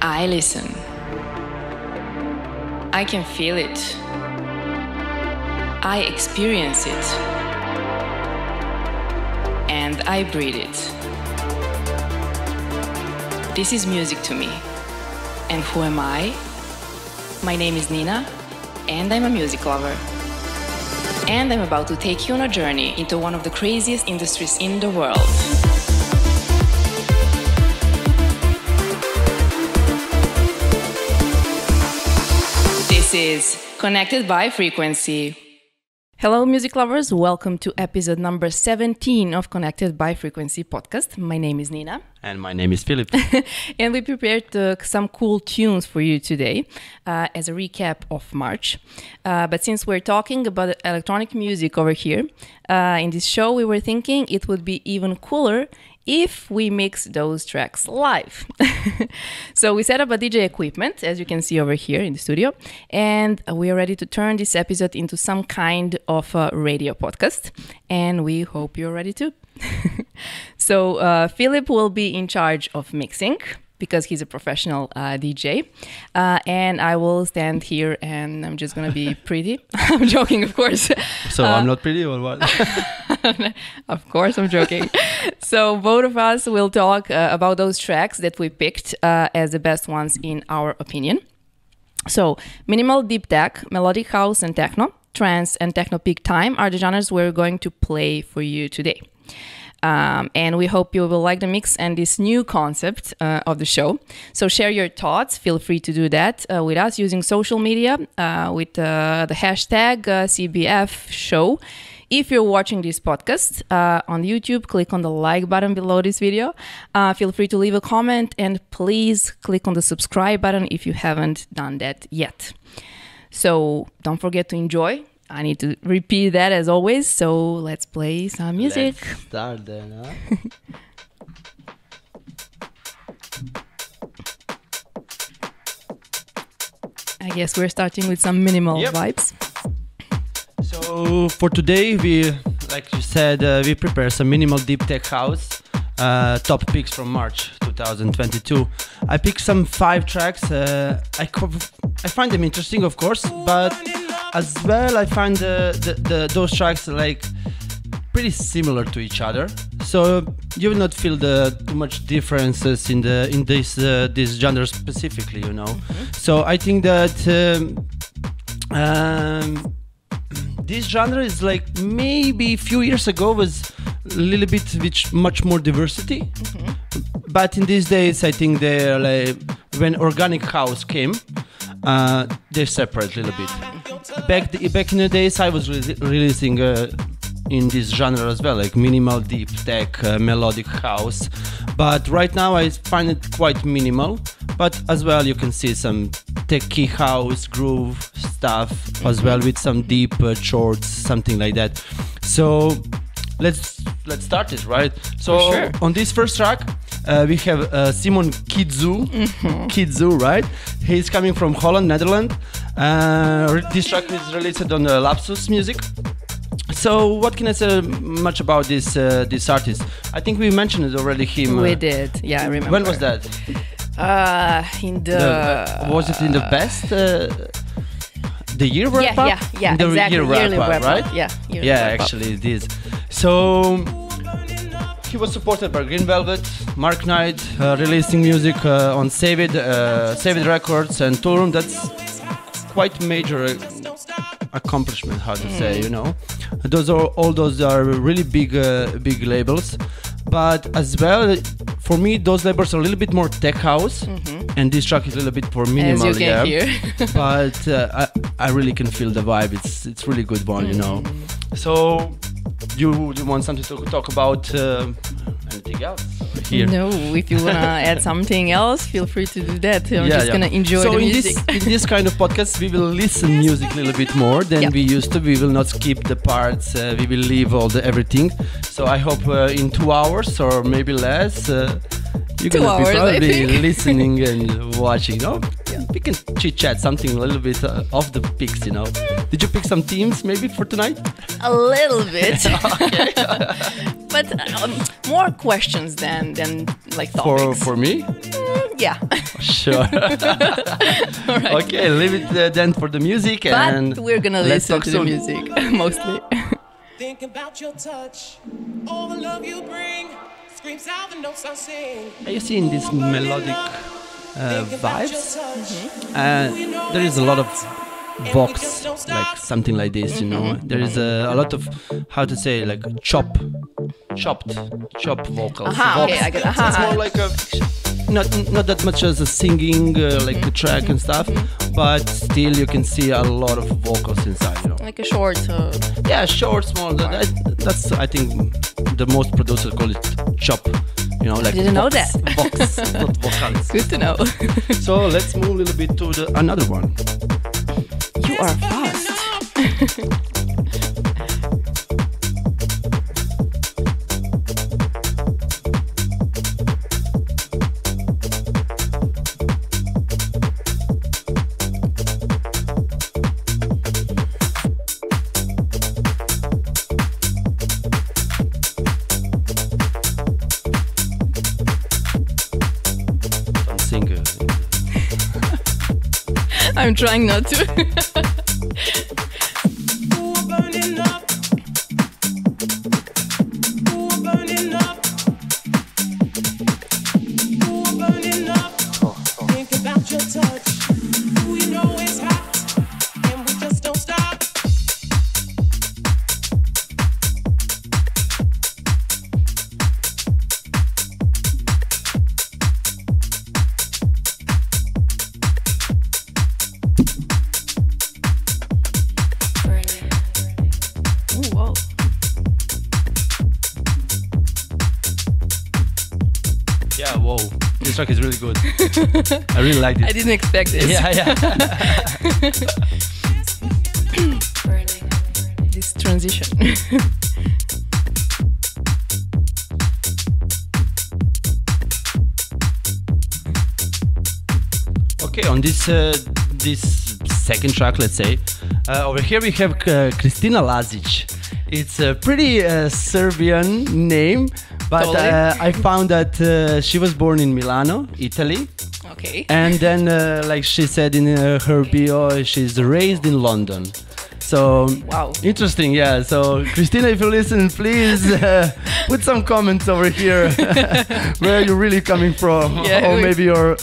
I listen. I can feel it. I experience it. And I breathe it. This is music to me. And who am I? My name is Nina, and I'm a music lover. And I'm about to take you on a journey into one of the craziest industries in the world. This is Connected by Frequency. Hello, music lovers. Welcome to episode number 17 of Connected by Frequency podcast. My name is Nina. And my name is Filip. and we prepared uh, some cool tunes for you today uh, as a recap of March. Uh, but since we're talking about electronic music over here uh, in this show, we were thinking it would be even cooler if we mix those tracks live. so we set up a DJ equipment, as you can see over here in the studio, and we are ready to turn this episode into some kind of a radio podcast. And we hope you're ready too. so uh, Filip will be in charge of mixing because he's a professional uh, DJ. Uh, and I will stand here and I'm just gonna be pretty. I'm joking, of course. So uh, I'm not pretty or what? of course, I'm joking. so both of us will talk uh, about those tracks that we picked uh, as the best ones in our opinion. So minimal deep tech, melodic house and techno, trance and techno peak time are the genres we're going to play for you today. Um, and we hope you will like the mix and this new concept uh, of the show. So share your thoughts. Feel free to do that uh, with us using social media uh, with uh, the hashtag uh, CBF show. If you're watching this podcast uh, on YouTube, click on the like button below this video. feel free to leave a comment and please click on the subscribe button if you haven't done that yet. So don't forget to enjoy I need to repeat that as always. So let's play some music. Let's start then. Huh? I guess we're starting with some minimal Yep. vibes. So for today, we, like you said, uh, we prepare some minimal deep tech house. Uh, top picks from March 2022. I picked some five tracks. Uh, I I find them interesting, of course, but as well, I find the, the, the those tracks like pretty similar to each other. So you will not feel the too much differences in the in this uh, this genre specifically, you know. So I think that. Um, um, this genre is like maybe a few years ago was a little bit with much more diversity but in these days i think they're like when organic house came uh, they're separate a little bit. Back the, back in the days i was re- releasing uh, in this genre as well like minimal deep tech uh, melodic house. But right now i find it quite minimal. But as well you can see some techy house groove stuff as well with some deep uh, chords something like that. So let's let's start it right so sure. on this first track uh, we have uh, Simon Kidzu Kidzu right he's coming from Holland Netherlands uh, this track is released on uh, Lapsus Music so what can I say much about this uh, this artist? I think we mentioned it already. Him. We uh, did, yeah, I remember. When was that? Uh, in the, The- was it in the best? Uh, the year wrap yeah, up? yeah, yeah, In the exactly. year wrap yearly up, wrap right? Yeah, Yeah, actually it is. So he was supported by Green Velvet, Mark Knight, uh, releasing music uh, on Saved, uh, Saved Records and Toolroom. That's quite major uh, accomplishment, how to say, you know. Those are all those are really big, uh, big labels. But as well, for me, those labels are a little bit more tech house, and this track is a little bit more As minimal. you can yeah hear. but uh, I, I really can feel the vibe. It's it's really good one, you know. So you you want something to talk about? Uh, anything else here? No, if you wanna add something else, feel free to do that. I'm just gonna enjoy so the in music. this in this kind of podcast, we will listen music a little bit more than Yeah. we used to. We will not skip the parts. Uh, we will leave all the everything. So I hope uh, in two hours or maybe less. Uh, you're Two gonna hours, be probably think. listening and watching. No, we can chit chat something a little bit uh, off the picks. You know, did you pick some teams maybe for tonight? a little bit, but um, more questions than than like thoughts. For for me? Yeah. Sure. Okay, leave it uh, then for the music and but we're gonna listen talk to the music mostly. Think about your touch, all the love you bring, screams out the notes I sing. Are you seeing these melodic uh, Think about your vibes? Uh, there is a lot of vox, like something like this, you know. There is a, a lot of how to say like chop, chopped, chop vocals. Aha, okay, I get- aha, It's more like a not not that much as a singing uh, like the track and stuff, but still you can see a lot of vocals inside, you know. like a short. Uh, Yeah, short, small. That, that- that's I think the most producers call it chop. You know, like didn't know that. vox, not vocals. good to know. So let's move a little bit to the another one. you are fast. I'm trying not to. I really I didn't expect this. Yeah, yeah. This transition. Okay, on this uh, this second track, let's say, uh, over here we have uh, Kristina Lazic. It's a pretty uh, Serbian name, but Totally. uh, I found that uh, she was born in Milano, Italy, okay. and then, uh, like she said in uh, her bio, she's raised in London. So Wow. interesting, yeah. So Christina, if you listen, please uh, put some comments over here. Where are you really coming from? Yeah, or maybe your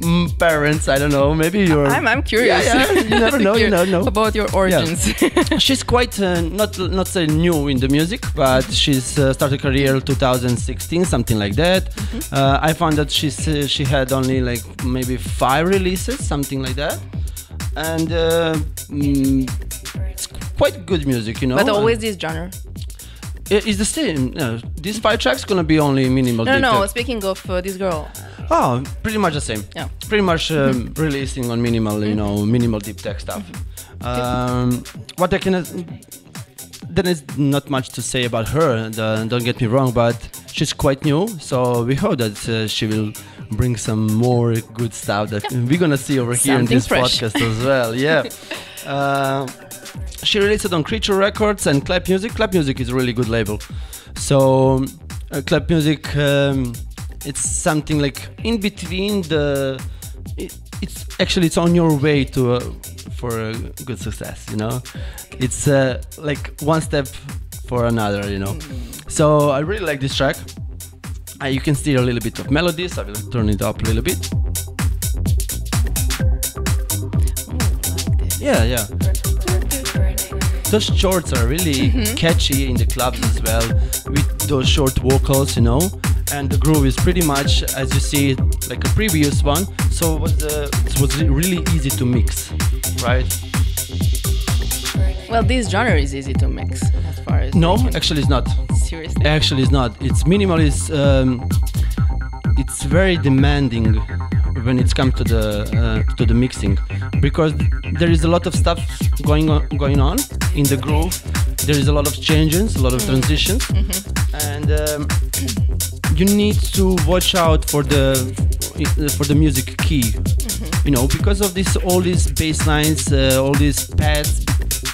mm, parents. I don't know. Maybe your. I'm, I'm curious. Yeah, yeah, you never know, you never know. About your origins. She's quite uh, not not say new in the music, but she's uh, started career 2016, something like that. Mm-hmm. Uh, I found that she's uh, she had only like maybe five releases, something like that, and uh, mm, it's quite good music, you know. but always this genre. It- it's the same. No, these five tracks gonna be only minimal. No, deep no, tech. speaking of uh, this girl. Oh, pretty much the same. Yeah. Pretty much um, releasing on minimal, you know, minimal deep tech stuff. Um, what I can. Uh, there is not much to say about her. The, don't get me wrong, but she's quite new, so we hope that uh, she will bring some more good stuff that we're gonna see over here in this fresh. podcast as well. Yeah. She released it on Creature Records and Clap Music. Clap Music is a really good label. So, uh, Clap Music, um, it's something like in between the. It, it's actually it's on your way to uh, for a good success. You know, it's uh, like one step for another. You know, so I really like this track. Uh, you can steer a little bit of melodies. I will turn it up a little bit. Yeah, yeah. Those shorts are really catchy in the clubs as well, with those short vocals, you know. And the groove is pretty much, as you see, like a previous one. So it was, uh, it was really easy to mix, right? Well, this genre is easy to mix as far as No, actually, it's not. seriously. Actually, it's not. It's minimal. Is um, it's very demanding when it comes to the uh, to the mixing because there is a lot of stuff going on going on in the groove. There is a lot of changes, a lot of transitions, and um, you need to watch out for the for the music key. You know, because of this, all these bass lines, uh, all these pads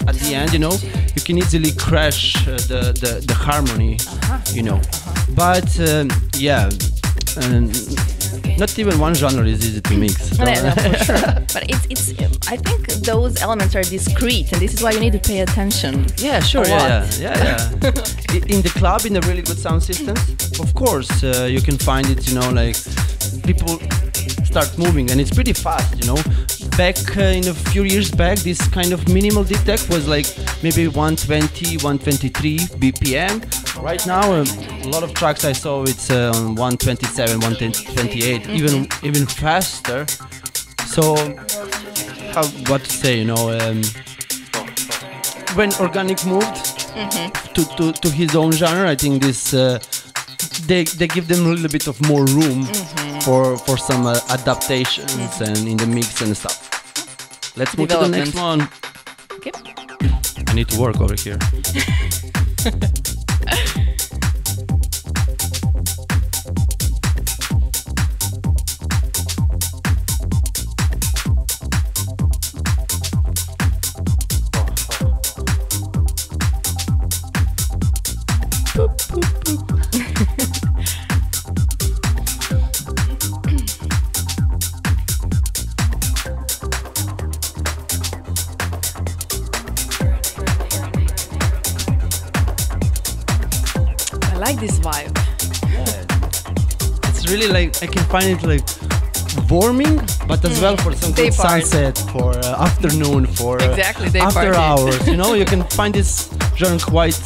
at the end, you know, you can easily crash uh, the, the the harmony, you know. But um, yeah, and Not even one genre is easy to mix. so- no, for sure. But it's it's. I think those elements are discrete, and this is why you need to pay attention. Yeah, sure. Yeah, yeah, yeah, yeah. In the club, in a really good sound systems, of course, uh, you can find it. You know, like people start moving, and it's pretty fast. You know, back uh, in a few years back, this kind of minimal deep tech was like maybe 120, 123 BPM. Right now, uh, a lot of tracks I saw it's uh, on 127, 128, even even faster. So, how what to say? You know. Um, when organic moved to, to, to his own genre i think this uh, they, they give them a little bit of more room for for some uh, adaptations and in the mix and stuff. Let's move to the next one. I need to work over here like this vibe. it's really like i can find it like warming but as well for some Day good part. sunset for uh, afternoon for uh, Exactly, day after party. hours you know you can find this genre quite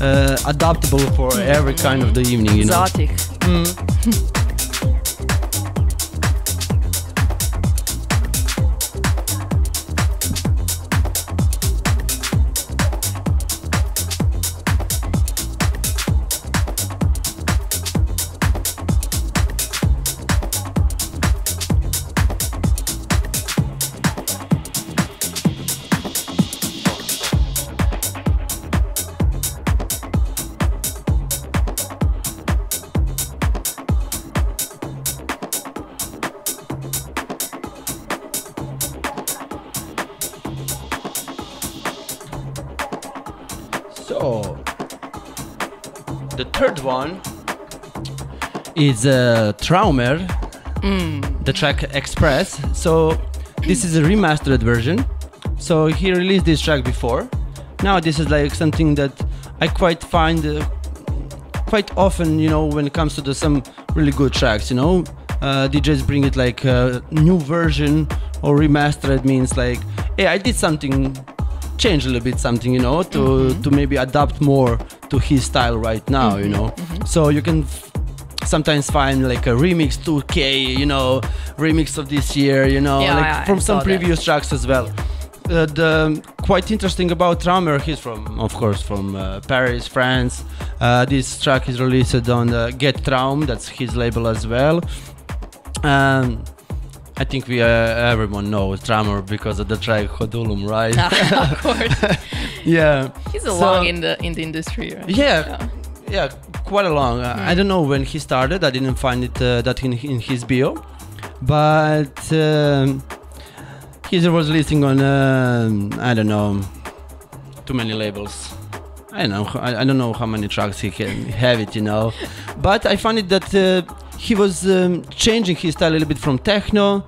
uh, adaptable for every kind of the evening you know Exotic. So, the third one is uh, Traumer, the track Express. So, this is a remastered version. So, he released this track before. Now, this is like something that I quite find uh, quite often, you know, when it comes to the, some really good tracks, you know, uh, DJs bring it like a new version or remastered means like, hey, I did something, change a little bit something, you know, to to maybe adapt more to his style right now, you know. So you can f- sometimes find like a remix 2K, you know, remix of this year, you know, Yeah, like I- I from some saw that. previous tracks as well. Uh, the quite interesting about Traumer, he's from, of course, from uh, Paris, France. Uh, this track is released on uh, Get Traum, that's his label as well. Um, I think we uh, everyone knows Traumer because of the track Hodulum, right? of course. yeah. He's a So- long in the in the industry. Right? Yeah, yeah, quite a long. Uh, I don't know when he started. I didn't find it uh, that in, in his bio, but um, he was listing on um I don't know too many labels. I don't know. I, I don't know how many tracks he can have it, you know. But I found it that uh, he was um, changing his style a little bit from techno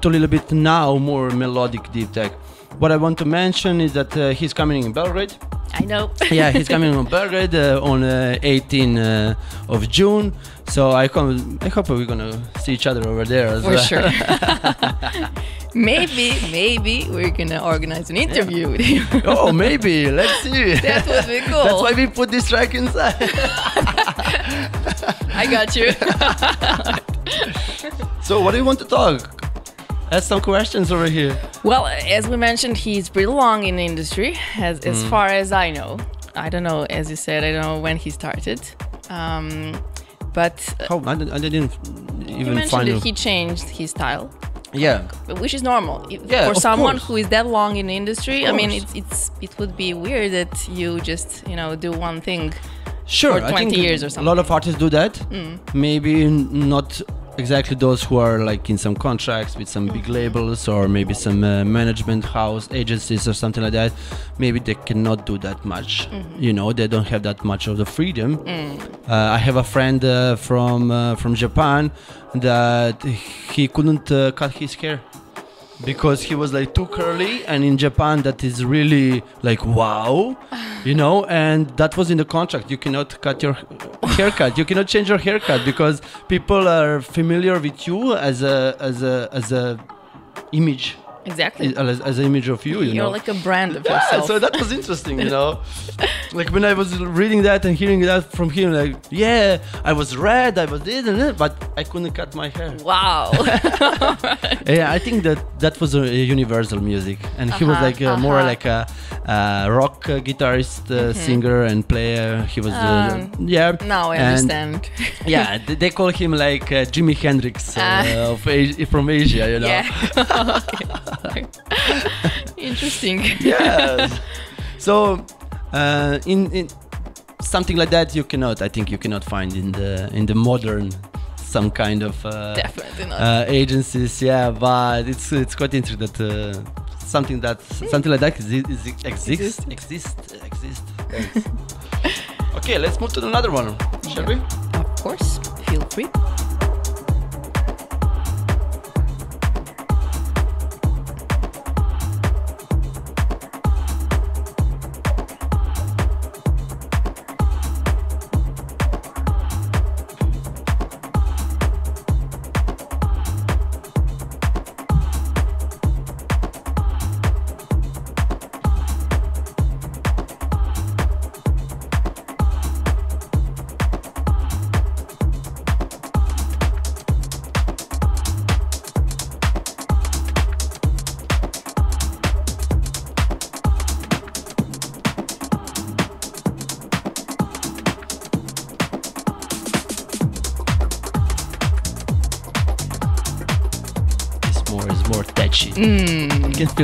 to a little bit now more melodic deep tech. What I want to mention is that uh, he's coming in Belgrade I know. yeah, he's coming on Belgrade uh, on uh, 18 uh, of June. So I come. I hope we're gonna see each other over there as For well. sure. maybe, maybe we're gonna organize an interview with you. oh, maybe. Let's see. that would be cool. That's why we put this track inside. I got you. so, what do you want to talk? Ask some questions over here. well, as we mentioned, he's pretty long in the industry, as Mm. as far as I know. I don't know, as you said, I don't know when he started. Um, but uh, How I, didn't- I didn't even mentioned find. that he changed his style. yeah. which is normal Yeah, for someone course. who is that long in the industry. I mean, it's it's it would be weird that you just you know do one thing. Sure, for I 20 think years or A lot of artists do that. Maybe not exactly those who are like in some contracts with some big labels or maybe some uh, management house agencies or something like that. Maybe they cannot do that much. You know, they don't have that much of the freedom. Uh, I have a friend uh, from uh, from Japan that he couldn't uh, cut his hair because he was like too curly and in japan that is really like wow you know? And that was in the contract. You cannot cut your haircut. You cannot change your haircut because people are familiar with you as a as a as a image Exactly. as, as an image of you you You're know like a brand of yeah, yourself. so that was interesting, you know. like when I was reading that and hearing that from him, like, yeah, I was red, I was this and that, but I couldn't cut my hair. wow. Yeah, I think that that was a, a universal music, and he was Uh-huh, like uh, more uh-huh. like a, uh rock uh, guitarist, uh, singer, and player. He was, uh, Um, yeah. now I and- understand. Yeah, they call him like uh, Jimi Hendrix uh, of from Asia, you know. Yeah. okay. Interesting. yes. so, uh, in in something like that, you cannot. I think you cannot find in the in the modern some kind of uh, Definitely not. uh, agencies. Yeah, but it's it's quite interesting that uh, something that something like that is, exists Exist. exist exist. Okay, let's move to another one, shall we? of course. Feel free.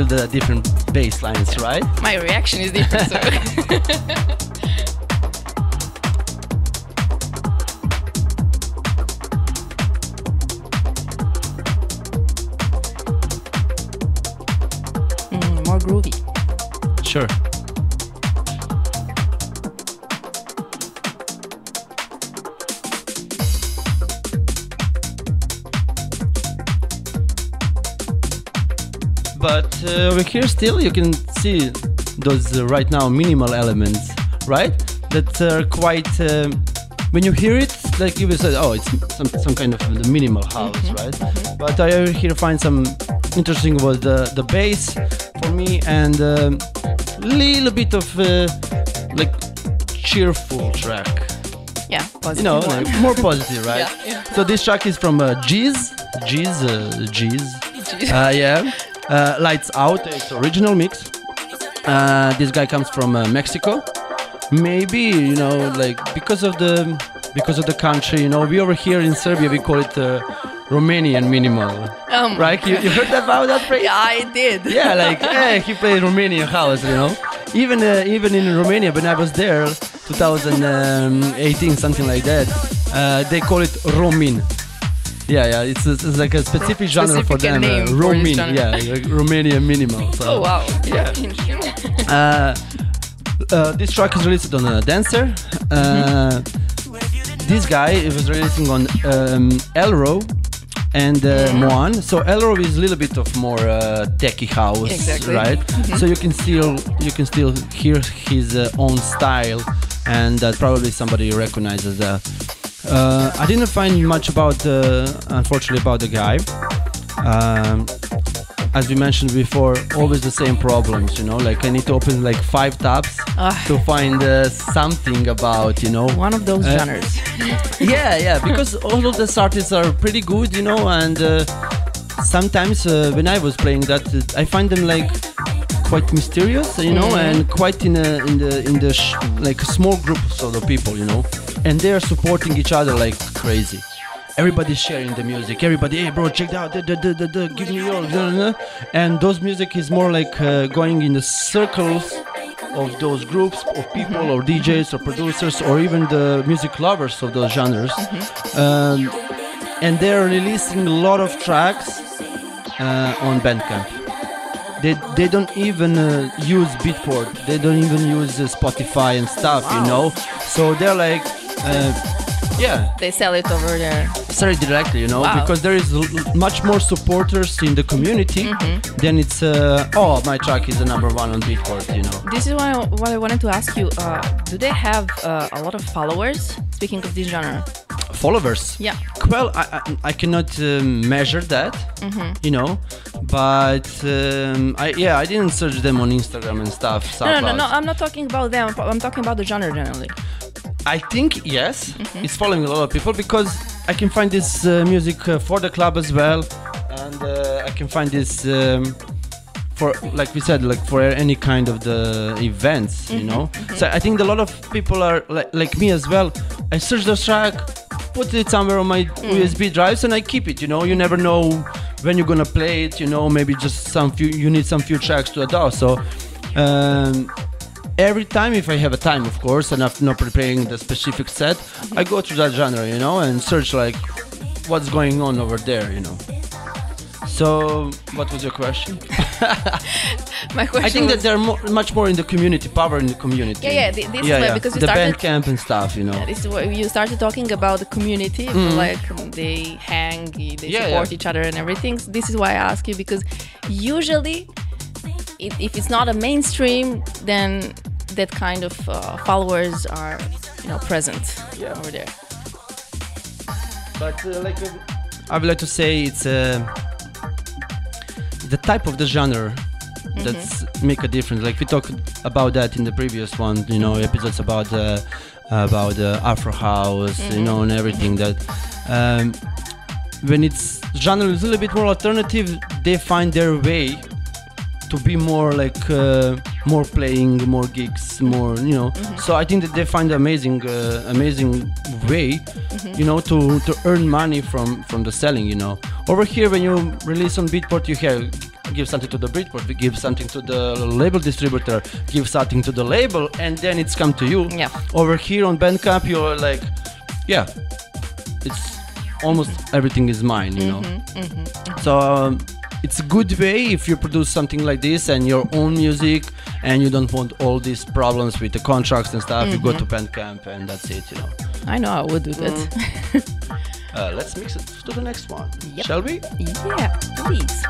Feel the different bass lines, right? My reaction is different. So. here, still, you can see those uh, right now minimal elements, right? That are quite. Um, when you hear it, like you say, oh, it's some, some kind of the minimal house, right? But I over here find some interesting was the the bass for me and um, little bit of uh, like cheerful track Yeah, you know like more positive right Yeah, yeah. so this track is from uh, Jeez Jeez uh, Jeez Jeez. uh, yeah uh, Lights Out it's original mix uh, this guy comes from uh, Mexico maybe you know like because of the because of the country you know we over here in Serbia we call it uh, Romanian minimal Um, right you, you heard that about that phrase Yeah, I did. yeah, like hey, he played Romanian house, you know. Even uh, even in Romania, when I was there, 2018, something like that, uh, they call it Romin. Yeah, yeah, it's, it's like a specific genre for them. uh, for Romin, genre. yeah, like Romanian minimal. So. Oh wow. Yeah. Uh, uh, this track is released on uh, Dancer. Uh, this guy it was releasing on um, elrow and uh, Moan. So elrow is a little bit of more uh, techie house, Exactly. right? So you can still you can still hear his uh, own style, and that probably somebody recognizes that. Uh, I didn't find much about, uh, unfortunately, about the guy. Um, as we mentioned before, always the same problems, you know. Like I need to open like five tabs to find uh, something about, you know. One of those Uh, genres. Yeah, yeah, because all of these artists are pretty good, you know, and uh, sometimes uh, when I was playing that, I find them like quite mysterious, you know, and quite in a, in the in the sh- like small groups of the people, you know, and they are supporting each other like crazy. Everybody's sharing the music. Everybody, hey bro, check it out. Da, da, da, da, da, give me your, da, da, da." and those music is more like uh, going in the circles of those groups of people or DJs or producers or even the music lovers of those genres. Um, and they're releasing a lot of tracks uh, on Bandcamp. They, they don't even uh, use Beatport. They don't even use uh, Spotify and stuff, you know. So they're like, uh, yeah, They sell it over there. sorry directly, you know, Wow. because there is l- l- much more supporters in the community Mm-hmm. than it's. Uh, oh, my track is the number one on Beatport, you know. This is why what I wanted to ask you. Uh, do they have uh, a lot of followers? Speaking of this genre, Followers. yeah. Well, I, I, I cannot um, measure that, Mm-hmm. you know, but um, I yeah I didn't search them on Instagram and stuff. No, no, no, no. I'm not talking about them. I'm talking about the genre generally. I think yes, Mm-hmm. it's following a lot of people because I can find this uh, music uh, for the club as well, and uh, I can find this um, for like we said, like for any kind of the events, you know. So I think a lot of people are like, like me as well. I search the track, put it somewhere on my USB drives, and I keep it. You know, you never know when you're gonna play it. You know, maybe just some few. You need some few tracks to adopt. So. Um, every time if I have a time, of course, and I'm not preparing the specific set, I go to that genre, you know, and search like what's going on over there, you know. So, what was your question? My question. I think that they're mo- much more in the community, power in the community. Yeah, yeah, thi- this is why- because you the started- band camp and stuff, you know. This is where you started talking about the community, like um, they hang, they. Yeah, support yeah. each other and everything. So this is why I ask you because usually, it, if it's not a mainstream, then that kind of uh, followers are, you know, present Yeah. over there. But uh, like, uh, I would like to say it's uh, the type of the genre that's make a difference. Like we talked about that in the previous one, you know, episodes about uh, about uh, Afro house, you know, and everything. That um, when it's genre is a little bit more alternative, they find their way to be more like uh, more playing, more gigs, more you know. So I think that they find amazing, uh, amazing way, you know, to to earn money from from the selling. You know, over here when you release on Beatport, you have give something to the Beatport, we give something to the label distributor, give something to the label, and then it's come to you. Yeah. Over here on Bandcamp, you're like, yeah, it's almost everything is mine, you know. So um, it's a good way if you produce something like this and your own music, and you don't want all these problems with the contracts and stuff. You go to Bandcamp and that's it, you know. I know I would do that. Uh, let's mix it to the next one, Yep. shall we? yeah, please.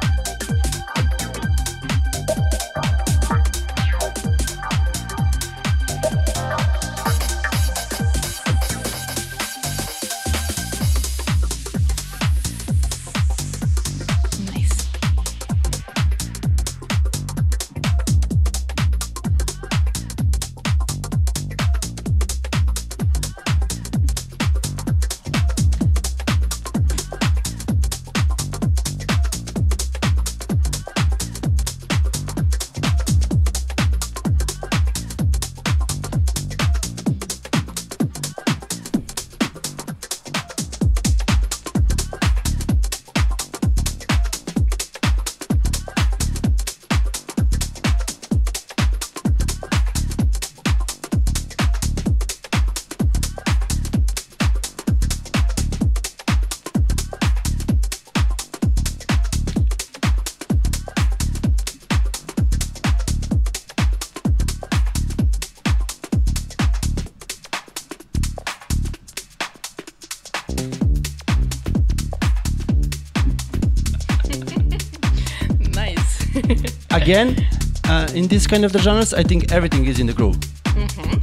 Again, uh, in this kind of the genres, I think everything is in the groove.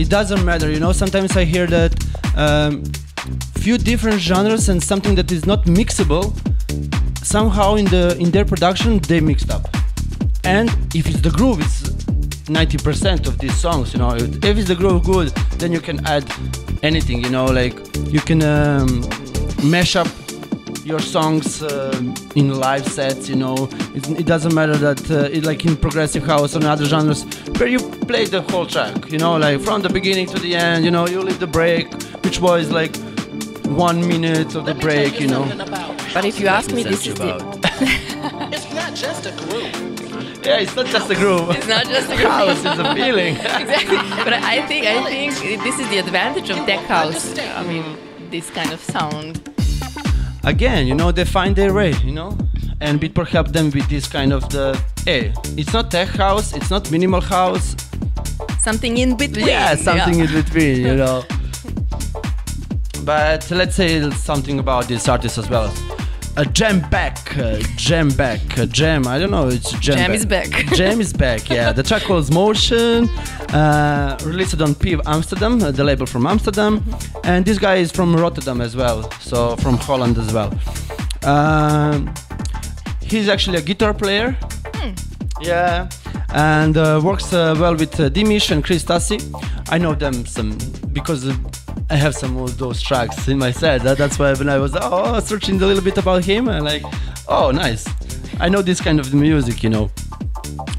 It doesn't matter, you know. Sometimes I hear that um, few different genres and something that is not mixable. Somehow in the in their production they mixed up. And if it's the groove, it's 90% of these songs. You know, if if it's the groove good, then you can add anything. You know, like you can um, mash up your songs um in live sets. You know, it, it doesn't matter that uh, it, like in progressive house or in other genres where you play the whole track. You know, like from the beginning to the end. You know, you leave the break, which was like one minute of the break. You know. But if you ask me, this is the, It's not just a groove. Yeah, it's not just a groove. it's not just a house is a feeling. exactly. But I think I think this is the advantage of tech house. I mean, this kind of sound. again, you know, they find their way, you know, and Beatport helped them with this kind of the. Hey, it's not tech house, it's not minimal house. Something in between. Yeah, something in between, you know. But let's say something about this artist as well. A jam back, uh, jam back, uh, jam. I don't know. It's jam. Jam is back. jam is back. Yeah, the track calls Motion, uh, released on PIV Amsterdam, uh, the label from Amsterdam, and this guy is from Rotterdam as well, so from Holland as well. Um, he's actually a guitar player. Yeah, and uh, works uh, well with uh, Dimmish and Chris Stussy. I know them some because I have some of those tracks in my set. That, that's why when I was oh searching a little bit about him, I'm like, oh nice. I know this kind of music, you know.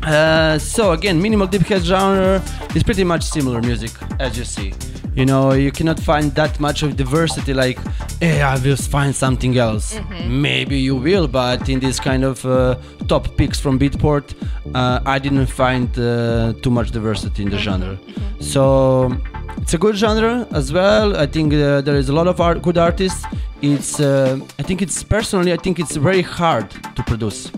Uh, so again, minimal deep house genre is pretty much similar music as you see. You know, you cannot find that much of diversity. Like, hey, I will find something else. Maybe you will, but in this kind of uh, top picks from Beatport, uh, I didn't find uh, too much diversity in the genre. So it's a good genre as well. I think uh, there is a lot of art, good artists. It's, uh, I think it's personally, I think it's very hard to produce.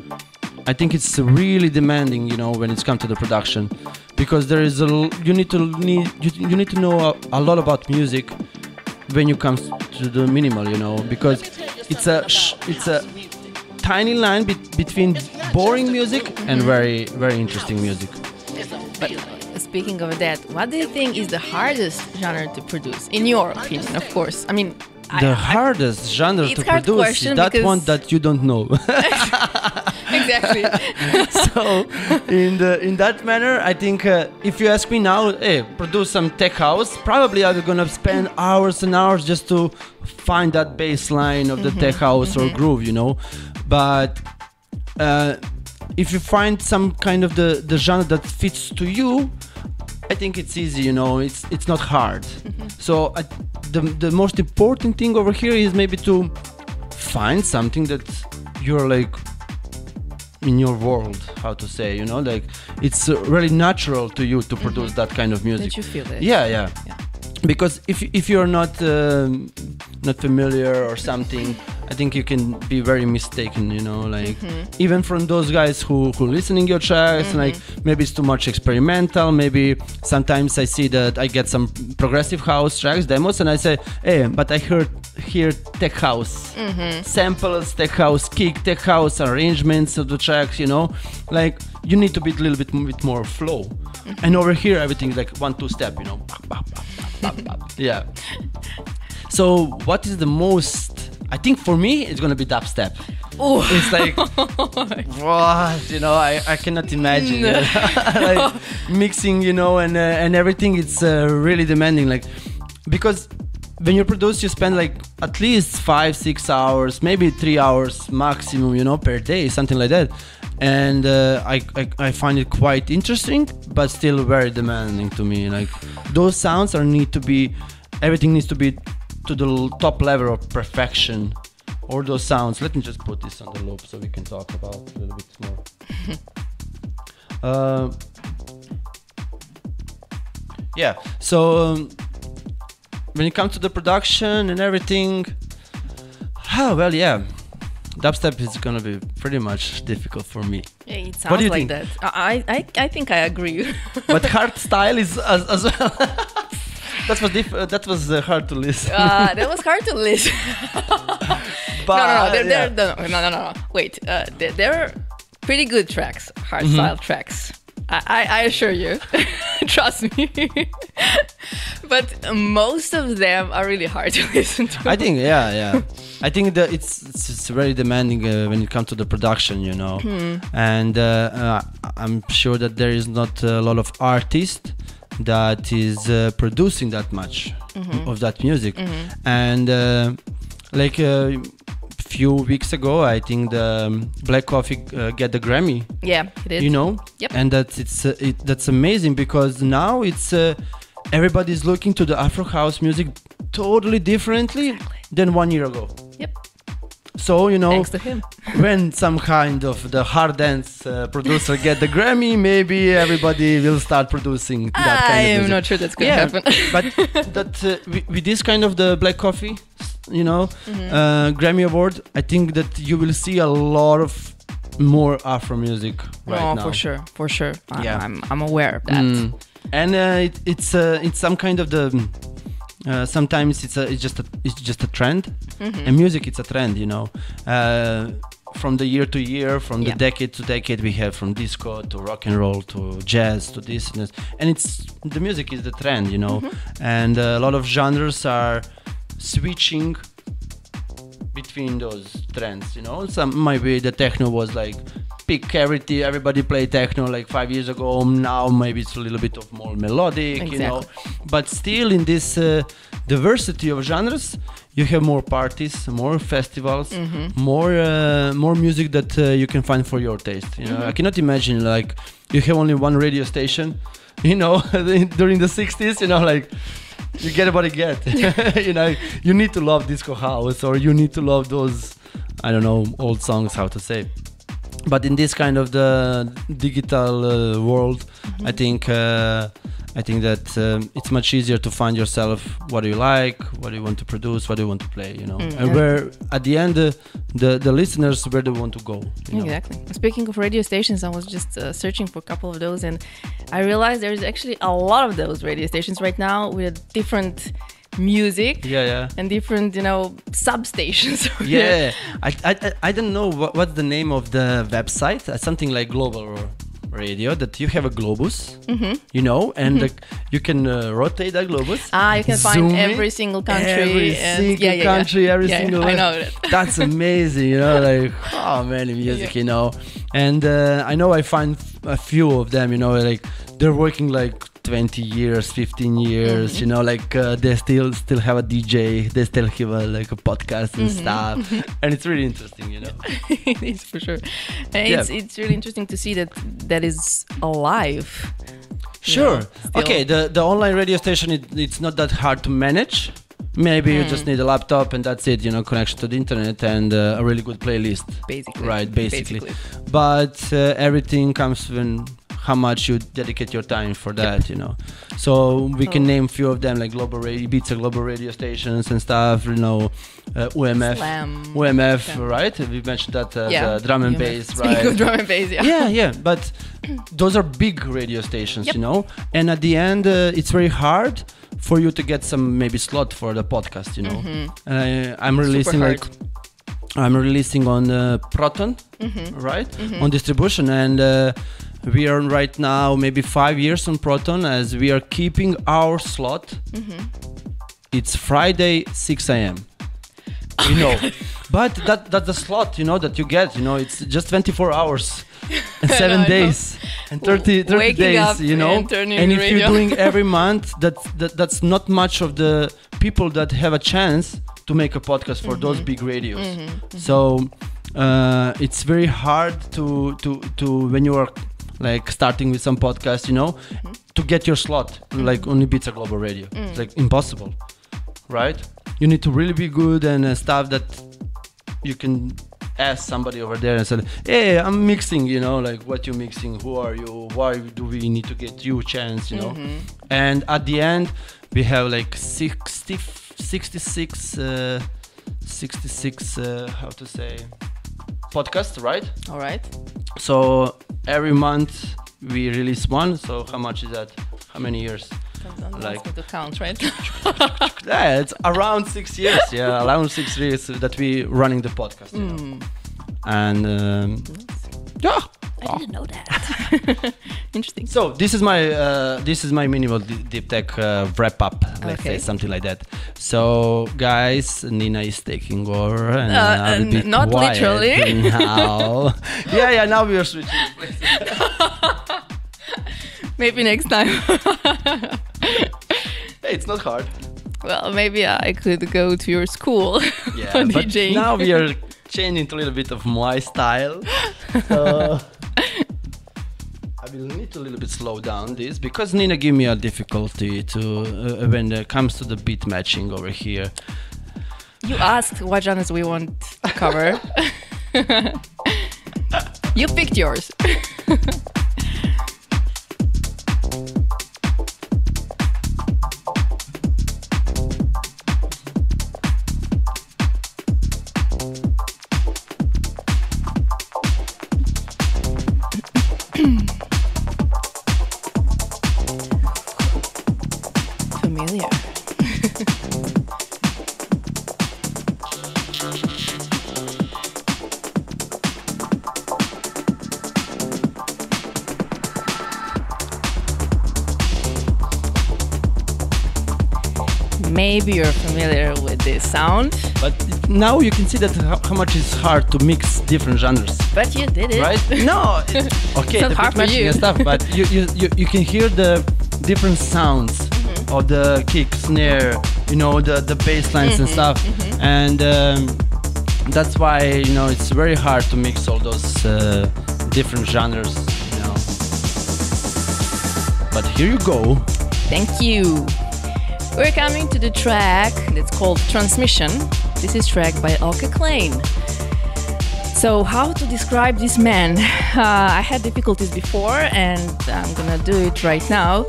I think it's really demanding, you know, when it's come to the production, because there is a you need to need you, you need to know a, a lot about music when you come to the minimal, you know, because it's a it's a tiny line be- between boring music and very very interesting music. But speaking of that, what do you think is the hardest genre to produce, in your opinion, of course? I mean, The I- hardest genre to produce is that one that you don't know. exactly. so in the in that manner i think uh, if you ask me now hey produce some tech house probably i'm gonna spend hours and hours just to find that baseline of the tech house or groove you know but uh, if you find some kind of the the genre that fits to you I think it's easy, you know. It's it's not hard. So I, the the most important thing over here is maybe to find something that you're like in your world. How to say, you know, like it's uh, really natural to you to produce that kind of music. Did you feel it? Yeah, yeah. Yeah. Because if if you're not um, not familiar or something, I think you can be very mistaken. You know, like mm-hmm. even from those guys who who listening your tracks, mm-hmm. like maybe it's too much experimental. Maybe sometimes I see that I get some progressive house tracks demos, and I say, hey, but I heard here tech house mm-hmm. samples, tech house kick, tech house arrangements of the tracks. You know, like you need to be a little bit bit more flow. And over here, everything is like one two step. You know, yeah. So what is the most? I think for me, it's gonna be dubstep. Ooh. It's like what you know. I, I cannot imagine know, like mixing, you know, and uh, and everything. It's uh, really demanding, like because when you produce, you spend like at least five, six hours, maybe three hours maximum, you know, per day, something like that. And uh, I, I I find it quite interesting, but still very demanding to me. Like those sounds are need to be, everything needs to be to the top level of perfection or those sounds. Let me just put this on the loop so we can talk about a little bit more. uh, yeah. So um, when it comes to the production and everything, oh well, yeah, dubstep is gonna be pretty much difficult for me. Yeah, it sounds What do you like think? that. I, I, I think I agree. But hard style is as, as well. that was diff- uh, that was uh, hard to listen. uh, that was hard to listen. but no, no, no, they're, yeah. they're, no, no, no, no. Wait, uh, they're, they're pretty good tracks, hard Mm-hmm. style tracks. I, I, I assure you. Trust me. but most of them are really hard to listen to. I think yeah, yeah. I think that it's it's, it's very demanding uh, when it comes to the production, you know. And uh, uh, I'm sure that there is not a lot of artists that is uh, producing that much of that music. And uh, like a few weeks ago, I think the um, Black Coffee uh, get the Grammy yeah, it is. you know Yep. and that's it's uh, it, that's amazing because now it's uh, everybody's looking to the afro house music totally differently than one year ago Yep. So you know Thanks to him. when some kind of the hard dance uh, producer get the grammy maybe everybody will start producing that I kind of am music. not sure that's going to yeah happen. but that uh, with, with this kind of the black coffee you know, Mm-hmm. uh, Grammy Award, I think that you will see a lot of more Afro music right no, now. for sure, for sure. I, Yeah. I'm I'm aware of that. Mm. And uh, it, it's uh, it's some kind of the. Uh, sometimes it's a, it's just a it's just a trend, Mm-hmm. and music it's a trend, you know. Uh, from the year to year, from the Yeah. decade to decade, we have from disco to rock and roll to jazz to this and this, and it's the music is the trend, you know. Mm-hmm. And uh, a lot of genres are switching between those trends, you know. Some maybe the techno was like everything, everybody play techno like five years ago. Now maybe it's a little bit of more melodic, you know. But still, in this uh, diversity of genres, you have more parties, more festivals, more uh, more music that uh, you can find for your taste. You know, I cannot imagine like you have only one radio station. You know, during the 60s, you know, like you get what you get. you know, you need to love disco house or you need to love those, I don't know, old songs, how to say. But in this kind of the digital uh, world, I think uh, I think that um, it's much easier to find yourself what do you like, what do you want to produce, what do you want to play, you know, Mm, and where at the end uh, the the listeners where they want to go. You know? Exactly. Speaking of radio stations, I was just uh, searching for a couple of those, and I realized there's actually a lot of those radio stations right now with different music Yeah, yeah. and different, you know, substations. yeah I, I, I- don't know what, what's the name of the website uh, something like global radio that you have a globus you know and like, you can uh, rotate that globus Mm-hmm. Ah, you can find every single country. every and, single yeah, yeah, country yeah. every single I know that. that's amazing you know like oh man music you know and uh, i know i find a few of them you know like they're working like 20 years 15 years Mm-hmm. you know like uh, they still still have a dj they still have a, like a podcast and Mm-hmm. stuff and it's really interesting you know it is for sure. And Yeah. It's it's really interesting to see that that is alive. Sure. still. okay. The the online radio station it, it's not that hard to manage. Maybe you Hmm. just need a laptop and that's it. You know, connection to the internet and uh, a really good playlist. Basically. Right. Basically. But uh, everything comes when how much you dedicate your time for that. You know. So we can Oh. name few of them like global radio, Ibiza global radio stations and stuff. You know, uh, UMF. Slam. UMF, Slam. right? We mentioned that uh, Yeah. the drum and UMF. bass, Speaking right? of drum and bass, yeah. yeah yeah but those are big radio stations Yep. you know and at the end uh, it's very hard for you to get some maybe slot for the podcast you know uh, i'm releasing like i'm releasing on uh, proton right on distribution and uh, we are right now maybe five years on proton as we are keeping our slot. It's friday 6 a.m you know. But that that's the slot you know that you get you know it's just 24 hours and seven days and 30, 30 Waking days you know? and and if radio. you're doing every month that's that, that's not much of the people that have a chance to make a podcast for Mm-hmm. those big radios. So uh, it's very hard to to to when you are like starting with some podcast you know Mm-hmm. to get your slot like on Ibiza Global Radio. Mm. it's like impossible right? You need to really be good and uh, stuff that you can ask somebody over there and say hey i'm mixing you know like what you mixing? Who are you? Why do we need to get you a chance? You know? And at the end we have like 60 66 uh, 66 uh, how to say podcasts right All right. so every month we release one so how much is that how many years Don't, don't Like- to count, right? yeah it's around six years yeah around six years that we running the podcast know. and um, yeah I didn't know that. Interesting. so this is my uh, this is my minimal d- deep tech uh, wrap up let's say something like that so guys nina is taking over and Uh, I'll uh, be not quiet literally. now yeah yeah now we are switching Maybe next time. hey, it's not hard well, maybe I could go to your school yeah but DJing. now we are changing to a little bit of my style so I will need to a little bit slow down this because Nina gave me a difficulty to uh, when it comes to the beat matching over here. You asked what genres we want to cover. you picked yours. Maybe you're familiar with this sound, But now you can see that how, how much it's hard to mix different genres. but you did it. right? No, okay, the hard for you. and stuff, but you, you, you, you can hear the different sounds Mm-hmm. of the kick, snare, you know, the, the bass lines Mm-hmm. and stuff. And um, that's why, you know, it's very hard to mix all those uh, different genres, you know. But here you go. Thank you. We're coming to the track that's called Transmission. This is track by Eelke Kleijn. So, how to describe this man? Uh, I had difficulties before, and I'm gonna do it right now.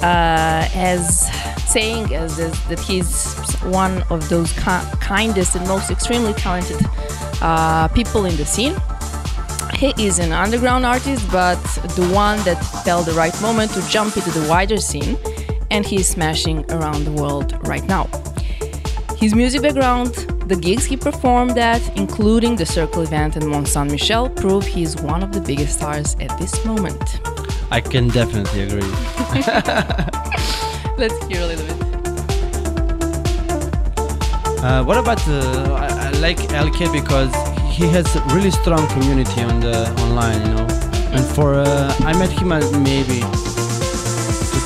Uh, as saying as this, that he's one of those ki- kindest and most extremely talented uh, people in the scene. He is an underground artist, but the one that felt the right moment to jump into the wider scene, and he's smashing around the world right now. His music background, the gigs he performed at, including the Cercle event and Mont Saint Michel, prove he's one of the biggest stars at this moment. I can definitely agree. Let's hear a little bit. Uh, what about uh, I, I like Eelke because he has a really strong community on the online, you know. And for uh, I met him at maybe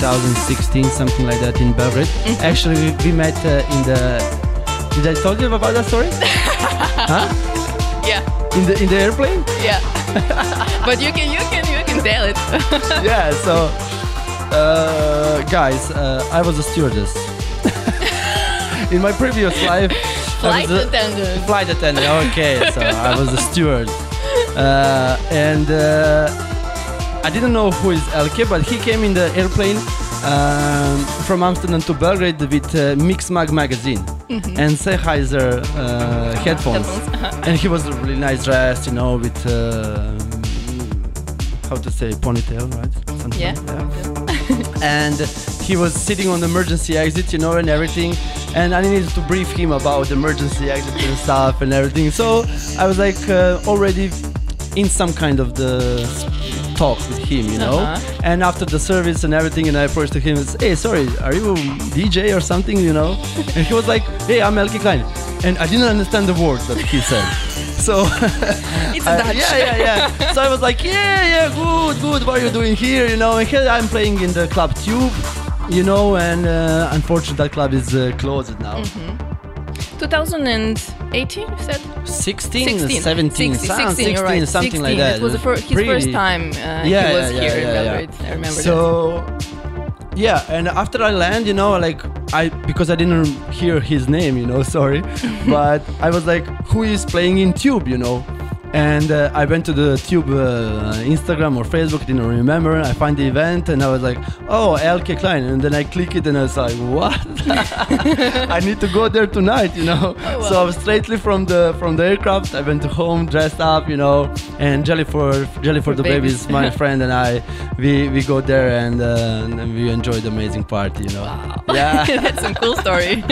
2016, something like that in Belgrade. Actually, we, we met uh, in the. Did I told you about that story? huh? Yeah, In the in the airplane? yeah. but you can, you can, you can tell it. yeah. So, uh, guys, uh, I was a stewardess. in my previous life, I Flight was a- attendant. flight attendant. Okay, so I was a steward, uh, and uh, I didn't know who is Eelke, but he came in the airplane um, from Amsterdam to Belgrade with uh, Mix Mag magazine and Sennheiser uh, headphones, Headphones, and he was really nice dressed, you know, with uh, how to say ponytail, right? Something Yeah. like that and he was sitting on the emergency exit, you know, and everything. And I needed to brief him about the emergency exit and stuff and everything. So I was like uh, already in some kind of the talk with him, you know. Uh-huh. And after the service and everything, and I approached to him and said, "Hey, sorry, are you a DJ or something?" You know. And he was like, "Hey, I'm Eelke Kleijn," and I didn't understand the words that he said. So It's I- Dutch. yeah, yeah, yeah. so I was like, yeah, yeah, good, good. What are you doing here? You know, and here I'm playing in the club Tube, you know, and uh, unfortunately that club is uh, closed now. Mm-hmm. 2018, you said? 16, 16, 17, 16, some- 16, you're right. something like that. It was the fir- his Pretty- first time uh, Yeah, he was yeah, here in yeah, yeah. Belgrade. I remember that. So yeah, and after I land, you know, like I because I didn't hear his name, you know, sorry, but I was like, who is playing in Tube, you know? And uh, I went to the Tube uh, Instagram or Facebook, didn't remember. I find the event and I was like, oh, Eelke Kleijn. And then I click it and I was like, what? I need to go there tonight, you know. Oh, So I was straightly from the from the aircraft. I went to home, dressed up, you know, and Jelly for Jelly for the babies. my friend and I, we we go there and, uh, and we enjoy the amazing party, you know. Wow. Yeah. That's some cool story.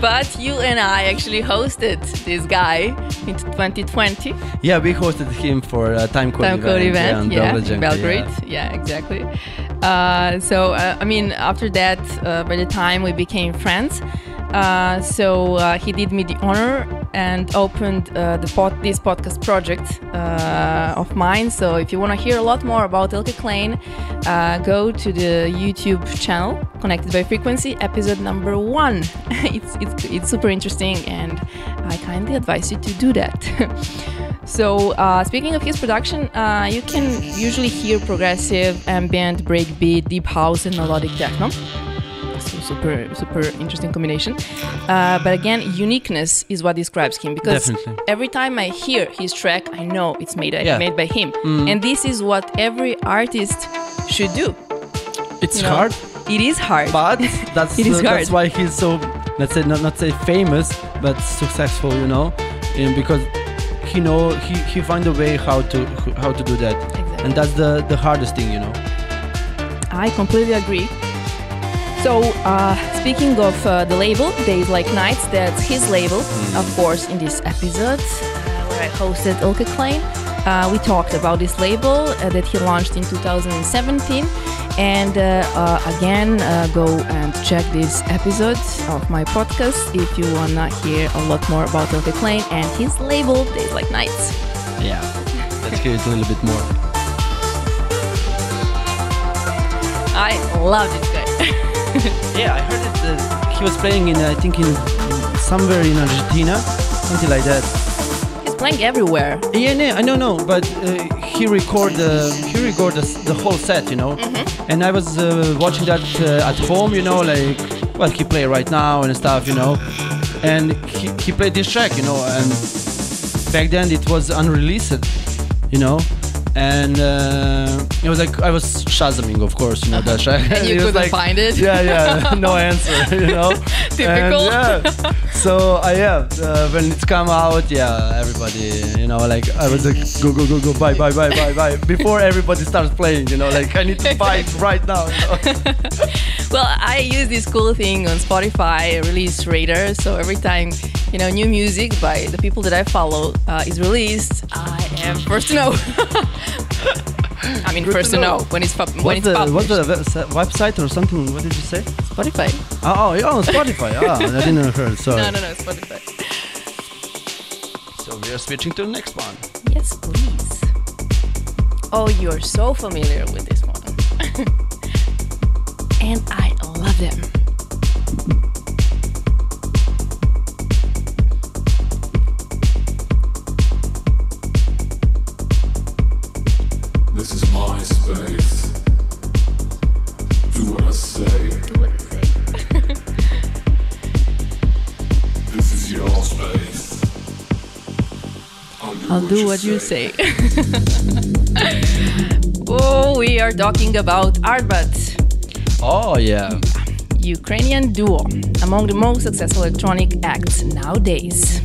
But you and I actually hosted this guy in 2020. yeah, we hosted him for a time code Time event. code yeah, event, on yeah, in Belgrade. yeah. Yeah, exactly. Uh, so, uh, I mean, after that, uh, by the time we became friends, uh, so uh, he did me the honor and opened uh, pod- this podcast project uh, of mine. So, if you want to hear a lot more about Eelke Kleijn, uh, go to the YouTube channel Connected by Frequency, episode number one. it's, it's it's super interesting, and I kindly advise you to do that. So, uh, speaking of his production, you can usually hear progressive, ambient, breakbeat, deep house, and melodic techno. Super, super interesting combination. Uh, but again, uniqueness is what describes him because Definitely. every time I hear his track, I know it's made Yeah. made by him, and this is what every artist should do. It's you know? hard, It is hard. but that's It is uh, that's why he's so let's say not not say famous, but successful, you know, and because he know he he find a way how to how to do that, Exactly. and that's the the hardest thing, you know. I completely agree. So, uh, speaking of uh, the label, Days Like Nights, that's his label, of course, in this episode uh, where I hosted Eelke Kleijn. uh, we talked about this label uh, that he launched in 2017. And uh, uh, again, uh, go and check this episode of my podcast if you wanna hear a lot more about Ote Klein and his label, Days Like Nights. Yeah. Let's hear it a little bit more. I love this guy. Yeah, I heard it. Uh, he was playing in, I think, in, in somewhere in Argentina, something like that. He's playing everywhere. Yeah, no, I don't know, but uh, he record uh, he record the, the whole set, you know. And I was uh, watching that uh, at home, you know, like well, he play right now and stuff, you know. And he, he played this track, you know, and back then it was unreleased, you know. And uh, it was like I was shazaming, of course, you know that track. And you couldn't like- find it? Yeah, yeah, no answer, you know. Typical. And, yeah. So I yeah, uh, when it's come out, yeah, everybody, you know, like I was like, go go go go, bye bye bye bye bye, before everybody starts playing, you know, like I need to buy it right now. You know? Well, I use this cool thing on Spotify, release radar. So every time you know new music by the people that I follow uh, is released, I am first to know. I mean, Good first to to know, when it's pub- when What's it's the published. what's the website- or something? What did you say? Spotify? Oh, oh, yeah, Spotify. Ah, I didn't hear. Sorry. No, no, no, Spotify. So we are switching to the next one. Yes, please. Oh, you're so familiar with this one, and I love them. I'll do, what you say. oh, we are talking about Artbat. Oh yeah. Ukrainian duo, among the most successful electronic acts nowadays.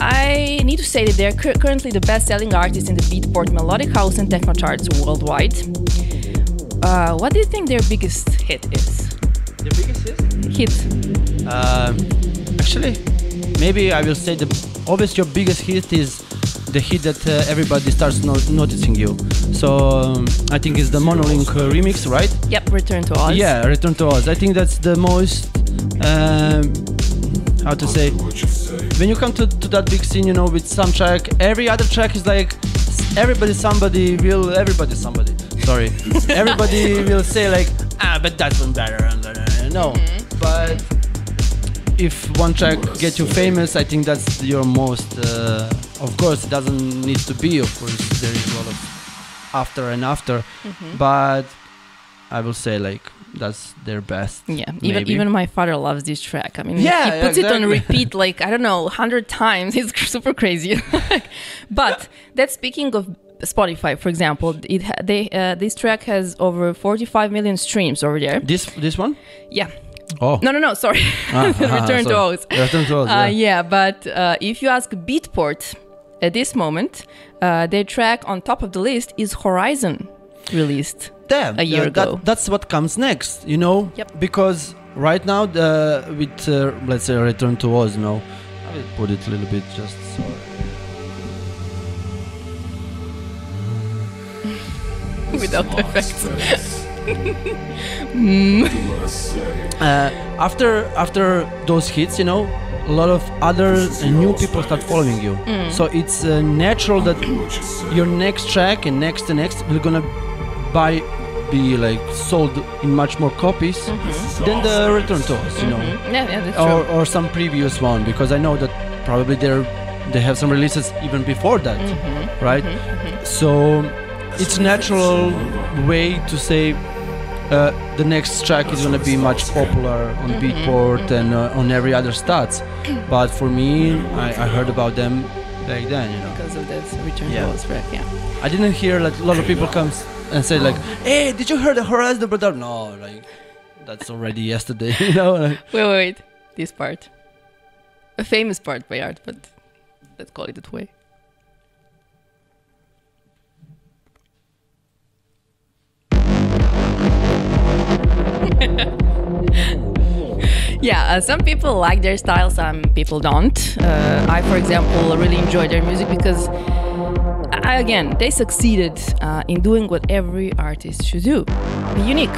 I need to say that they're cur- currently the best selling artists in the Beatport melodic house and techno charts worldwide. Uh, what do you think their biggest hit is? The biggest hit? Hit. Um, actually, maybe I will say the obviously your biggest hit is the hit that uh, everybody starts no- noticing you. So um, I think it's the Monolink uh, remix, right? Yep, Return to Oz. Yeah, Return to Oz. I think that's the most. Um, how to say? what you say. When you come to, to that big scene, you know, with some track, every other track is like everybody, somebody will, everybody, somebody. Sorry, everybody will say like, ah, but that one better. and, uh, No, but if one track get you famous, I think that's your most. Uh, of course, it doesn't need to be. Of course, there is a lot of after and after, but I will say like that's their best. Yeah, even maybe. even my father loves this track. I mean, Yeah, he puts it on repeat like I don't know, hundred times. It's super crazy. but that's speaking of Spotify, for example. It ha- they uh, this track has over forty five million streams over there. This this one? Yeah. Oh, No, no, no. Sorry. Ah, ah, Return to sorry. Oz. Return to Oz. Uh, yeah. yeah, but uh, if you ask Beatport at this moment, uh, their track on top of the list is Horizon, released. Damn, a year uh, that- ago. that's what comes next, you know? Yep. Because right now, the, with uh, let's say Return to Oz, you know, I will put it a little bit just so. Without effects. Do what I say. Uh, after after those hits, you know, a lot of other uh, new people start following you. So it's uh, natural that Do what you say. your next track and next and next will gonna buy be like sold in much more copies than the Return to Oz, you know. Yeah, yeah, that's or, true. or some previous one because I know that probably they're they have some releases even before that, Mm-hmm. right? So it's natural way to say uh, the next track is gonna be much popular on Mm-hmm. Beatport and uh, on every other stats. But for me, I, I heard about them back then, you know. because of this return Yeah. Oz track, yeah. I didn't hear like a lot of people come and say like, "Hey, did you hear the Horizon the Brother?" No, like that's already yesterday, you know. Like, Wait, wait, wait. This part. A famous part by art, but let's call it that way. yeah, uh, some people like their style, some people don't. Uh, I, for example, really enjoy their music because I- again, they succeeded uh, in doing what every artist should do: be unique.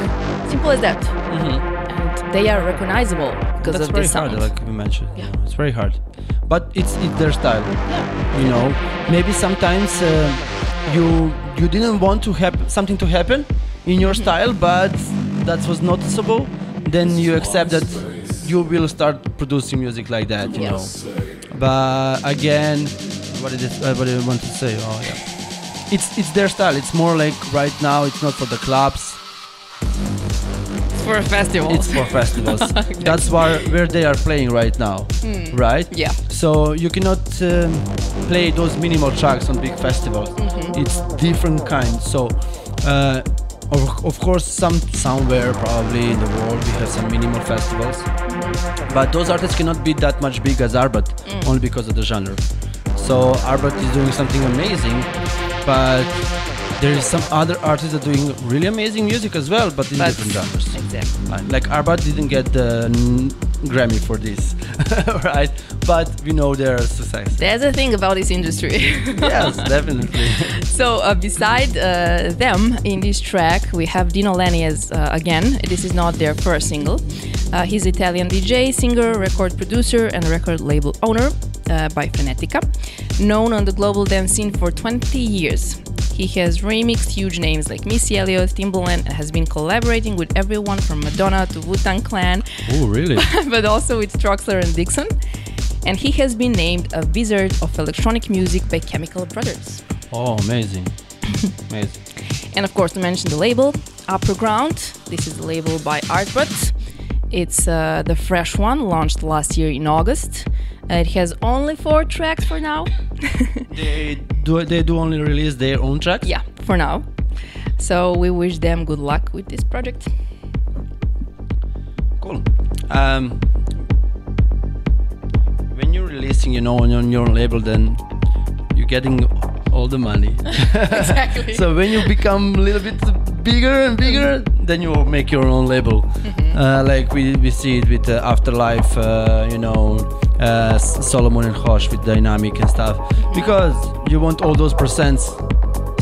Simple as that. And they are recognizable because Mm-hmm. That's of very this hard, like we mentioned. Yeah. It's very hard, but it's it's their style. yeah. You know, maybe sometimes uh, you you didn't want to have something to happen in your style, but that was noticeable. Then you accept that you will start producing music like that. You Yeah. know, but again, what did it, uh, what did I want to say? Oh yeah, it's it's their style. It's more like right now. It's not for the clubs. It's for a festival. It's for festivals. That's where where they are playing right now, right? Hmm. yeah. So you cannot um, play those minimal tracks on big festivals. Mm-hmm. It's different kind. So, uh, of, of course, some somewhere probably in the world we have some minimal festivals, but those artists cannot be that much big as Artbat Mm. only because of the genre. So Artbat is doing something amazing, but there is some other artists that are doing really amazing music as well, but in But- different genres. Exactly. Like Artbat didn't get the n- Grammy for this, right? But we know their success. There's a thing about this industry. yes, definitely. So uh, beside uh, them in this track, we have Dino Lenny as uh, again. This is not their first single. Uh, he's Italian DJ, singer, record producer, and record label owner uh, by Frenetica, known on the global dance scene for 20 years. He has remixed huge names like Missy Elliott, Timbaland, and has been collaborating with everyone from Madonna to Wu Tang Clan, oh, really? but also with Troxler and Dixon. And he has been named a wizard of electronic music by Chemical Brothers. Oh, amazing. amazing. And of course, to mention the label, UPPERGROUND. This is the label by Artbat. It's uh, the fresh one, launched last year in August. Uh, it has only four tracks for now. They do they do only release their own tracks? yeah, for now. So we wish them good luck with this project. Cool. Um, when you're releasing, you know, on your, on your own label, then you're getting all the money. Exactly. so when you become a little bit bigger and bigger, then you will make your own label. Mm-hmm. Uh, like we, we see it with uh, Afterlife, uh, you know, uh, Solomun and Hosh with Diynamic and stuff, Mm-hmm. because you want all those percents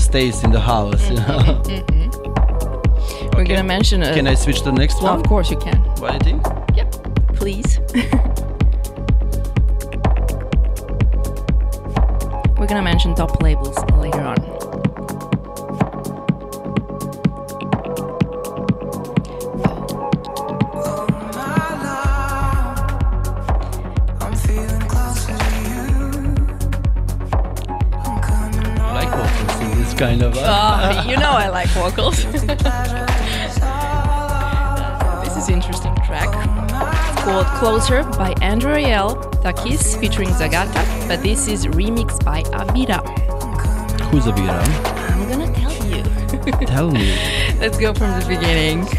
stays in the house. You know? We're Okay. gonna mention. Uh, Can I switch to the next one? Of course you can. What do you think? Yep. Please. We're gonna mention top labels later on. I'm feeling closer to you. I'm coming I like vocals in this kind of. Uh, Uh, you know I like vocals. this is interesting track. Called Closer by Andrew Rayel, Takis featuring Zagata, but this is remixed by Avira. Who's Avira? I'm gonna tell you. Tell me. Let's go from the beginning. Just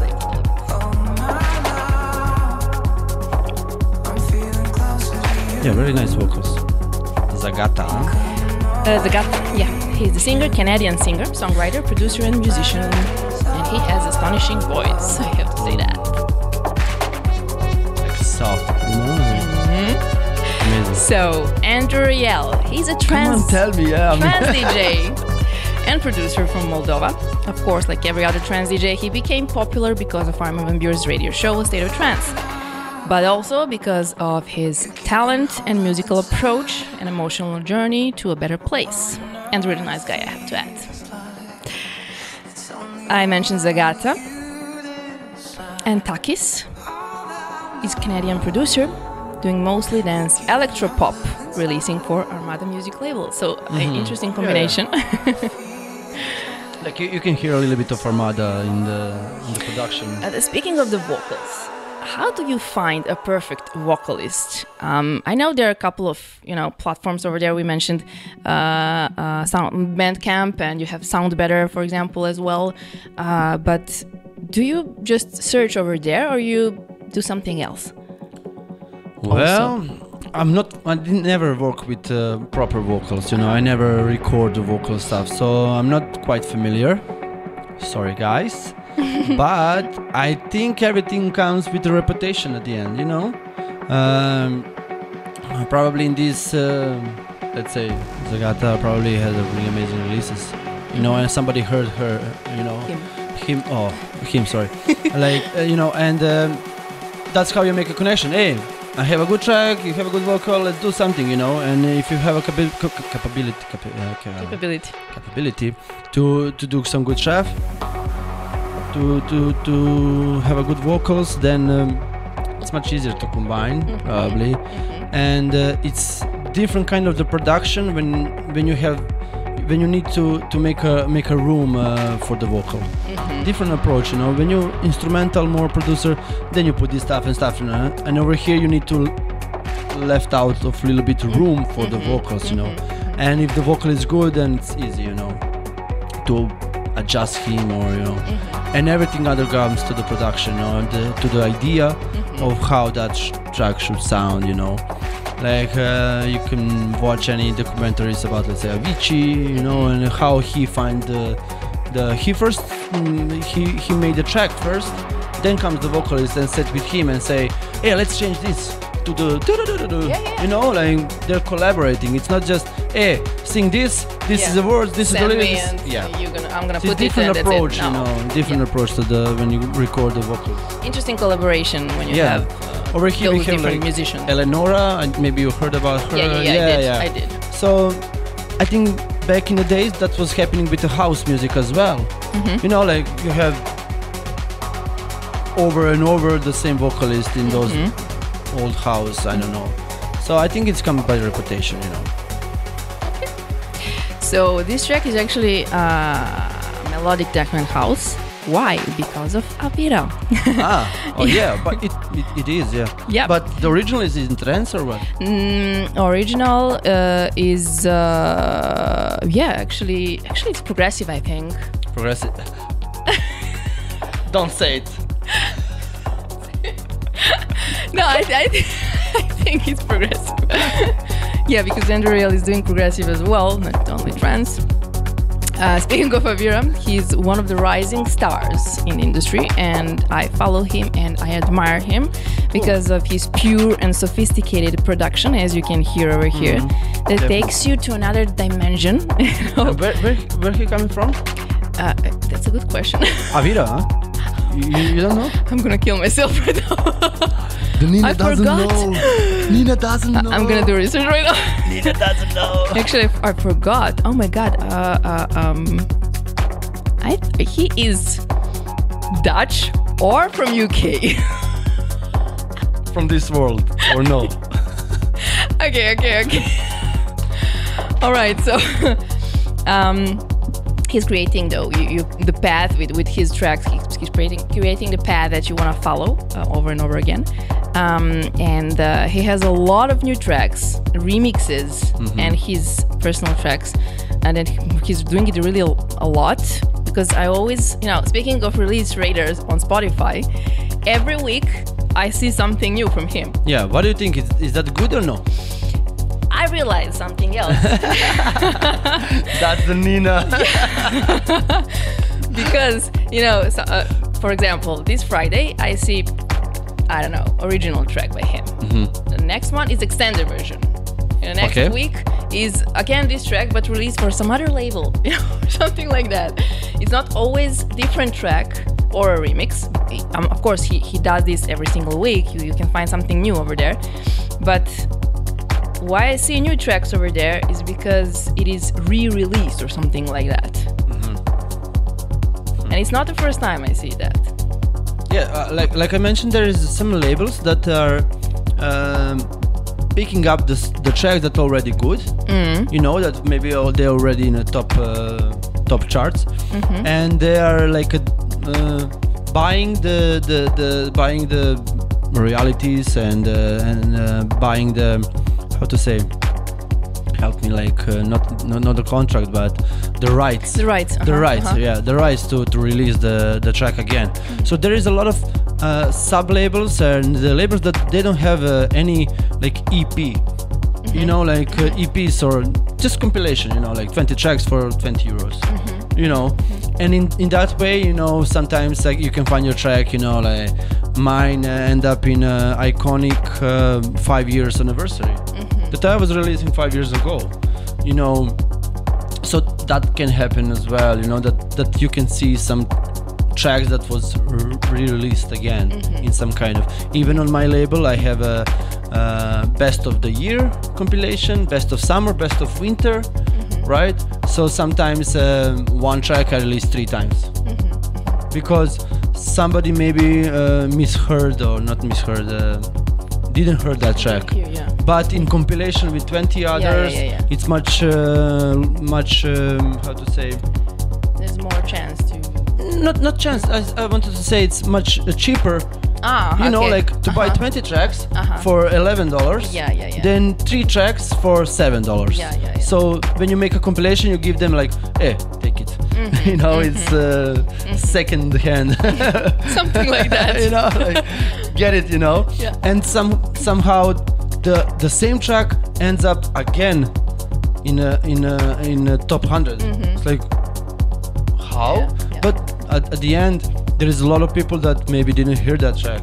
like I'm feeling closer to you. Yeah, very nice vocals. Zagata. Huh? Uh, Zagata, yeah, he's the singer, Canadian singer, songwriter, producer, and musician, and he has astonishing voice. I have to say that. So Andrew Rayel, he's a trance on, tell me. Yeah, trance DJ and producer from Moldova. Of course, like every other trance DJ, he became popular because of Armin van Buuren's radio show State of Trance, but also because of his talent and musical approach and emotional journey to a better place. And a really nice guy, I have to add. I mentioned Zagata and Takis. He's a Canadian producer doing mostly dance electro pop, releasing for Armada Music label. So an interesting combination. Like you, you can hear a little bit of Armada in the in the production. Uh, speaking of the vocals, how do you find a perfect vocalist? Um, I know there are a couple of you know platforms over there. We mentioned uh, uh, Sound Bandcamp, and you have SoundBetter, for example, as well. Uh, but do you just search over there, or you do something else? Well, I'm not. I didn't never work with uh, proper vocals. You know, I never record the vocal stuff, so I'm not quite familiar. Sorry, guys. but I think everything comes with a reputation at the end. You know, um, probably in this uh, let's say Zagata probably has a really amazing releases, you know, and somebody heard her, you know, Him. him, oh, him, sorry, like uh, you know, and um, that's how you make a connection. Hey, I have a good track, you have a good vocal, let's do something, you know, and if you have a capi- ca- ca- capability, capi- uh, ca- Capability. capability to to do some good stuff to to to have a good vocals then um, it's much easier to combine Mhm. probably Mhm. and uh, it's different kind of the production when when you have when you need to to make a make a room uh, for the vocal Mhm. different approach you know when you instrumental more producer then you put this stuff and stuff you know and over here you need to left out of a little bit room for the Mhm. vocals you know Mhm. and if the vocal is good then it's easy you know to adjust him or you know Mhm. and everything other comes to the production or the, to the idea Mhm. Of how that sh- track should sound you know? Like uh, you can watch any documentaries about let's say Avicii you know and how he find the the he first mm, he he made the track first then comes the vocalist and sit with him and say hey let's change this to the do-do-do-do-do." Yeah, yeah. you know like they're collaborating it's not just hey sing this this Yeah. is the words this Send is the lyrics yeah you're gonna, I'm gonna it's put different and that's it. approach, you know, different approach to the when you record the vocal. Interesting collaboration when you have uh, Over here we those have different like musicians. Eleonora, and maybe you heard about her. yeah, yeah, yeah, I did. I did. So, I think back in the days that was happening with the house music as well. Mhm. You know, like you have over and over the same vocalist in those Mhm. Old house. I don't know. So I think it's come by reputation, you know. So this track is actually uh, melodic Dachman house. Why? Because of Avira. ah, oh yeah, but it, it, it is, yeah. Yeah. But the original is in trance or what? Mm, original uh, is uh, yeah, actually, actually it's progressive. I think. Progressive. Don't say it. No, I, I, I think it's progressive. yeah, because Andrew Rayel is doing progressive as well, not only trance. Uh, speaking of Aviram, he's one of the rising stars in the industry, and I follow him and I admire him because of his pure and sophisticated production, as you can hear over here, that Definitely. takes you to another dimension. you know? Uh, where, where, where he coming from? Uh, that's a good question. Avira, huh? You, you don't know? I'm gonna kill myself right now. The Nina I doesn't forgot. know. Nina doesn't know. I'm gonna do research right now. Nina doesn't know. Actually, I, I forgot. Oh my god. Uh, uh, um, I he is Dutch or from UK. From this world, or no? okay, okay, okay. All right. So, um, he's creating though you, you the path with with his tracks. He's, he's creating creating the path that you want to follow uh, over and over again. Um, and uh, he has a lot of new tracks, remixes, and his personal tracks, and then he's doing it really a, a lot because I always, you know, speaking of release radars on Spotify, every week I see something new from him. Yeah, what do you think? Is, is that good or no? I realized something else. That's the Nina. because you know so, uh, for example this friday i see i don't know original track by him. The next one is extended version. And the next Okay. week is again this track but released for some other label you know something like that. It's not always different track or a remix. Um, of course he, he does this every single week. You, you can find something new over there. But why I see new tracks over there is because it is re-released or something like that. And it's not the first time I see that. yeah, uh, like like I mentioned, there is some labels that are um, picking up the the tracks that are already good. You know that maybe they're already in the top uh, top charts, and they are like a, uh, buying the, the the buying the realities and uh, and uh, buying the how to say help me like uh, not, not not the contract but the rights. The rights. the uh-huh, rights uh-huh. yeah the rights to, to release the, the track again. So there is a lot of uh, sub labels and the labels that they don't have uh, any like ep you know like uh, eps or just compilation you know like 20 tracks for 20 euros you know? And in, in that way you know sometimes like you can find your track you know like mine uh, end up in iconic uh, five years anniversary that I was releasing five years ago. You know, so that can happen as well. You know that that you can see some tracks that was re-released again in some kind of. Even on my label, I have a. Uh, best of the year compilation, best of summer, best of winter, right? So sometimes um one track I release three times because somebody maybe uh, misheard or not misheard, uh, didn't hear that track. Yeah. But in compilation with 20 others, yeah, yeah. it's much, uh, much, um, how to say, There's more chance to. not not chance. I, I wanted to say it's much uh, cheaper. Ah, You know, okay. like to buy Uh-huh. 20 tracks Uh-huh. for 11 dollars. Yeah, yeah, yeah. Then three tracks for seven dollars. Yeah, yeah, yeah. So when you make a compilation, you give them like, hey, take it. Mm-hmm, you know, it's uh, second hand. Something like that. you know, like, get it. You know. Yeah. And some somehow the the same track ends up again in a in a in a top 100 It's like how? Mm-hmm. Yeah, yeah. But at, at the end, there is a lot of people that maybe didn't hear that track,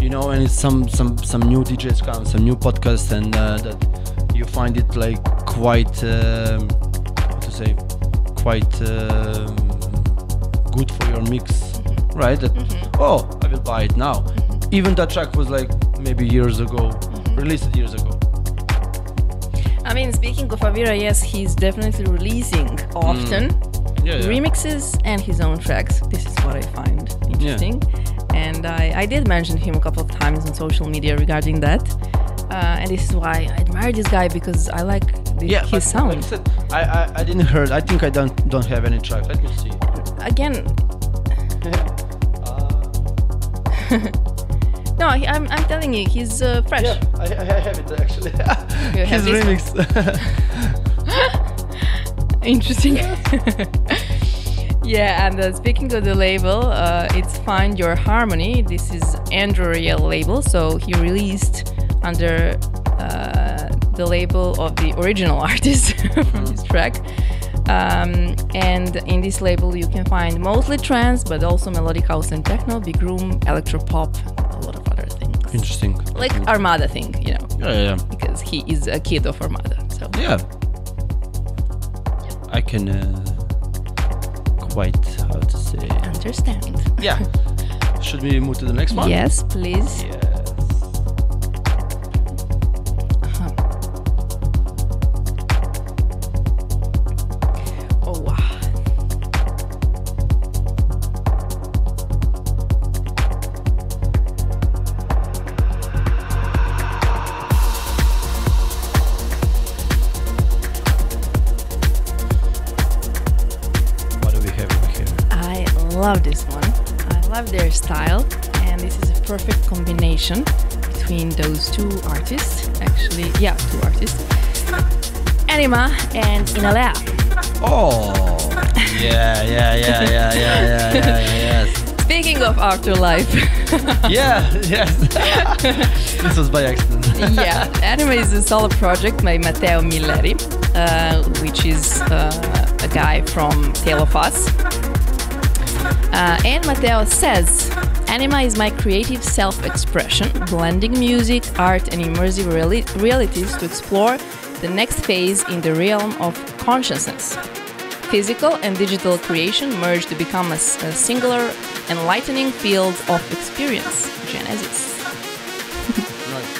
you know, and it's some some some new DJs come, some new podcasts, and uh, that you find it like quite um, how to say, quite um, good for your mix, Mm-hmm. right? That oh, I will buy it now. Even that track was like maybe years ago, Mm-hmm. released years ago. I mean, speaking of Avira, yes, he's definitely releasing often Yeah, yeah. remixes and his own tracks. This is what I find interesting. And I, I did mention him a couple of times on social media regarding that. Uh, and this is why I admire this guy because I like the, yeah, his sound. Like I, said, I, I I didn't heard. I think I don't don't have any track. Let me see. Again, no, he, I'm, I'm telling you, he's uh, fresh. Yeah, I, I have it actually. His remix. Interesting. yeah, and uh, speaking of the label, uh, it's Find Your Harmony. This is Andrew Rayel label, so he released under uh, the label of the original artist from this track. Um, and in this label, you can find mostly trance, but also melodic house and techno, big room, electro pop, a lot of other things. Interesting. Like Armada thing, you know, Yeah, yeah, yeah. because he is a kid of Armada. So Yeah. I can uh, quite how to say. understand. Yeah. Should we move to the next one? Yes, please. Yes. artists, actually. Yeah, two artists. Anyma and Innellea. Oh. Yeah, yeah, yeah, yeah, yeah, yeah, yeah, yes. Speaking of afterlife. yeah, yes. this was by accident. yeah, Anyma is a solo project by Matteo Milleri, uh, which is uh, a guy from Tale of Us. Uh, and Matteo says Anyma is my creative self expression, blending music, art, and immersive reali- realities to explore the next phase in the realm of consciousness. Physical and digital creation merge to become a singular, enlightening field of experience. Genesis. Nice.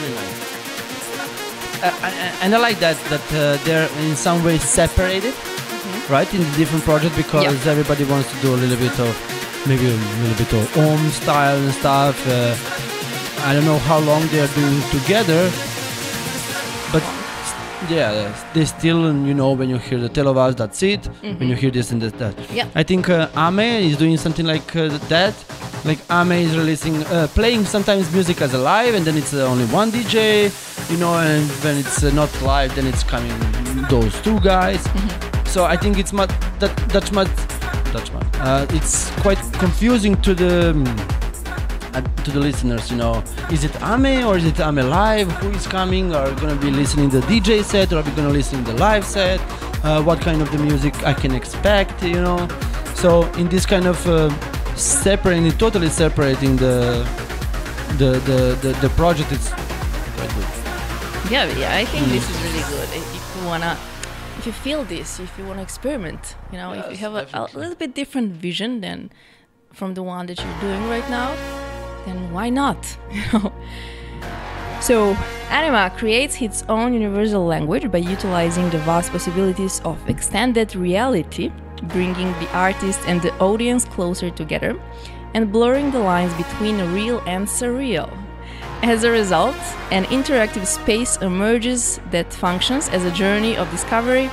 Really nice. Uh, and- and I like that that uh, they're in some ways separated, right, in the different projects because. Yeah. everybody wants to do a little bit of maybe a little bit of home style and stuff. Uh, I don't know how long they are doing together, but yeah, they still you know when you hear the tale of us, that's it. When you hear this and that, that. Mm-hmm. Yeah. I think uh, Ame is doing something like uh, that. Like Ame is releasing, uh, playing sometimes music as a live, and then it's uh, only one DJ, you know, and when it's uh, not live, then it's coming those two guys. So I think it's much that that's much. Uh, it's quite confusing to the. um, uh, to the listeners, you know, is it Ame or is it Ame Live? Who is coming? Are we gonna be listening the DJ set or are we gonna listen to the live set? Uh, what kind of the music I can expect, you know? So in this kind of uh, separating, totally separating the the the the, the project, it's quite good. Yeah, yeah, I think this is really good. If if you wanna, if you feel this, if you wanna experiment, you know, if you have a, a little bit different vision than from the one that you're doing right now, then why not? You know. So, Anyma creates its own universal language by utilizing the vast possibilities of extended reality, bringing the artist and the audience closer together, and blurring the lines between real and surreal. As a result, an interactive space emerges that functions as a journey of discovery,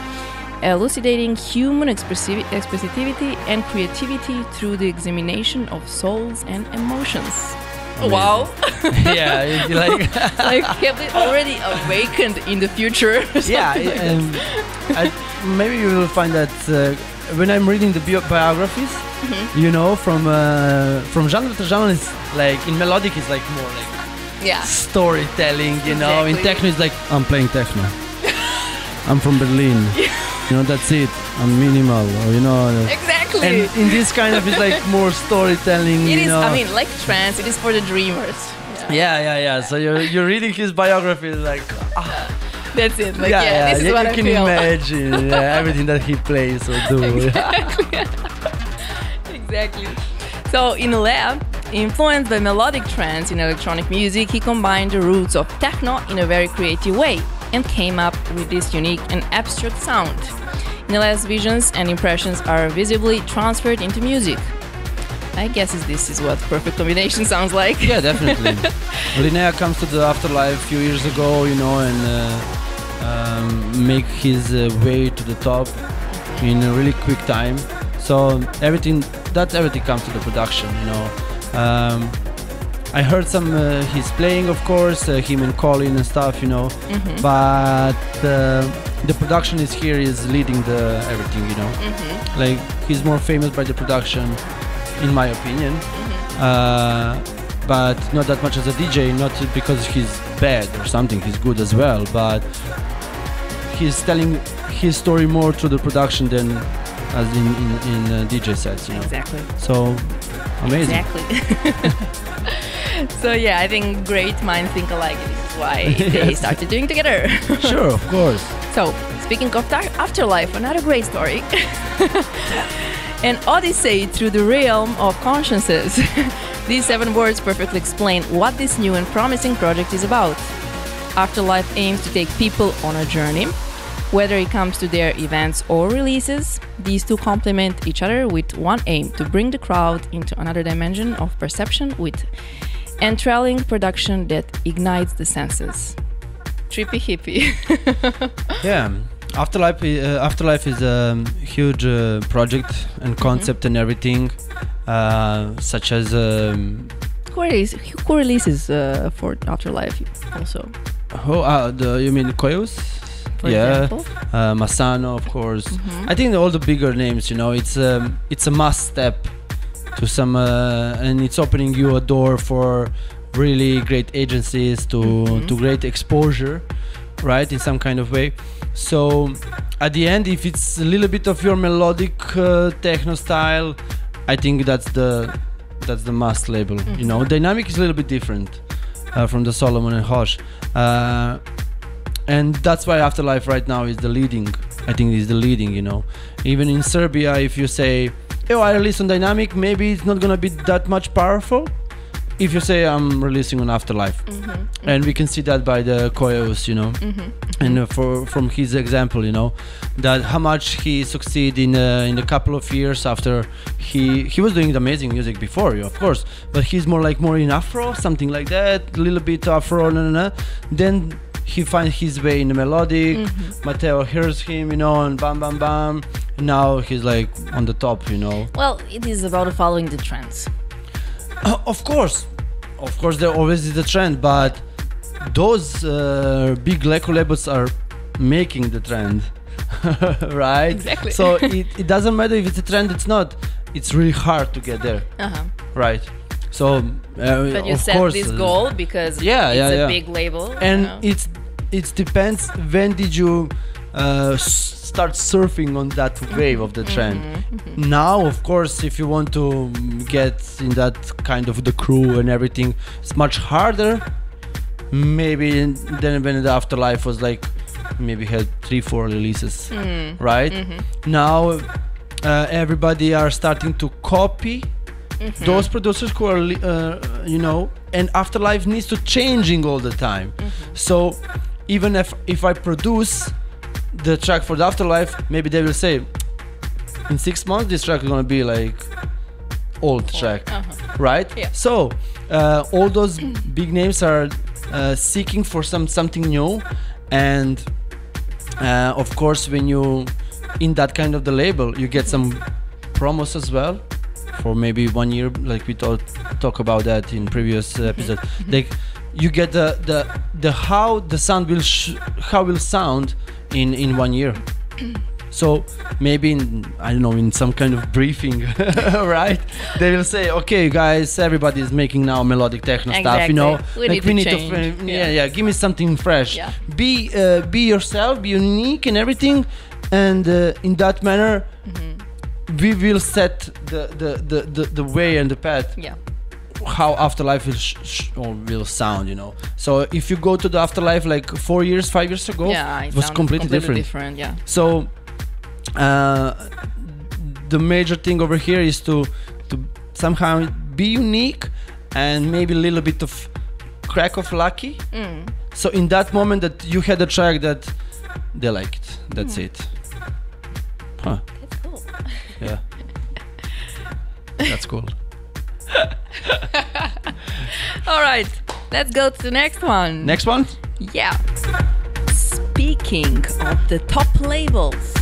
elucidating human expressi- expressivity and creativity through the examination of souls and emotions. Wow! yeah, it's like like have it already awakened in the future. yeah, something and I, maybe you will find that uh, when I'm reading the bio- biographies, Mm-hmm. you know, from uh, from genre to genre, it's like in melodic, it's like more like yeah. storytelling, you know. In techno, it's like I'm playing techno. I'm from Berlin. You know, that's it. I'm minimal, or you know. Exactly. And in this kind of, it's like more storytelling. it you is. know. I mean, like trance. It is for the dreamers. Yeah, yeah, yeah. So you're you're reading his biography, like ah. That's it. Like, yeah, this is you, what you I can feel. imagine yeah, everything that he plays or do. exactly. So Innellea, influenced by melodic trends in electronic music, he combined the roots of techno in a very creative way and came up with this unique and abstract sound. Innellea's visions and impressions are visibly transferred into music. I guess this is what perfect combination sounds like. Yeah, definitely. Innellea comes to the afterlife a few years ago, you know, and uh, um, make his uh, way to the top in a really quick time. So everything, that everything comes to the production, you know. Um, I heard some uh, he's playing, of course, uh, him and Colyn and stuff, you know. But uh, the production is here is leading the everything, you know. Like he's more famous by the production, in my opinion. Uh, but not that much as a DJ, not because he's bad or something. He's good as well, but he's telling his story more through the production than as in in, in uh, DJ sets, you know. Exactly. So amazing. Exactly. so yeah, I think great minds think alike. This is why they started doing together. Sure, of course. So, speaking of afterlife, another great story. An odyssey through the realm of consciences. These seven words perfectly explain what this new and promising project is about. Afterlife aims to take people on a journey. Whether it comes to their events or releases, these two complement each other with one aim to bring the crowd into another dimension of perception with enthralling production that ignites the senses. Trippy hippie. Yeah, Afterlife. Uh, Afterlife is a huge uh, project and concept and everything, uh, such as um, Who, release, who releases uh, for Afterlife also? oh, uh, the you mean Koyos? For yeah, example? uh, Massano, of course. Mhm. I think all the bigger names, you know, it's um, it's a must step to some, uh, and it's opening you a door for really great agencies to Mhm. to great exposure, right? In some kind of way. So at the end, if it's a little bit of your melodic uh, techno style, I think that's the that's the must label. You know, Diynamic is a little bit different uh, from the Solomun and Hosh. Uh, and that's why afterlife right now is the leading. I think is the leading you know. Even in serbia if you say oh i release on Diynamic maybe it's not gonna be that much powerful if you say i'm releasing on afterlife. And we can see that by the koyos you know. And uh, for from his example you know that how much he succeed in uh, in a couple of years after he he was doing amazing music before you of course. But he's more like more in afro something like that a little bit afro no, no, no. then he finds his way in the melodic Matteo hears him you know and bam bam bam now he's like on the top you know Well, it is about following the trends. Uh, of course, of course, there always is a trend, but those uh, big record labels are making the trend, right? Exactly. So it, it doesn't matter if it's a trend, it's not. It's really hard to get there, Uh-huh. right? So, uh, But you of set course, this uh, goal because yeah, it's yeah, a yeah. big label. you and know? it's it depends when did you uh, start surfing on that wave of the trend Mm-hmm, now of course if you want to mm, get in that kind of the crew and everything it's much harder maybe then when the afterlife was like maybe had three four releases right now uh, everybody are starting to copy those producers who are uh, you know and afterlife needs to changing all the time. So even if if i produce the track for the afterlife maybe they will say in six months this track is gonna be like old track. right? Yeah. so uh, all those big names are uh, seeking for some something new. And uh, of course when you in that kind of the label you get some promos as well for maybe one year like we talked talk about that in previous episode like you get the the the how the sound will sh- how will sound in in one year so maybe in i don't know in some kind of briefing right they will say okay guys everybody is making now melodic techno stuff you know We like need we to need change. to yeah. Yeah. yeah give me something fresh Yeah. be uh, be yourself be unique and everything and uh, in that manner Mm-hmm. We will set the, the, the, the, the way and the path Yeah. how afterlife will sh- sh- or will sound you know so if you go to the afterlife like four years five years ago yeah, it was sounds completely, different different. Yeah. so uh, the major thing over here is to to somehow be unique and maybe a little bit of crack of lucky Mm. so in that moment that you had a track that they liked that's it huh. Yeah that's cool All right, let's go to the next one. next one Yeah. Speaking of the top labels.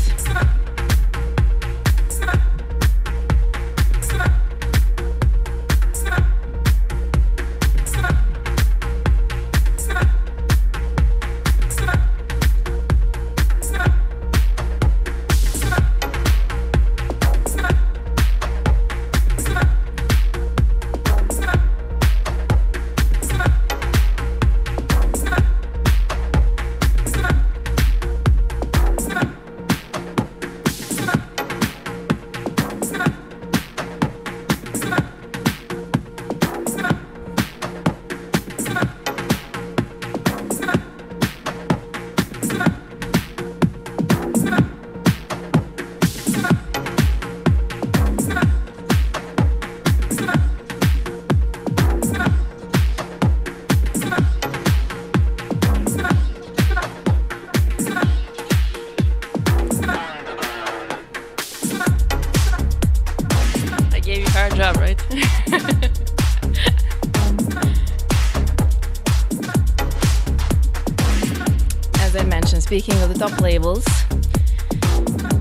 Labels,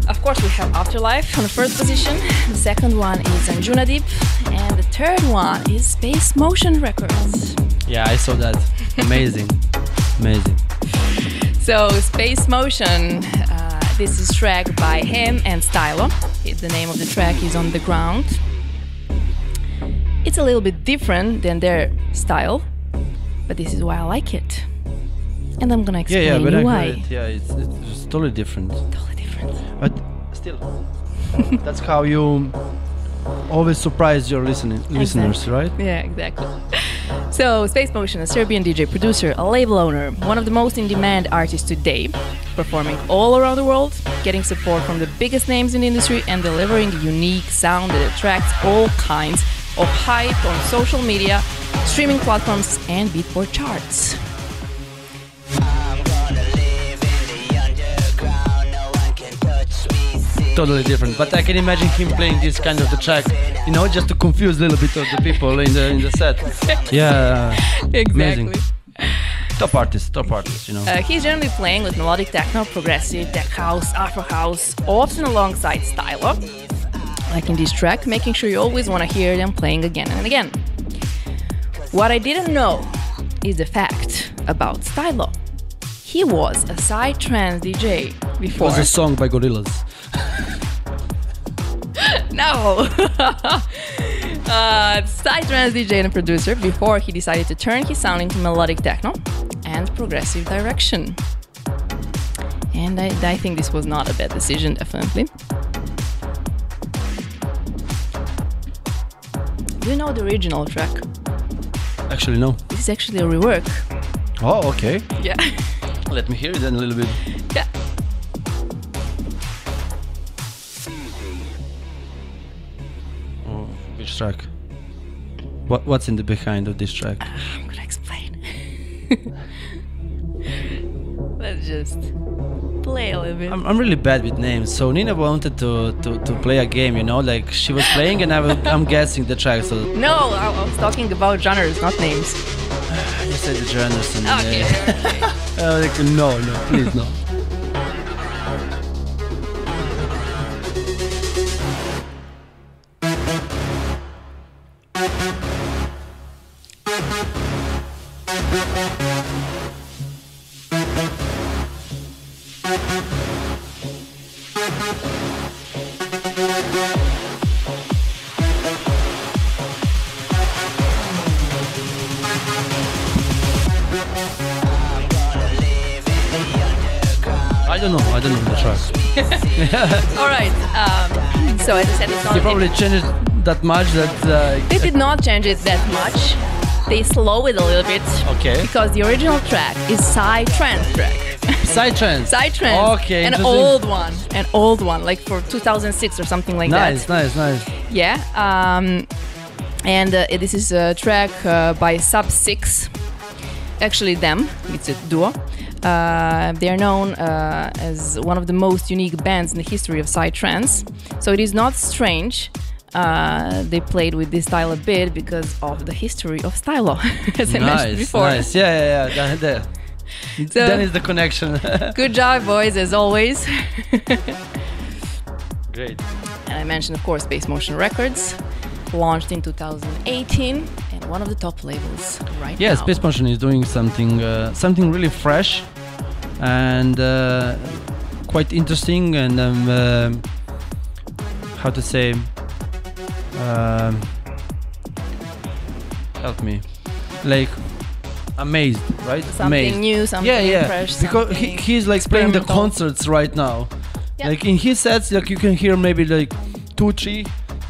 of course we have Afterlife on the first position. The second one is Anjuna Deep, and the third one is Space Motion Records. yeah i saw that amazing amazing So Space Motion, uh, this is track by him and Stylo. The name of the track is On the Ground. It's a little bit different than their style, but this is why I like it. And I'm gonna explain yeah yeah, but you I why. heard it. yeah it's, it's totally different Totally different. but still that's how you always surprise your listening listeners right Yeah, exactly. So, Space Motion, a Serbian DJ producer, a label owner, one of the most in demand artists today, performing all around the world, getting support from the biggest names in the industry, and delivering a unique sound that attracts all kinds of hype on social media, streaming platforms, and Beatport charts. Totally different but i can imagine him playing this kind of the track you know just to confuse a little bit of the people in the in the set yeah Amazing. top artist top artist you know Uh, he's generally playing with melodic techno, progressive, tech house, afro house, often alongside stylo. Like in this track, making sure you always want to hear them playing again and again. What I didn't know is the fact about stylo. He was a psytrance DJ it before. was a song by gorillas No! uh, psytrance DJ and producer before he decided to turn his sound into melodic techno and progressive direction. And I, I think this was not a bad decision, definitely. Do you know the original track? actually no This is actually a rework Oh, okay. Yeah. Let me hear it then a little bit. Track? What What's in the behind of this track? I'm gonna explain. Let's just play a little bit. I'm, I'm really bad with names. So Nina wanted to, to, to play a game, you know, like she was playing and I was, I'm guessing the track. So no, I, I was talking about genres, not names. you said the genres and Okay. uh, I like, no, no, please no. So as I said, it's not. They probably changed it that much that. Uh, They did not change it that much. They slow it a little bit. Okay. Because the original track is Psy Trance track. Psytrance. Psy Trance. Okay. An old one. An old one, like for 2006 or something like Nice, that. Nice, nice, nice. Yeah. Um, and uh, this is a track uh, by Sub Six. Actually, them. It's a duo. Uh, they are known uh, as one of the most unique bands in the history of psytrance. So it is not strange. Uh, they played with this style a bit because of the history of stylo, as I mentioned before. nice. Yeah, yeah, yeah. That, that. So- then is the connection. Good job, boys, as always. Great. And I mentioned, of course, Space Motion Records, launched in 2018 and one of the top labels right Yeah, now. Space Motion is doing something, uh, something really fresh, and uh, quite interesting, and um, uh, how to say, um, help me, like amazed, right? Something amazed. new, something yeah, yeah. fresh, because he, he's like playing the concerts right now. Yeah. Like in his sets, like you can hear maybe like two, three,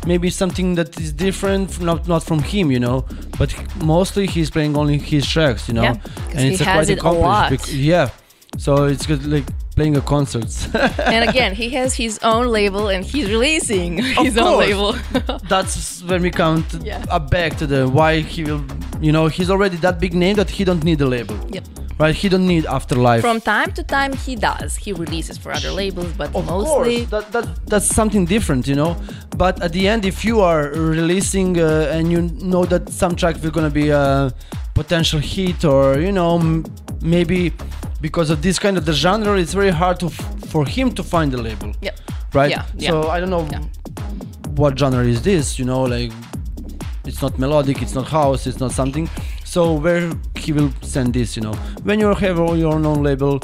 maybe something that is different, f- not not from him, you know. But he- mostly he's playing only his tracks, you know. Yeah, 'cause he a has it a lot. bec- yeah, so it's good like playing a concert. and again, he has his own label and he's releasing his own label. That's when we count Yeah. back to the why he will, you know, he's already that big name that he don't need a label, yep. Right? He don't need Afterlife. From time to time, he does. He releases for other labels, but Of mostly. course, that, that that's something different, you know. But at the end, if you are releasing uh, and you know that some track will gonna be a potential hit, or you know, maybe because of this kind of the genre, it's very hard to f- for him to find a label, Yeah. right? Yeah, yeah. So I don't know Yeah. what genre is this, you know, like it's not melodic, it's not house, it's not something. So where he will send this, you know, when you have all your own label,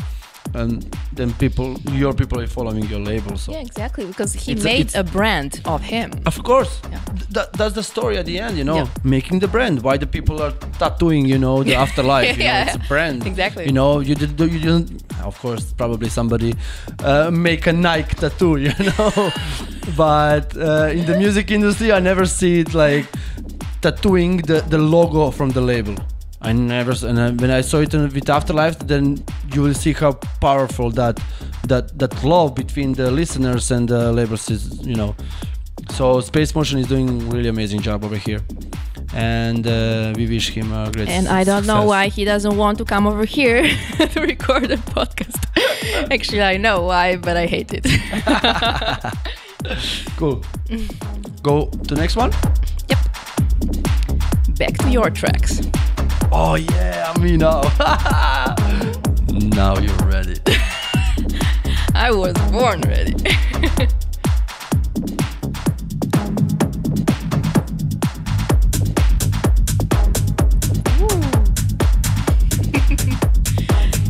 and then people, your people are following your label. So Yeah, exactly. Because he It's made it's- a, brand of him. of course, Yeah. th- that's the story at the end, you know, Yeah. making the brand. Why the people are tattooing, you know, the afterlife. You Yeah, know, it's a brand. exactly. You know, you did, you didn't. Of course, probably somebody uh, make a Nike tattoo, you know. but uh, in the music industry, I never see it like tattooing the, the logo from the label. I never, and uh, when I saw it in- with Afterlife, then you will see how powerful that that that love between the listeners and the labels is, you know. So Space Motion is doing really amazing job over here, and uh, we wish him a great. And I don't know why he doesn't want to come over here to record a podcast. Actually, I know why, but I hate it. Cool. Go to next one. Back to your tracks. Oh yeah, me now. now you're ready. I was born ready.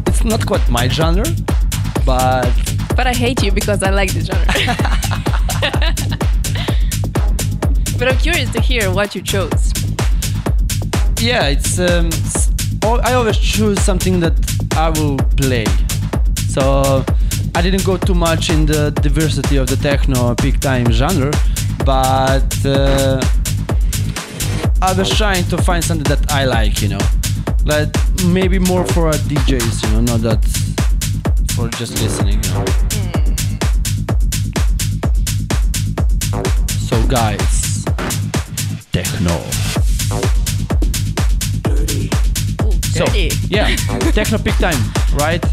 It's not quite my genre, but But I hate you because I like the genre. but I'm curious to hear what you chose. Yeah, it's. Um, s- al- I always choose something that I will play. So I didn't go too much in the diversity of the techno peak time genre, but uh, I was trying to find something that I like, you know. Like maybe more for DJs, you know, not that for just listening, you know. So guys, techno. So yeah, techno peak time, right?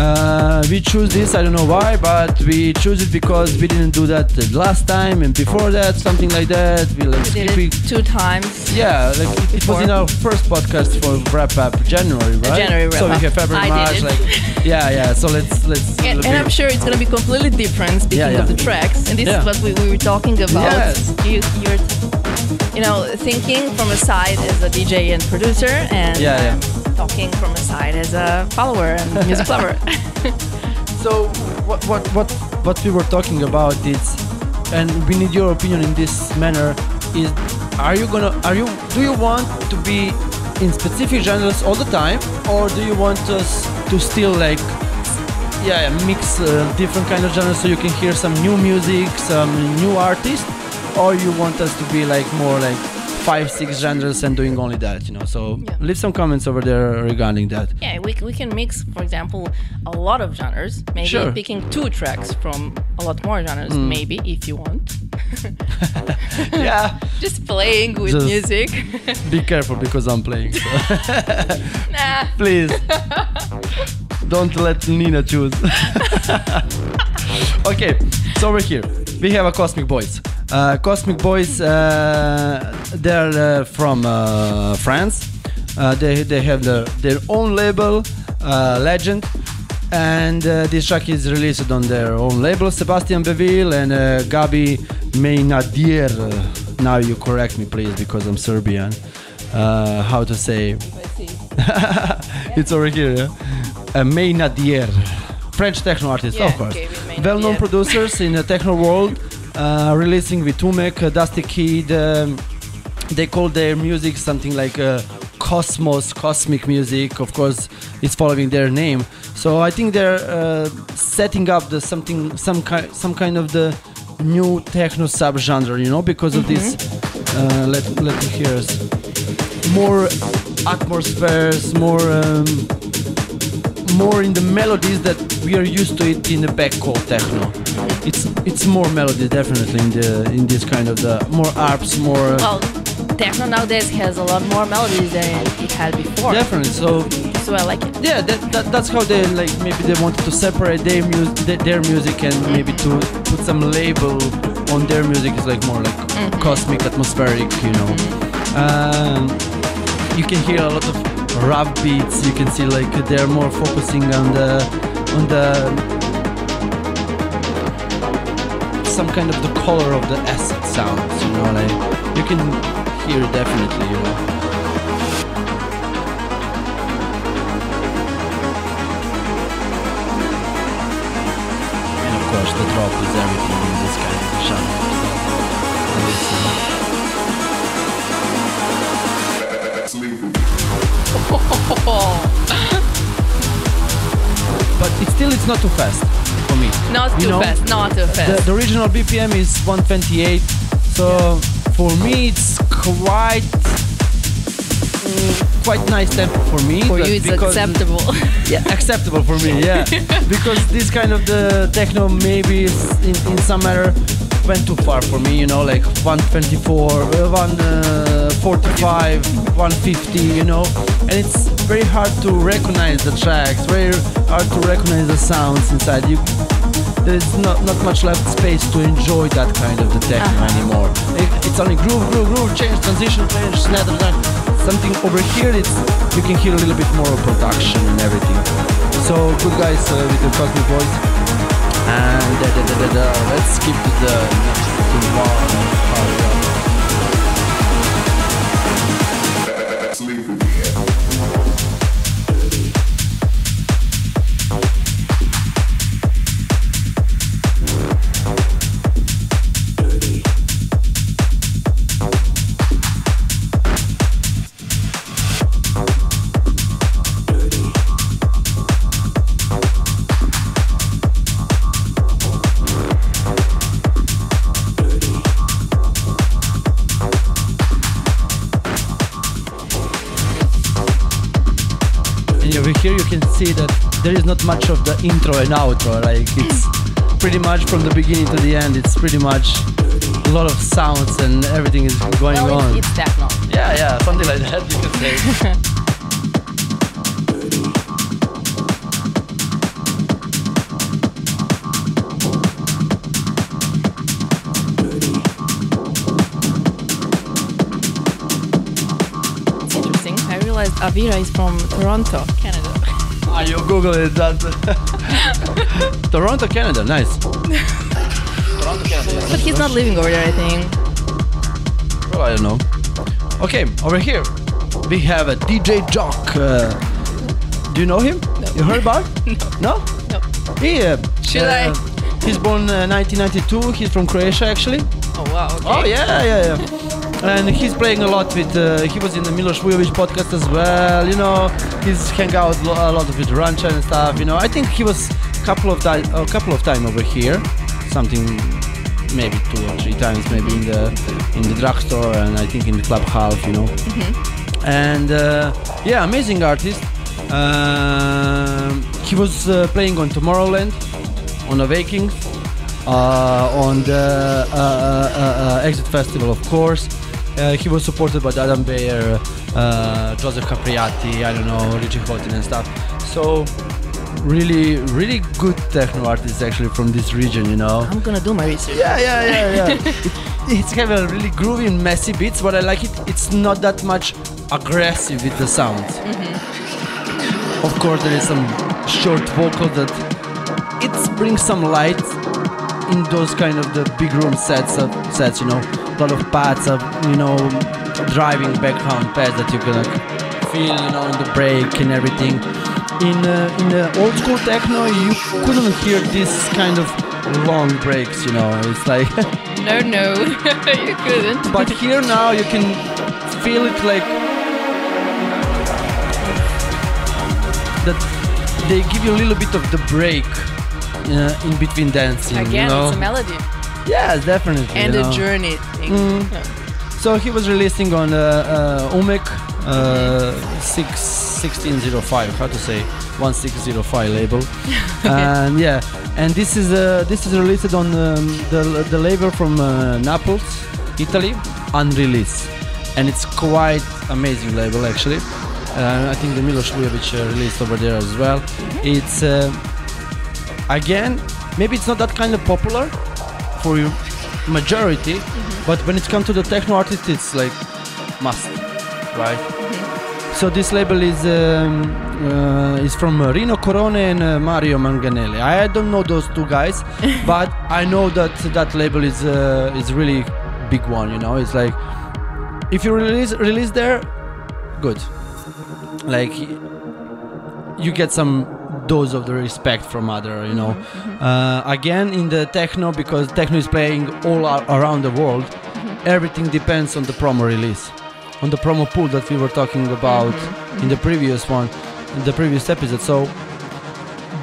Uh, we choose this. I don't know why, but we choose it because we didn't do that last time and before that, something like that. We like We did it two times. Yeah, like it, it was in our first podcast for wrap up January, right? January So we have February, I March, like yeah, yeah. So let's let's. And, and I'm sure it's gonna be completely different speaking Yeah, yeah. of the tracks. And this Yeah. is what we, we were talking about. Yes. You, you're, you know, thinking from a side as a DJ and producer, and Yeah, yeah. um, talking from a side as a follower and music lover. So what what what what we were talking about is, and we need your opinion in this manner. Is are you gonna are you do you want to be in specific genres all the time, or do you want us to still like yeah, mix uh, different kind of genres so you can hear some new music, some new artists, or you want us to be like more like five six genres and doing only that, you know? So Yeah. leave some comments over there regarding that. yeah, we, we can mix, for example, a lot of genres. Maybe Sure. picking two tracks from a lot more genres, Mm. maybe if you want. yeah. Just playing with Just- music. Be careful because I'm playing. So. nah. Please. Don't let Nina choose. okay, so over here we have a Cosmic Boys. Uh, Cosmic Boys, uh, they're uh, from uh, France. Uh, they, they have their, their own label, uh, Legend, and uh, this track is released on their own label. Sebastian Beville and uh, Gabi Meinadier. Now you correct me, please, because I'm Serbian. Uh, how to say? it's over here. Yeah? Uh, Meinadier, French techno artist, Yeah, of course. Meinadier. Well-known producers in the techno world, uh, releasing with Umek, uh, Dusty Kid. Um, they call their music something like uh, cosmos, cosmic music. Of course, it's following their name. So I think they're uh, setting up the something, some kind, some kind of the new techno subgenre. You know, because of this. Uh, let let me hear us. More atmospheres, more. Um, more in the melodies that we are used to it in the backcall techno. It's it's more melody definitely in the in this kind of the more arps, more uh, Well, techno nowadays has a lot more melodies than it had before. definitely. So So I like it. yeah, that, that, that's how they like maybe they wanted to separate their music, their music, and maybe to put some label on their music is like more like cosmic, atmospheric, you know. Um, you can hear a lot of rap beats. You can see like they're more focusing on the on the some kind of the color of the acid sounds. You know, like you can hear definitely. You know. And of course, the drop is everything in this kind of genre. but it still it's not too fast for me. Not You too know, fast. Not too fast. the original BPM is 128, so for me it's quite mm, quite nice tempo for me. For you, it's because- acceptable. yeah, acceptable for me. Yeah, because this kind of the techno maybe is in, in some matter went too far for me. You know, like 124, uh, 145, 150. You know, and it's very hard to recognize the tracks. Very hard to recognize the sounds inside. You there's not not much left space to enjoy that kind of the techno Uh-huh. anymore. It, it's only groove, groove, groove, change, transition, change, snare, da, da, da. something over here. It's you can hear a little bit more of production and everything. So good guys uh, with the Cosmic Boys. And da, da, da, let's skip to the next one. Much of the intro and outro. Like it's pretty much from the beginning to the end. It's pretty much a lot of sounds and everything is going well, on. it's, it's techno. yeah, yeah, something like that. You can say. It's interesting. I realized Avira is from Toronto. Ah, you Google it. That Toronto, Canada. Nice. Toronto, Canada. But he's not living over there, I think. Oh, I don't know. Okay, over here we have a DJ Jock. Uh, do you know him? You heard about? no. No. He, uh, Should uh, I? He's born uh, 1992. He's from Croatia, actually. Oh wow. Okay. Oh yeah, yeah, yeah. And he's playing a lot with. Uh, he was in the Milos Vujovic podcast as well. You know, he's hang out a lot with Rancha and stuff. You know, I think he was a couple of di- a couple of time over here, something maybe two or three times, maybe in the in the drugstore and I think in the club half. You know, and uh, yeah, amazing artist. Um, he was uh, playing on Tomorrowland, on Awakenings, uh, on the uh, uh, uh, Exit Festival, of course. Uh, he was supported by Adam Beyer, uh, Joseph Capriati, I don't know, Richie Hawtin and stuff. So, really, really good techno artists actually from this region, you know. I'm gonna do my research. Yeah, yeah, yeah, yeah. it, it's kind of really groovy and messy beats, but I like it. It's not that much aggressive with the sounds. Of course, there is some short vocal that it brings some light in those kind of the big room sets of sets. You know, a lot of pads of you know driving background pads that you're gonna feel, you know, in the break and everything. In uh, in the old school techno, you couldn't hear this kind of long breaks. You know, it's like. No, no, you couldn't. But here now you can feel it like that they give you a little bit of the break uh, in between dancing. Again, you know? it's a melody yes, definitely. and you a know. journey thing. Mm. Yeah. So he was releasing on uh, uh, Umek uh, 6, 1605, how to say 1605 label, and yeah, and this is uh, this is released on um, the the label from uh, Naples, Italy, unreleased, and it's quite amazing label actually. Uh, I think the Milos Vujovic uh, released over there as well. It's uh, again maybe it's not that kind of popular for you majority but when it comes to the techno artist it's like must right? So this label is um, uh, is from Rino Cerrone and uh, Mario Manganelli. I don't know those two guys but I know that that label is uh, is really big one you know? It's like if you release release there good. Like you get some dose of the respect from other you know. Mm-hmm, mm-hmm. Uh, again in the techno because techno is playing all ar- around the world mm-hmm. everything depends on the promo release on the promo pool that we were talking about in the previous one in the previous episode. So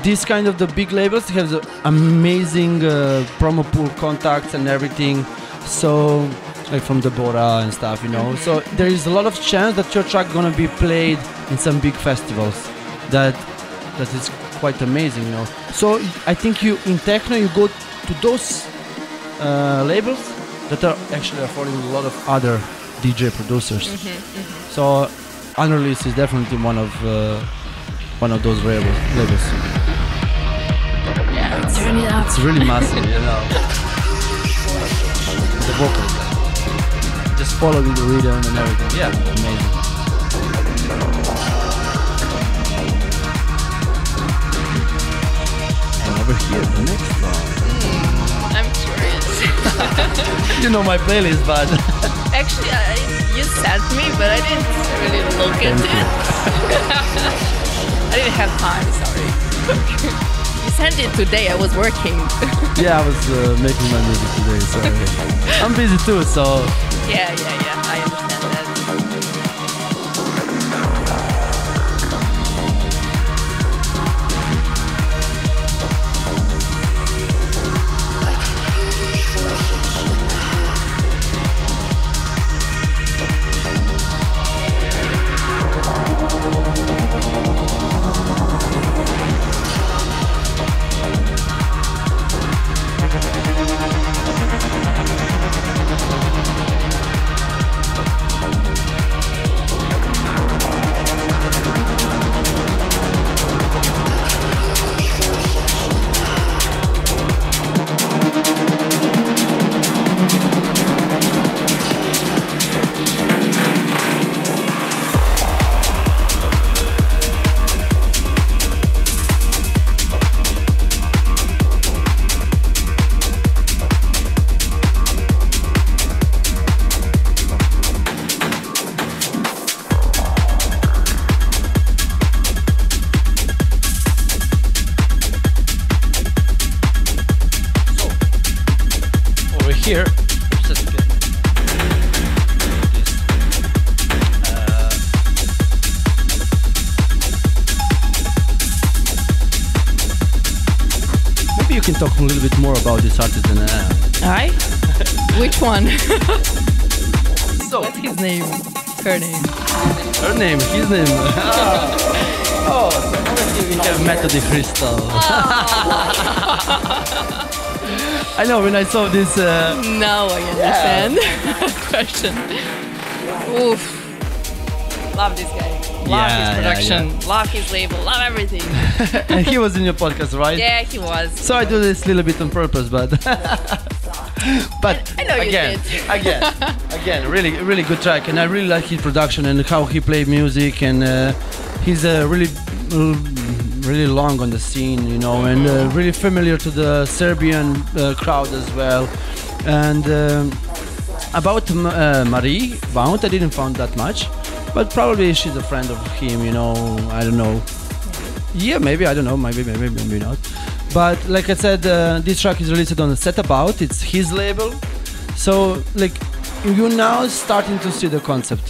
this kind of the big labels have the amazing uh, promo pool contacts and everything. So like from the Bora and stuff you know. So there is a lot of chance that your track gonna be played in some big festivals that that is quite amazing you know. So i think you in techno you go to those uh, labels that are actually affording a lot of other dj producers. So unreleased is definitely one of uh, one of those labels labels. Yeah it's, Turn it up. it's really massive you know. The vocals just follow with the rhythm and everything. Yeah. Amazing over here the next one I'm curious. you know my playlist but Actually, I, you sent me, but I didn't really look at you. it. I didn't have time. Sorry. you sent it today. I was working. yeah i was uh, making my music today so i'm busy too so yeah, yeah, yeah. I understand Her name. her name, his name. oh, so we have Metodi Hristov. I know when I saw this. Uh, Now I understand. Question. Oof. Love this guy. Love Yeah, his yeah, production. Love his label. Love everything. and he was in your podcast, right? yeah, he was. So I do this little bit on purpose, but but I know you again, again, again, really, really good track, and I really like his production and how he played music, and uh, he's uh, really, uh, really long on the scene, you know, and uh, really familiar to the Serbian uh, crowd as well, and. Um, about uh, Marie Bount, I didn't find that much, but probably she's a friend of him. You know, I don't know. Yeah, maybe I don't know. Maybe, maybe, maybe not. But like I said, uh, this track is released on Set About. It's his label, so like you now starting to see the concept,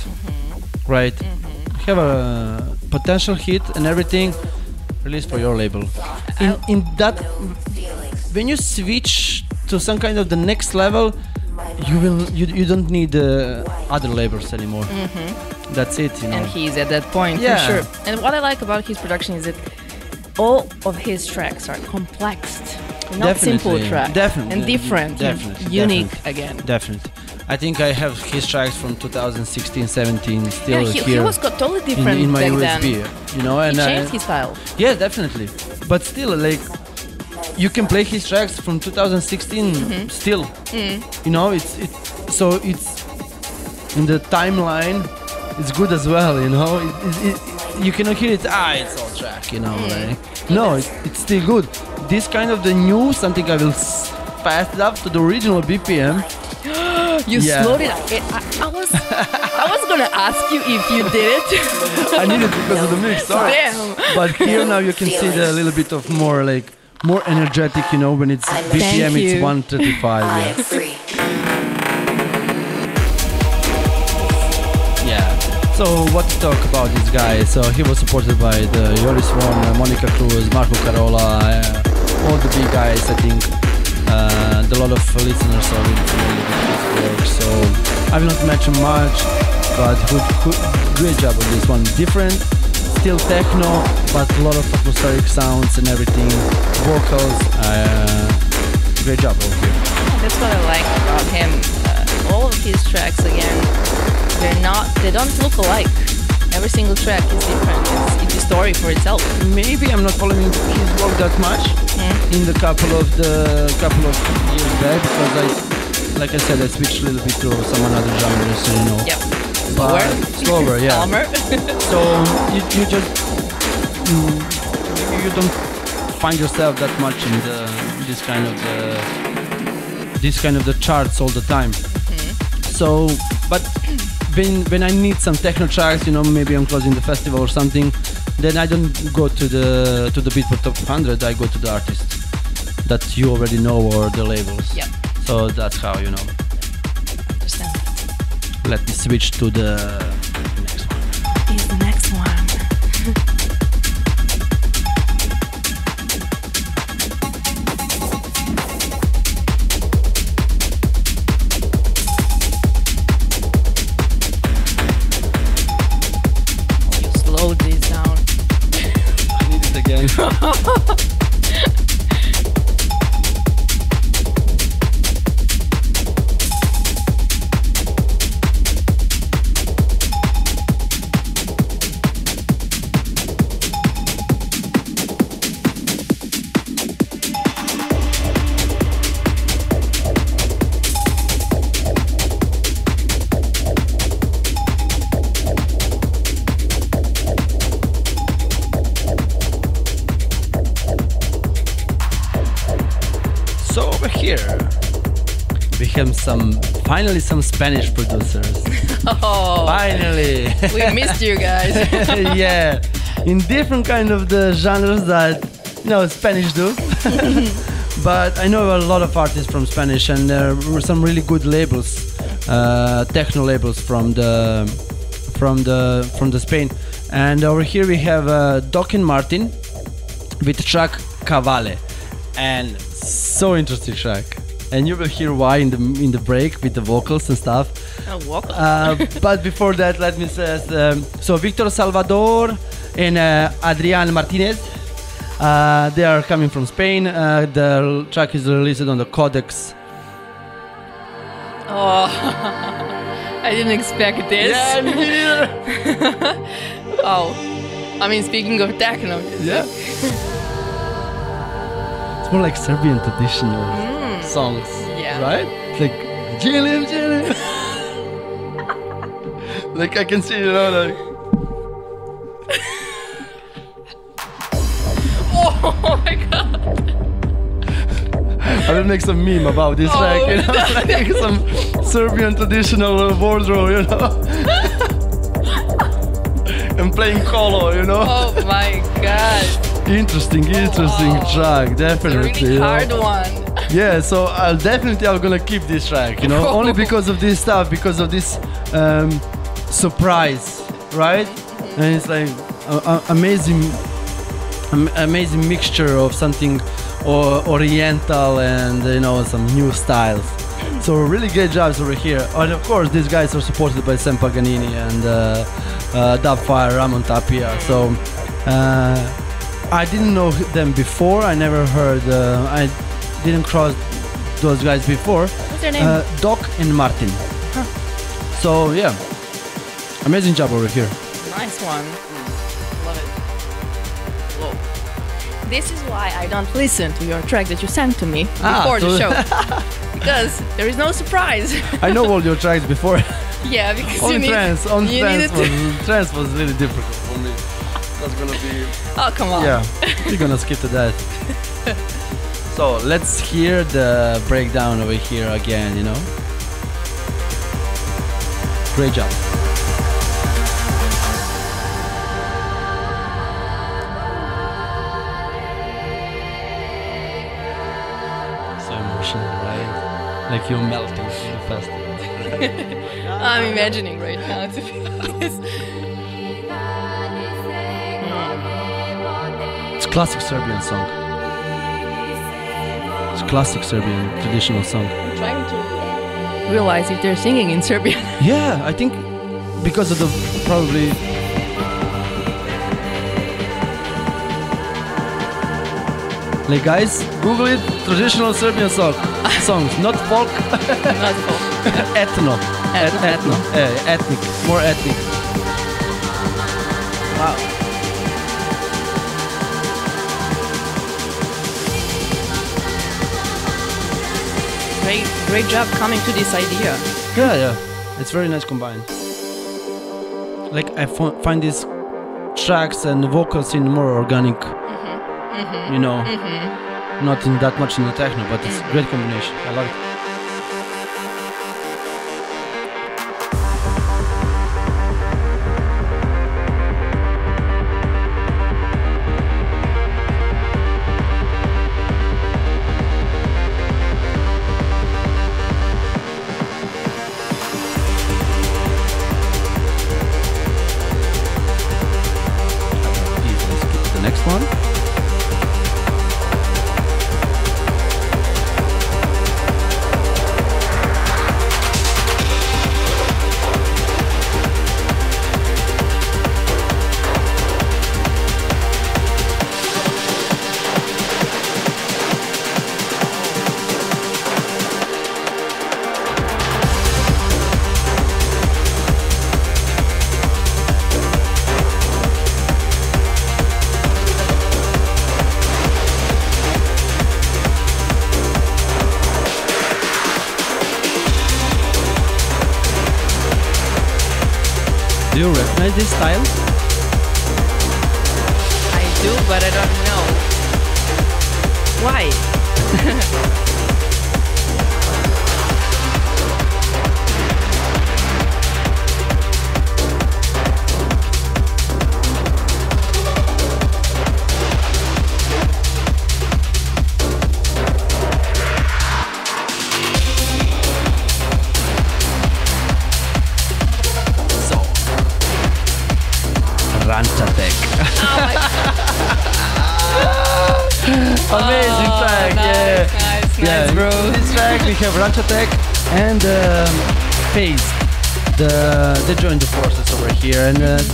right? Have a potential hit and everything released for your label. In, in that, when you switch to some kind of the next level, you will you, you don't need uh, other labels anymore. That's it, you know. and he's at that point Yeah. for sure. And what I like about his production is that all of his tracks are complex, not simple tracks, definitely, and different, definitely, unique definitely. again. Definitely. I think I have his tracks from 2016, 17 still Yeah, he, here he was totally in, different in my back USB. then. You know, and he I- changed his style. yeah, definitely. But still, like you can play his tracks from 2016 Mm-hmm. still. Mm. You know, it's it. So it's in the timeline. It's good as well. You know, it, it, it, you cannot hear it. Ah, it's all track. You know, like no, it, it's still good. This kind of the new something I will s- fast it up to the original BPM. You Yeah. slowed it up. It, I, I was I was gonna ask you if you did it. I need it because of the mix. Sorry. Damn. But here now you can see the little bit of more like more energetic, you know, when it's BPM it's you. 135. Yeah. free. So what to talk about this guy? So he was supported by the Joris Voorn, uh, Monika Kruse, Marco Carola, uh, all the big guys. I think uh, a lot of listeners are really familiar with his work. So I will not mention much, but good, good, great job on this one. Different, still techno, but a lot of atmospheric sounds and everything, vocals. Uh, great job over here. That's what I like about him. Uh, all of his tracks, again, they're not, they don't look alike. Every single track is different. It's, it's a story for itself. maybe I'm not following his work that much Mm. in the couple of the couple of years back because I, like I said, I switched a little bit to some other genres, you know. Slower. slower, yeah. Calmer. So you, you just mm, maybe you don't find yourself that much in the this kind of the this kind of the charts all the time. So, but when when I need some techno tracks, you know, maybe I'm closing the festival or something, then I don't go to the to the Beatport Top 100. I go to the artist that you already know or the labels. Yeah. So that's how you know. Understand. Let me switch to the next one. Is the next one. ha ha ha have some finally some Spanish producers. Oh, finally, we missed you guys. yeah, in different kind of the genres that you know Spanish do. but I know a lot of artists from Spanish, and there were some really good labels, uh, techno labels from the from the from the Spain. And over here we have uh, Dok and Martin with track Cavale, and so interesting track. And you will hear why in the in the break with the vocals and stuff. Oh, welcome. Uh, but before that, let me say um, so Victor Salvador and uh, Adrian Martinez. Uh, they are coming from Spain. Uh, the track is released on the Codex. oh, I didn't expect this. Yeah, oh, I mean, speaking of techno, yeah. It's more like Serbian traditional songs, Yeah. right? It's like Jilim Jilim. like I can see, you know, like. oh my god. I will make some meme about this Oh, track, you know, like some Serbian traditional uh, wardrobe, you know. and playing colo, you know. Oh my god. Interesting, interesting wow. track, A definitely. really you know. hard one. Yeah, so I'll definitely I'm gonna keep this track, you know, only because of this stuff, because of this um, surprise, right? And it's like a, a- amazing, am- amazing mixture of something or oriental and you know some new styles. So really great jobs over here, and of course these guys are supported by Sam Paganini and uh, uh, Dubfire, Ramon Tapia. So. Uh, I didn't know them before. I never heard. Uh, I didn't cross those guys before. What's their name? Uh, Dok and Martin. So yeah, amazing job over here. nice one. Love it. Whoa. This is why I don't listen to your track that you sent to me Ah, before the so- show. because there is no surprise. I know all your tracks before. yeah, because you only need, trance, only you needed was trance was really difficult for me. That's gonna be Oh, come on. yeah. We're gonna skip to that. So let's hear the breakdown over here again. You know. Great job. So emotional, right? Like you're melting in the festival. I'm imagining right now, to be honest. It's classic Serbian song. Classic Serbian traditional song. I'm trying to realize if they're singing in Serbian. Yeah, I think because of the probably. Like guys, Google it. Traditional Serbian song, songs, not folk, Not folk. ethno, Et- Ethno, ethno, eh, ethnic, more ethnic. Great, job coming to this idea. Yeah, yeah, it's very nice combined. Like I find these tracks and vocals in more organic, mm-hmm. Mm-hmm. you know, mm-hmm. not in that much in the techno, but it's a great combination. I love it. This style?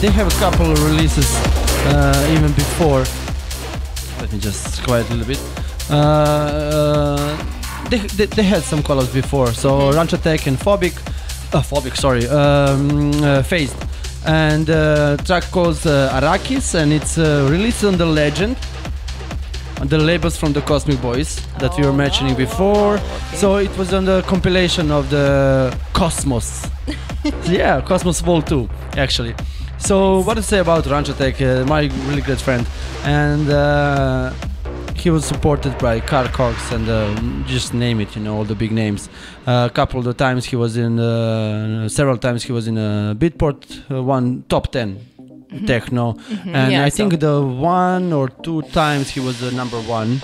They have a couple of releases uh, even before. Let me just quiet a little bit. Uh, uh, they, they, they had some collabs before, so Ranchatek and Phobic, uh, Phobic, sorry, um, uh, Phased. And uh, track called uh, Arrakis and it's uh, released on the Legend the labels from the Cosmic Boys that we were mentioning before. So it was on the compilation of the Cosmos. yeah, Cosmos Vol 2, actually. So what to say about Ranchatek, uh, my really good friend, and uh, he was supported by Carl Cox and uh, just name it, you know, all the big names. Uh, a couple of the times he was in, uh, several times he was in a Beatport uh, one top 10 techno, and Mm-hmm. Yeah, I saw. think the one or two times he was the number one.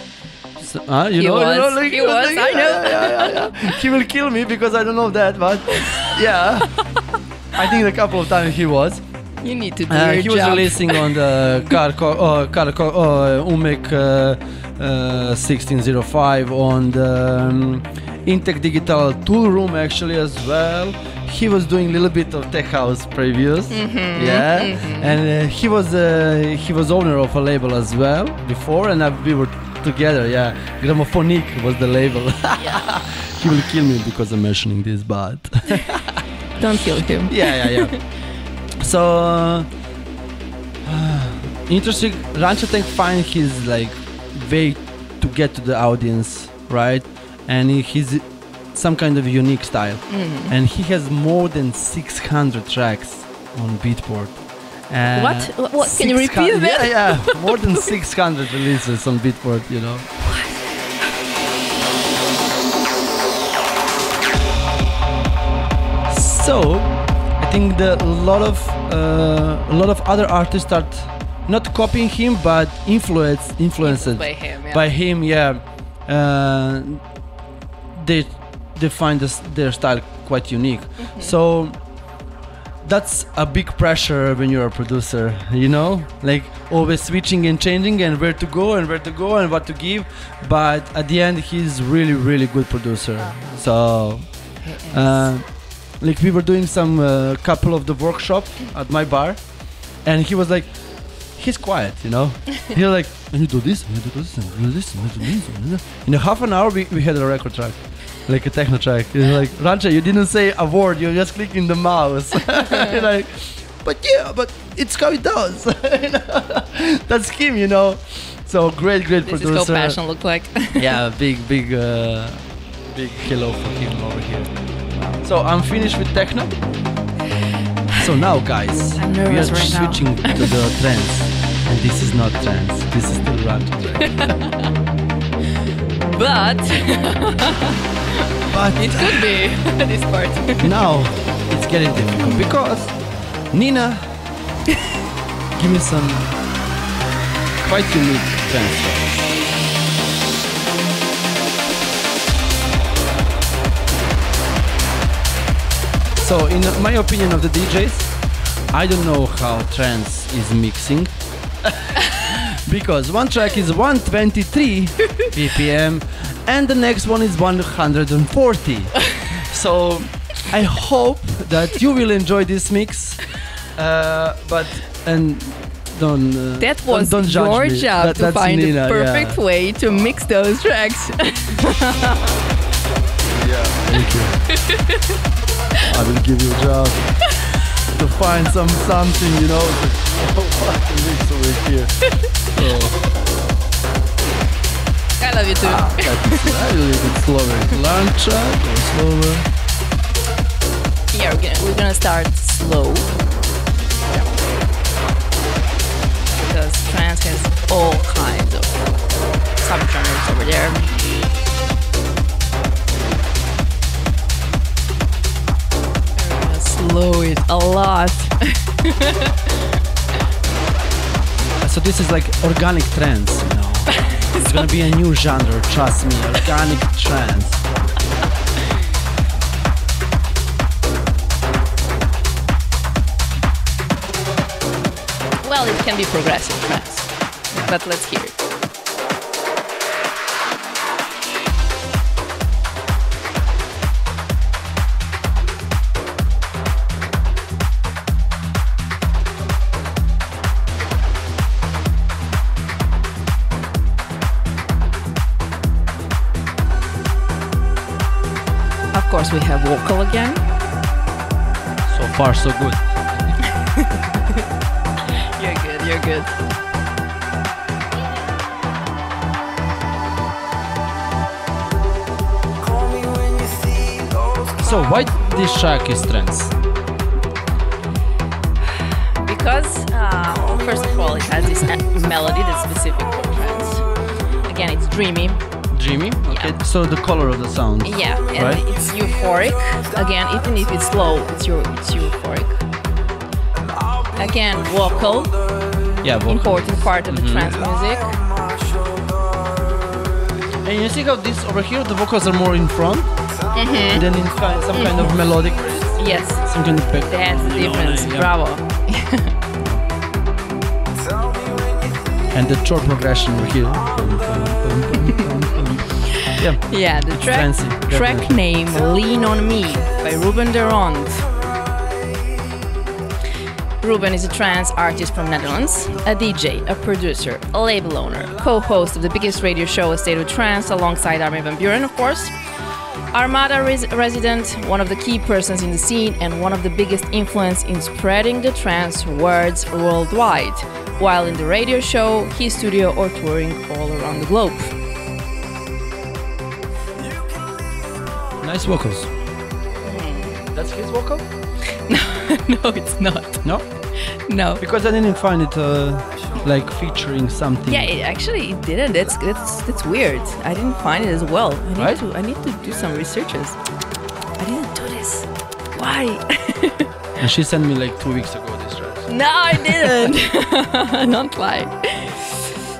So, uh, you He know, you know, like- he was, like- I know. yeah, yeah. he will kill me because I don't know that, but yeah, I think a couple of times he was. You need to do Uh, your he was job. releasing on the Carco, uh, Carco, uh, Umek uh, uh, 1605 on the um, Intec Digital Toolroom actually as well. He was doing a little bit of tech house previous, Mm-hmm, yeah, and uh, he was uh, he was owner of a label as well before, and uh, we were together. Yeah, Gramophonic was the label. he will kill me because I'm mentioning this, but. Don't kill him. yeah, yeah, yeah. So uh, interesting. Ranchatek find his like way to get to the audience, right? And he's some kind of unique style, and he has more than 600 tracks on Beatport. Uh, What? What? Can you repeat that? Yeah, yeah, more than 600 releases on Beatport. You know. So, I think that a lot of uh, a lot of other artists start not copying him, but influenced influenced By him, yeah. by him. Yeah, uh, they they find this, their style quite unique. Mm-hmm. So that's a big pressure when you're a producer. You know, like always switching and changing and where to go and where to go and what to give. But at the end, he's really really good producer. So. Uh, like we were doing some uh, couple of the workshop at my bar and he was like he's quiet you know? He was like and you do this? And you do this? And you do this? And you do this? And you do in a half an hour we, we had a record track like a techno track. He's like rancha you didn't say a word you're just clicking the mouse. Like but yeah but it's how it does. That's him you know? So great great This is producer. how passion look like. yeah, big, big, uh, big hello for him over here. So I'm finished with techno. So now, guys, we are right now. switching to the trance, and this is not trance. This is still run track. but But it could be this part. now it's getting difficult because Nina, give me some quite unique trance So, in my opinion of the DJs, I don't know how trance is mixing. because one track is 123 BPM and the next one is 140. so, I hope that you will enjoy this mix. Uh, but, and don't. Uh, That don't- was don't, judge your me. job That- to find Nina, the yeah. perfect way to mix those tracks. Thank you. I will give you a job to find some something, you know, fucking mix over here. So I love you too. Ah, that is a little bit slower. Lancha, go slower. Yeah, we're gonna, we're gonna start slow. Because trance has all kinds of subgenres over there. Gonna it a lot. So this is like organic trance, you know. It's gonna be a new genre, trust me. Organic trance. Well, it can be progressive trance. But let's hear it. Course, we have vocal again. So far, so good. You're good. You're good. Call me when you see those So why this track is trance? Because, uh, first of all, it has this melody that's specific for trance. Again, it's dreamy. Dreamy? Yeah. So the color of the sound. Yeah, and Right. it's euphoric. Again, even if it's slow, it's eu- it's euphoric. Again, vocal, Yeah, vocal. important part of Mm-hmm. the trance music. And you see how this over here, the vocals are more in front, Mm-hmm. and then in kind, some kind of melodic, Yes, some kind of that's the difference. Yeah. Bravo. And the chord progression over here. Yeah. Yeah, the track, fancy, track name Lean on Me by Ruben de Ronde. Ruben is a trance artist from Netherlands, a DJ, a producer, a label owner, co-host of the biggest radio show A State of Trance alongside Armin van Buuren, of course. Armada res- resident, one of the key persons in the scene and one of the biggest influence in spreading the trance words worldwide. While in the radio show, his studio or touring all around the globe. Nice vocals. That's his vocal? no, it's not. No? No. Because I didn't find it uh, like featuring something. Yeah, it actually it didn't. That's that's that's weird. I didn't find it as well. I need Right? to I need to do some researches. I didn't do this. Why? And she sent me like two weeks ago this track. no, I didn't. Don't lie.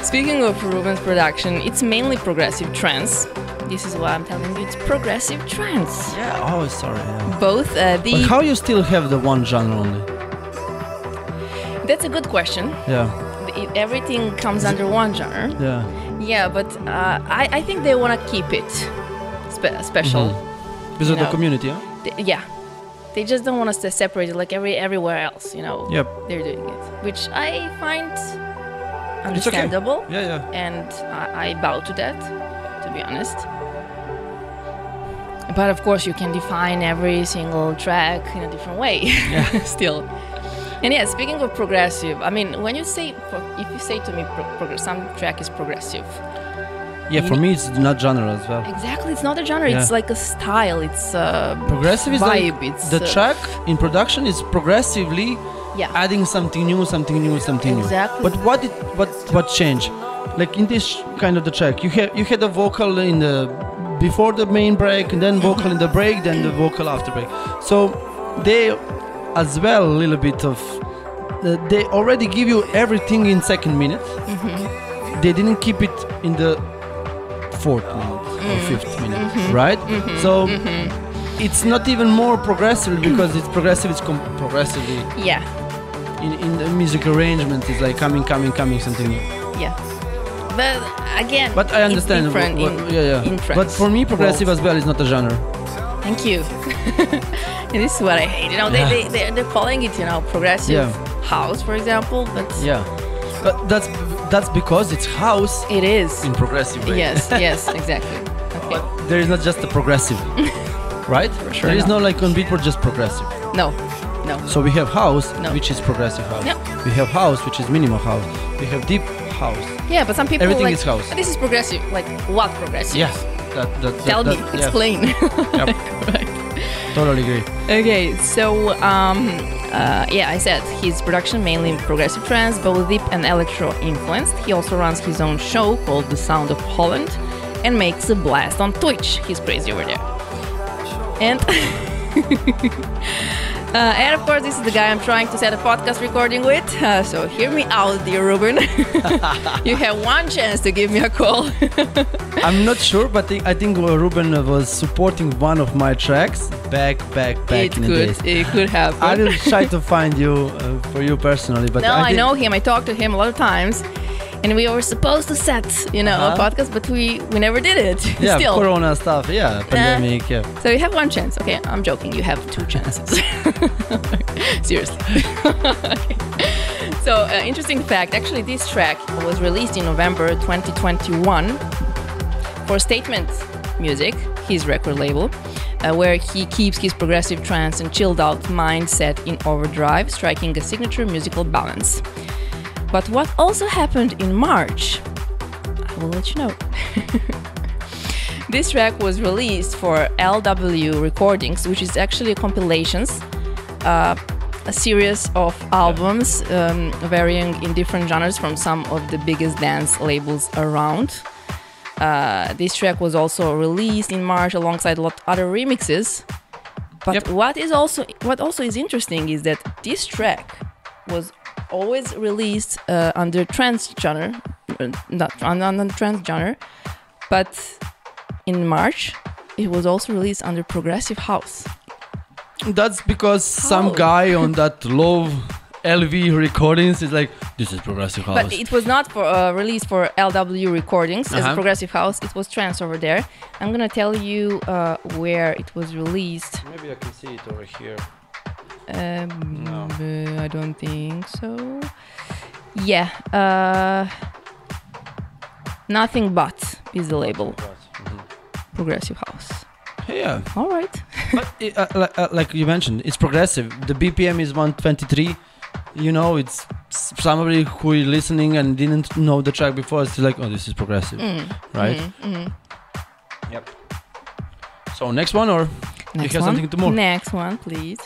Speaking of Ruben's production, it's mainly progressive trance. This is why I'm telling you, it's progressive trance. Yeah. Oh, sorry. Yeah. Both uh, the. But how you still have the one genre only? that's a good question. Yeah. Everything comes under one genre. Yeah. Yeah, but uh, I, I think they want to keep it spe- special. Because of the community, huh? Th- yeah, they just don't want us to separate it like every everywhere else. You know, Yep. they're doing it, which I find It's okay. understandable, Yeah, yeah. and I, I bow to that, to be honest. But of course, you can define every single track in a different way, yeah. still. And yeah, speaking of progressive, I mean, when you say, if you say to me, pro- some track is progressive, Yeah, for me it's not genre as well. exactly, it's not a genre. It's like a style. It's a Progressive is vibe. like it's the uh, track in production is progressively Yeah. adding something new, something new, something new. Exactly. new. But what did what what changed? Like in this kind of the track, you had you had a vocal in the before the main break, and then vocal in the break, then the vocal after break. So they as well a little bit of uh, they already give you everything in second minute. Mm-hmm. They didn't keep it in the fourth minute Mm. or fifth minute, Mm-hmm. right? So it's not even more progressive because it's progressive. It's com- progressively Yeah, in, in the music arrangement. It's like coming, coming, coming, something new. yeah. But again, But I understand. What- in, yeah, yeah. but for me, progressive world. as well is not a genre. Thank you. and this is what I hate. You know, Yeah. they, they, they're, calling it, you know, progressive Yeah. house, for example, but Yeah, but that's that's because it's house it is. in progressive way. Yes, yes, exactly. Okay. there is not just a progressive, right? For sure there is not. no like on Beatport just progressive. No, no. So we have house, No. which is progressive house. We have house, which is minimal house. We have deep house. Yeah, but some people Everything like, is house. This is progressive. Like, what progressive? Yes, that, that, that, Tell that- me, explain. Yep. right. Totally agree. Okay, so um, uh, yeah, I said his production mainly progressive trance, both deep and electro influenced. He also runs his own show called The Sound of Holland and makes a blast on Twitch. He's crazy over there. And and of course, this is the guy I'm trying to set a podcast recording with. Uh, so hear me out, dear Ruben. you have one chance to give me a call. I'm not sure, but I think uh, Ruben was supporting one of my tracks back, back, back it in the days. it could happen. I will try to find you uh, for you personally, but No, I, did- know him. I talked to him a lot of times, and we were supposed to set, you know, Uh-huh. a podcast, but we we never did it. Yeah, Still. Corona stuff. Yeah, pandemic. Yeah. So you have one chance. Okay, I'm joking. You have two chances. Seriously. Okay. So uh, interesting fact. Actually, this track was released in November 2021 for Statement Music, his record label. uh, where he keeps his progressive trance and chilled out mindset in overdrive, striking a signature musical balance. But what also happened in March, I will let you know. This track was released for LW Recordings, which is actually compilations, uh, a series of albums um, varying in different genres from some of the biggest dance labels around. Uh, this track was also released in March alongside a lot other remixes. But Yep. what is also what also is interesting is that this track was always released uh, under trance genre, uh, not on under trance genre, but in March it was also released under progressive house. That's because some guy on that low LV recordings is like, this is progressive house. But it was not for uh, released for LW Recordings as Uh-huh. progressive house. It was trance over there. I'm gonna tell you uh, where it was released. Maybe I can see it over here. Um, No. uh, I don't think so. Yeah. Uh, nothing but is the label. Progressive house. Yeah, All right. but it, uh, like, uh, like you mentioned, it's progressive. The BPM is 123. You know, it's somebody who is listening and didn't know the track before. It's like, oh, this is progressive, Mm, right? mhm, mhm. Yep. So next one, or Next have one. something to more? Next one, please.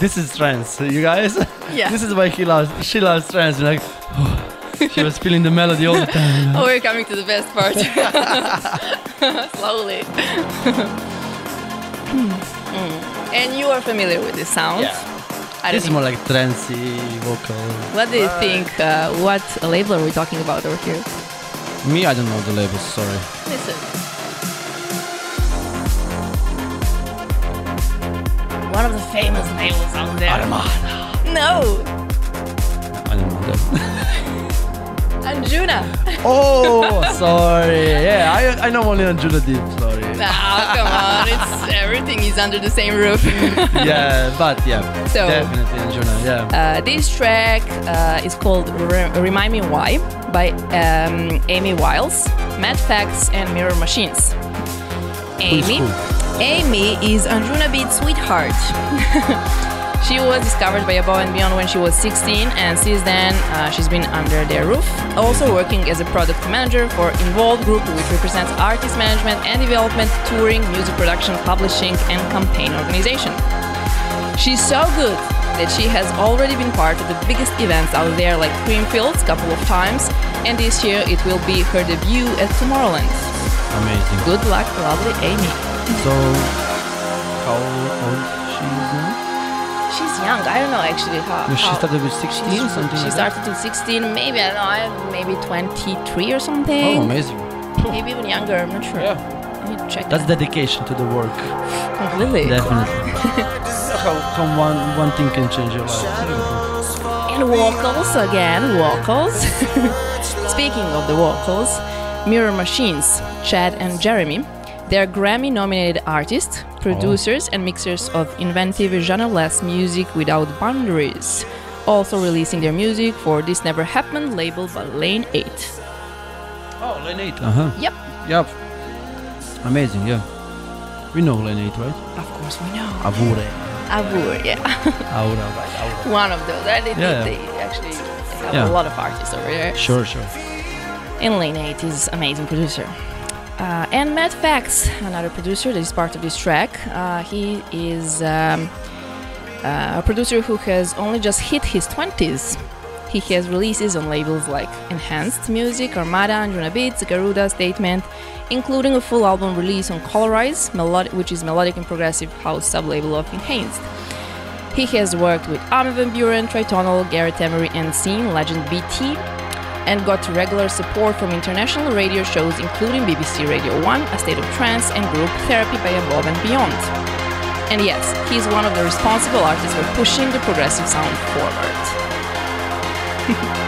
This is trance, you guys. Yeah. this is why he loves. She loves trance. Like, she was feeling the melody all the time. Oh, we're coming to the best part. Slowly. Mm. And you are familiar with this sound. Yeah. I This is don't more like trancey vocal. What do you think? Uh, what label are we talking about over here? Me, I don't know the labels. Sorry. Listen. One of the famous labels out there. No, I don't. Anjuna. oh, sorry. Yeah, I, I know only Anjuna Deep. Sorry. Now, come on. It's everything is under the same roof. yeah, but yeah, So- definitely Anjuna. Yeah. Uh, this track uh, is called Re- Remind Me Why by um, Amy Wiles, Matt Fax, and Mirror Machines. Amy? Amy is Anjuna Beat's sweetheart. she was discovered by Above and Beyond when she was 16, and since then uh, she's been under their roof, also working as a product manager for Involved Group, which represents artist management and development, touring, music production, publishing, and campaign organization. She's so good that she has already been part of the biggest events out there like Creamfields a couple of times, and this year it will be her debut at Tomorrowland. Amazing. Good luck, lovely Amy. So, how old she is now? She's young. I don't know actually how. No, she how- started with 16 or something She like started with 16, maybe I don't know, maybe 23 or something. Oh, amazing. maybe even younger. I'm not sure. Yeah. I need check That's that dedication to the work. Oh, completely. Definitely. how, how one, one thing can change your life. And vocals again, vocals. Speaking of the vocals, Mirror Machines, Chad and Jeremy, they're Grammy nominated artists, producers, and mixers of inventive, genre-less music without boundaries. Also releasing their music for This Never Happened label by Lane 8. Oh, Lane 8. Uh huh. Yep. Yep. Amazing, yeah. We know Lane 8, right? Of course we know. Avure. Avure, yeah. Aura, right? Aura. One of those. I did, Yeah, they, yeah. they actually have Yeah. a lot of artists over there. Sure, sure. And Lane 8 is amazing producer. Uh, and Matt Fax, another producer that is part of this track. Uh, he is um, uh, a producer who has only just hit his 20s. He has releases on labels like Enhanced Music, Armada, Anjuna Beats, Garuda, Statement, including a full album release on Colorize, which is melodic and progressive house sub-label of Enhanced. He has worked with Armin van Buuren, Tritonal, Gareth Emery, and Scene, Legend BT, and got regular support from international radio shows including BBC Radio 1, A State of Trance, and group Therapy by Above and Beyond. And yes, he's one of the responsible artists for pushing the progressive sound forward.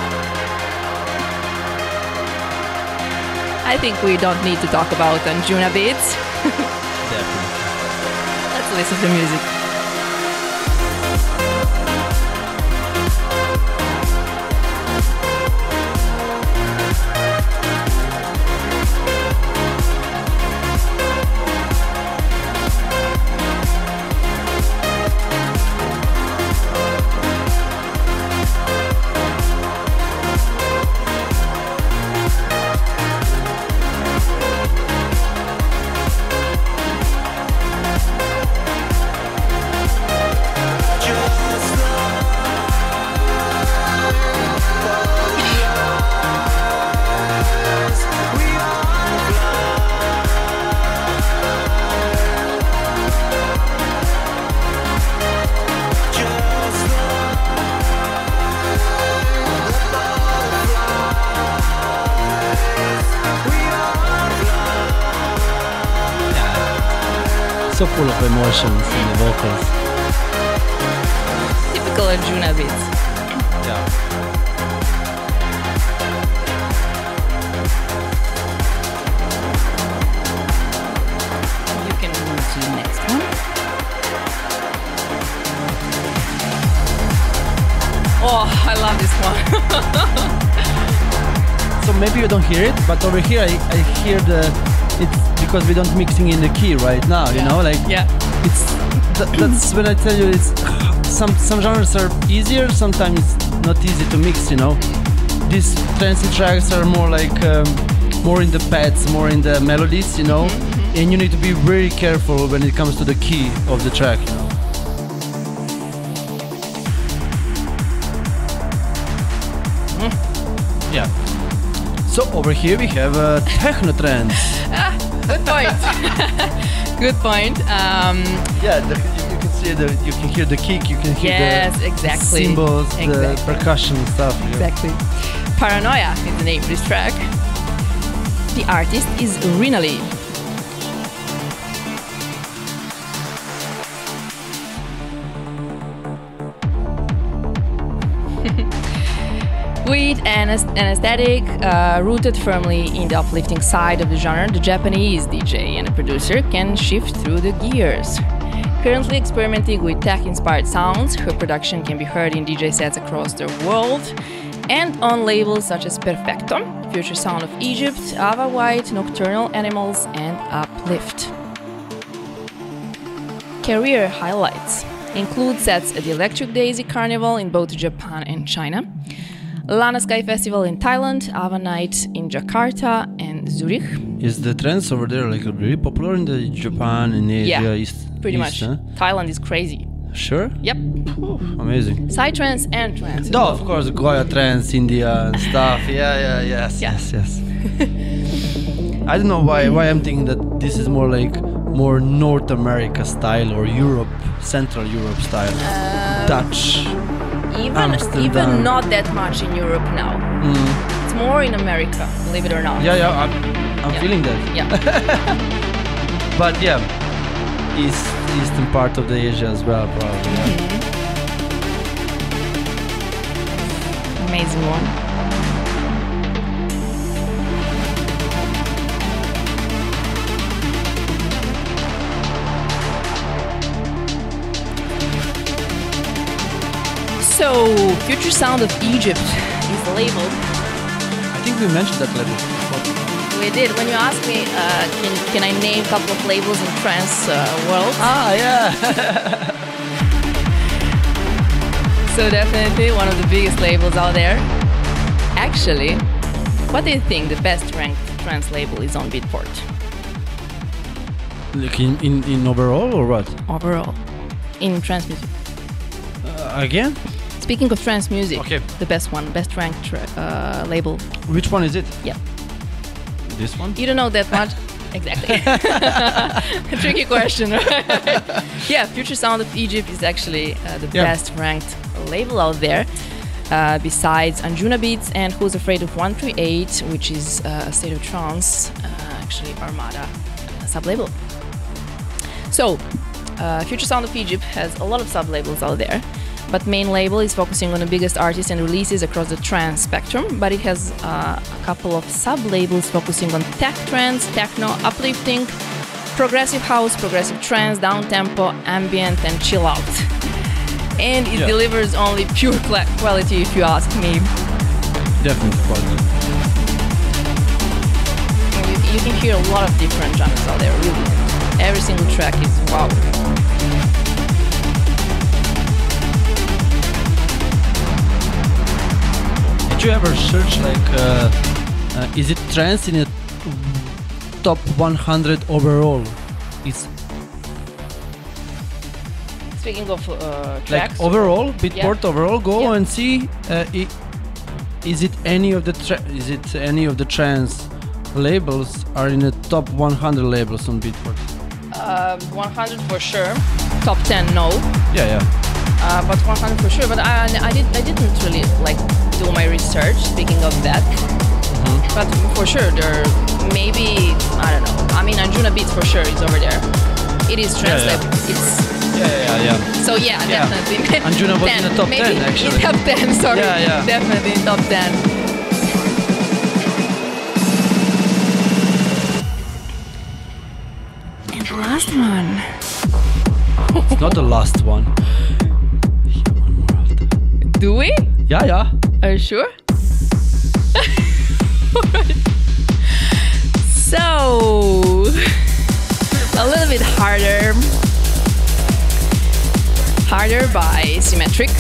I think we don't need to talk about Anjuna Beats. Definitely. Let's listen to music. But over here I, I hear the. It's because we don't mixing in the key right now. You know, like yeah. it's th- that's when I tell you it's some some genres are easier, sometimes it's not easy to mix. You know, these trance tracks are more like um, more in the pads, more in the melodies. You know, and you need to be very careful when it comes to the key of the track. Over here we have a techno trance. Good point. Good point. Um, Yeah, the, you, you can see the, you can hear the kick, you can hear yes, the exactly. cymbals, the percussion stuff. yeah. Exactly. Paranoia is the name of this track. The artist is Rinali. With an, aesthetic uh, rooted firmly in the uplifting side of the genre, the Japanese DJ and producer can shift through the gears. Currently experimenting with tech inspired sounds, her production can be heard in DJ sets across the world and on labels such as Perfectum, Future Sound of Egypt, Ava White, Nocturnal Animals, and Uplift. Career highlights include sets at the Electric Daisy Carnival in both Japan and China, Lana Sky Festival in Thailand, Ava Night in Jakarta and Zurich. Is the trance over there like really popular in the Japan and Asia? Yeah, East, Pretty East, much. huh? Thailand is crazy. Sure. Yep. Amazing. Psytrance and trance. as No, of course, Goa trance, India and stuff. Yeah, yeah, yes, Yeah. yes, yes. I don't know why. Why I'm thinking that this is more like more North America style or Europe, Central Europe style, um, Dutch. Even, Amsterdam. even not that much in Europe now. Mm. It's more in America, believe it or not. Yeah, yeah, I'm, I'm Yeah. feeling that. Yeah. But yeah, east eastern part of the Asia as well, probably. yeah. Amazing one. So, Future Sound of Egypt is labeled. I think we mentioned that level. before. We did. When you asked me, uh, can, can I name a couple of labels in trance uh, world? Ah, yeah. So definitely one of the biggest labels out there. Actually, what do you think the best ranked trance label is on Beatport like in, in, in overall or what? overall in trance music? Uh, again? Speaking of trance music, Okay. the best one, best ranked tra- uh, label. Which one is it? Yeah, This one? you don't know that much. Exactly. Tricky question, right? yeah, Future Sound of Egypt is actually uh, the Yeah. best ranked label out there. uh, besides Anjuna Beats and Who's Afraid of 138, which is uh, a state of trance, uh, actually Armada uh, sub-label. So, uh, Future Sound of Egypt has a lot of sub-labels out there, but main label is focusing on the biggest artists and releases across the trance spectrum. But it has uh, a couple of sub-labels focusing on tech trance, techno, uplifting, progressive house, progressive trance, down tempo, ambient, and chill out. And it Yeah. delivers only pure quality, if you ask me. Definitely quality. You, you can hear a lot of different genres out there, really. Every single track is wow. Did you ever search like, uh, uh, is it trance in a top 100 overall? It's Speaking of uh, like tracks, overall, Beatport overall. Go Yeah. and see. Uh, i- is it any of the is it any of the trans labels are in the top 100 labels on Beatport? uh, 100 for sure. Top 10, no. Yeah, yeah. uh, but 100 for sure. But I, I did I didn't really like do my research. Speaking of that, mm-hmm. but for sure there maybe I don't know. I mean Anjuna Beats for sure is over there. It is yeah. translate. It's Yeah, yeah, yeah. so yeah, Yeah. definitely. Anjuna was in the top maybe 10 actually. In top 10, sorry. Yeah, yeah. Definitely in top 10. And the last one. It's not the last one. Do we? Yeah, yeah. Are you sure? so, a little bit harder. Harder by Symmetric.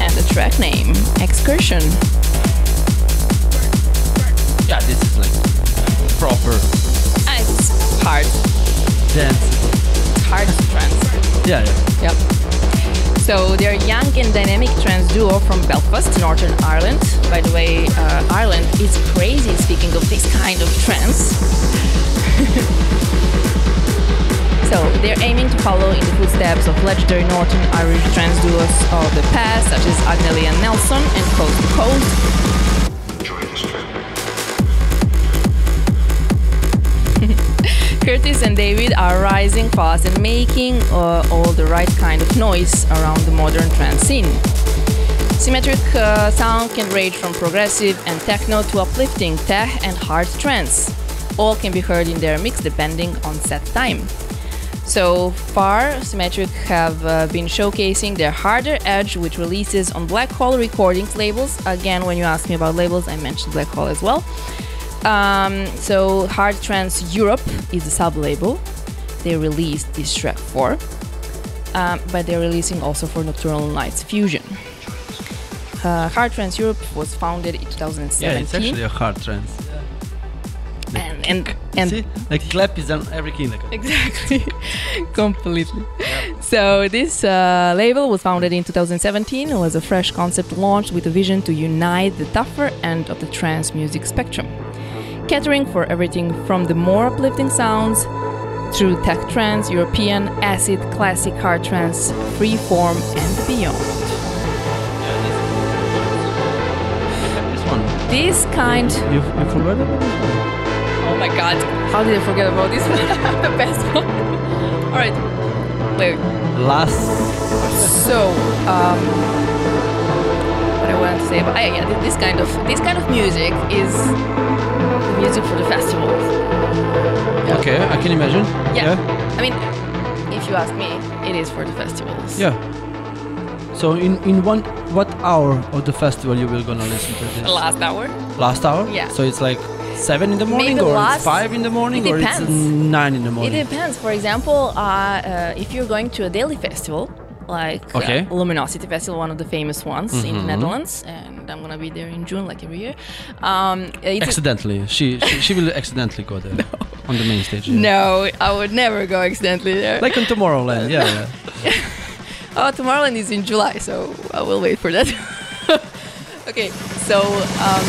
And the track name, Excursion. Yeah, this is like proper Ah, It's hard. dance. It's hard to trance. Yeah, yeah. Yep. So they're a young and dynamic trans duo from Belfast, Northern Ireland. By the way, uh, Ireland is crazy speaking of this kind of trance. so they're aiming to follow in the footsteps of legendary Northern Irish trans duos of the past, such as Agnelli and Nelson and Coast to Coast. Curtis and David are rising fast and making uh, all the right kind of noise around the modern trance scene. Symmetric uh, sound can range from progressive and techno to uplifting tech and hard trance. All can be heard in their mix depending on set time. So far, Symmetric have uh, been showcasing their harder edge with releases on Black Hole Recordings labels. Again, when you ask me about labels, I mentioned Black Hole as well. Um, so Hard Trance Europe is the sub-label. They released this track for, um, but they're releasing also for Nocturnal Nights Fusion. Uh, Hard Trance Europe was founded in 2017, Yeah, it's actually a hard trance. and and, and See, like clap is on every key. Like, exactly completely so this uh, label was founded in 2017 it was a fresh concept launched with a vision to unite the tougher end of the trance music spectrum catering for everything from the more uplifting sounds through tech trance european acid classic hard trance free form and beyond this one. this kind You, you forgot about this one? oh my god how did i forget about this one the best one all right wait Last. So, um, what I wanted to say about ah, yeah, thi- this kind of this kind of music is music for the festivals. Okay, I can imagine. Yeah. Yeah. I mean, if you ask me, it is for the festivals. Yeah. So in in one what hour of the festival you will gonna listen to this? Last hour. Last hour? Yeah. So it's like seven in the morning, Maybe or last- it's five in the morning, it or it's nine in the morning. It depends. For example, uh, uh, if you're going to a daily festival, like Okay. Mm-hmm. uh, Luminosity Festival, one of the famous ones in the Netherlands, and I'm gonna be there in June, like every year. Um, it's accidentally, she, she she will accidentally go there on the main stage. yeah. no, I would never go accidentally there. Like on Tomorrowland, yeah. yeah. Oh, Tomorrowland is in July, so I will wait for that. okay, so um,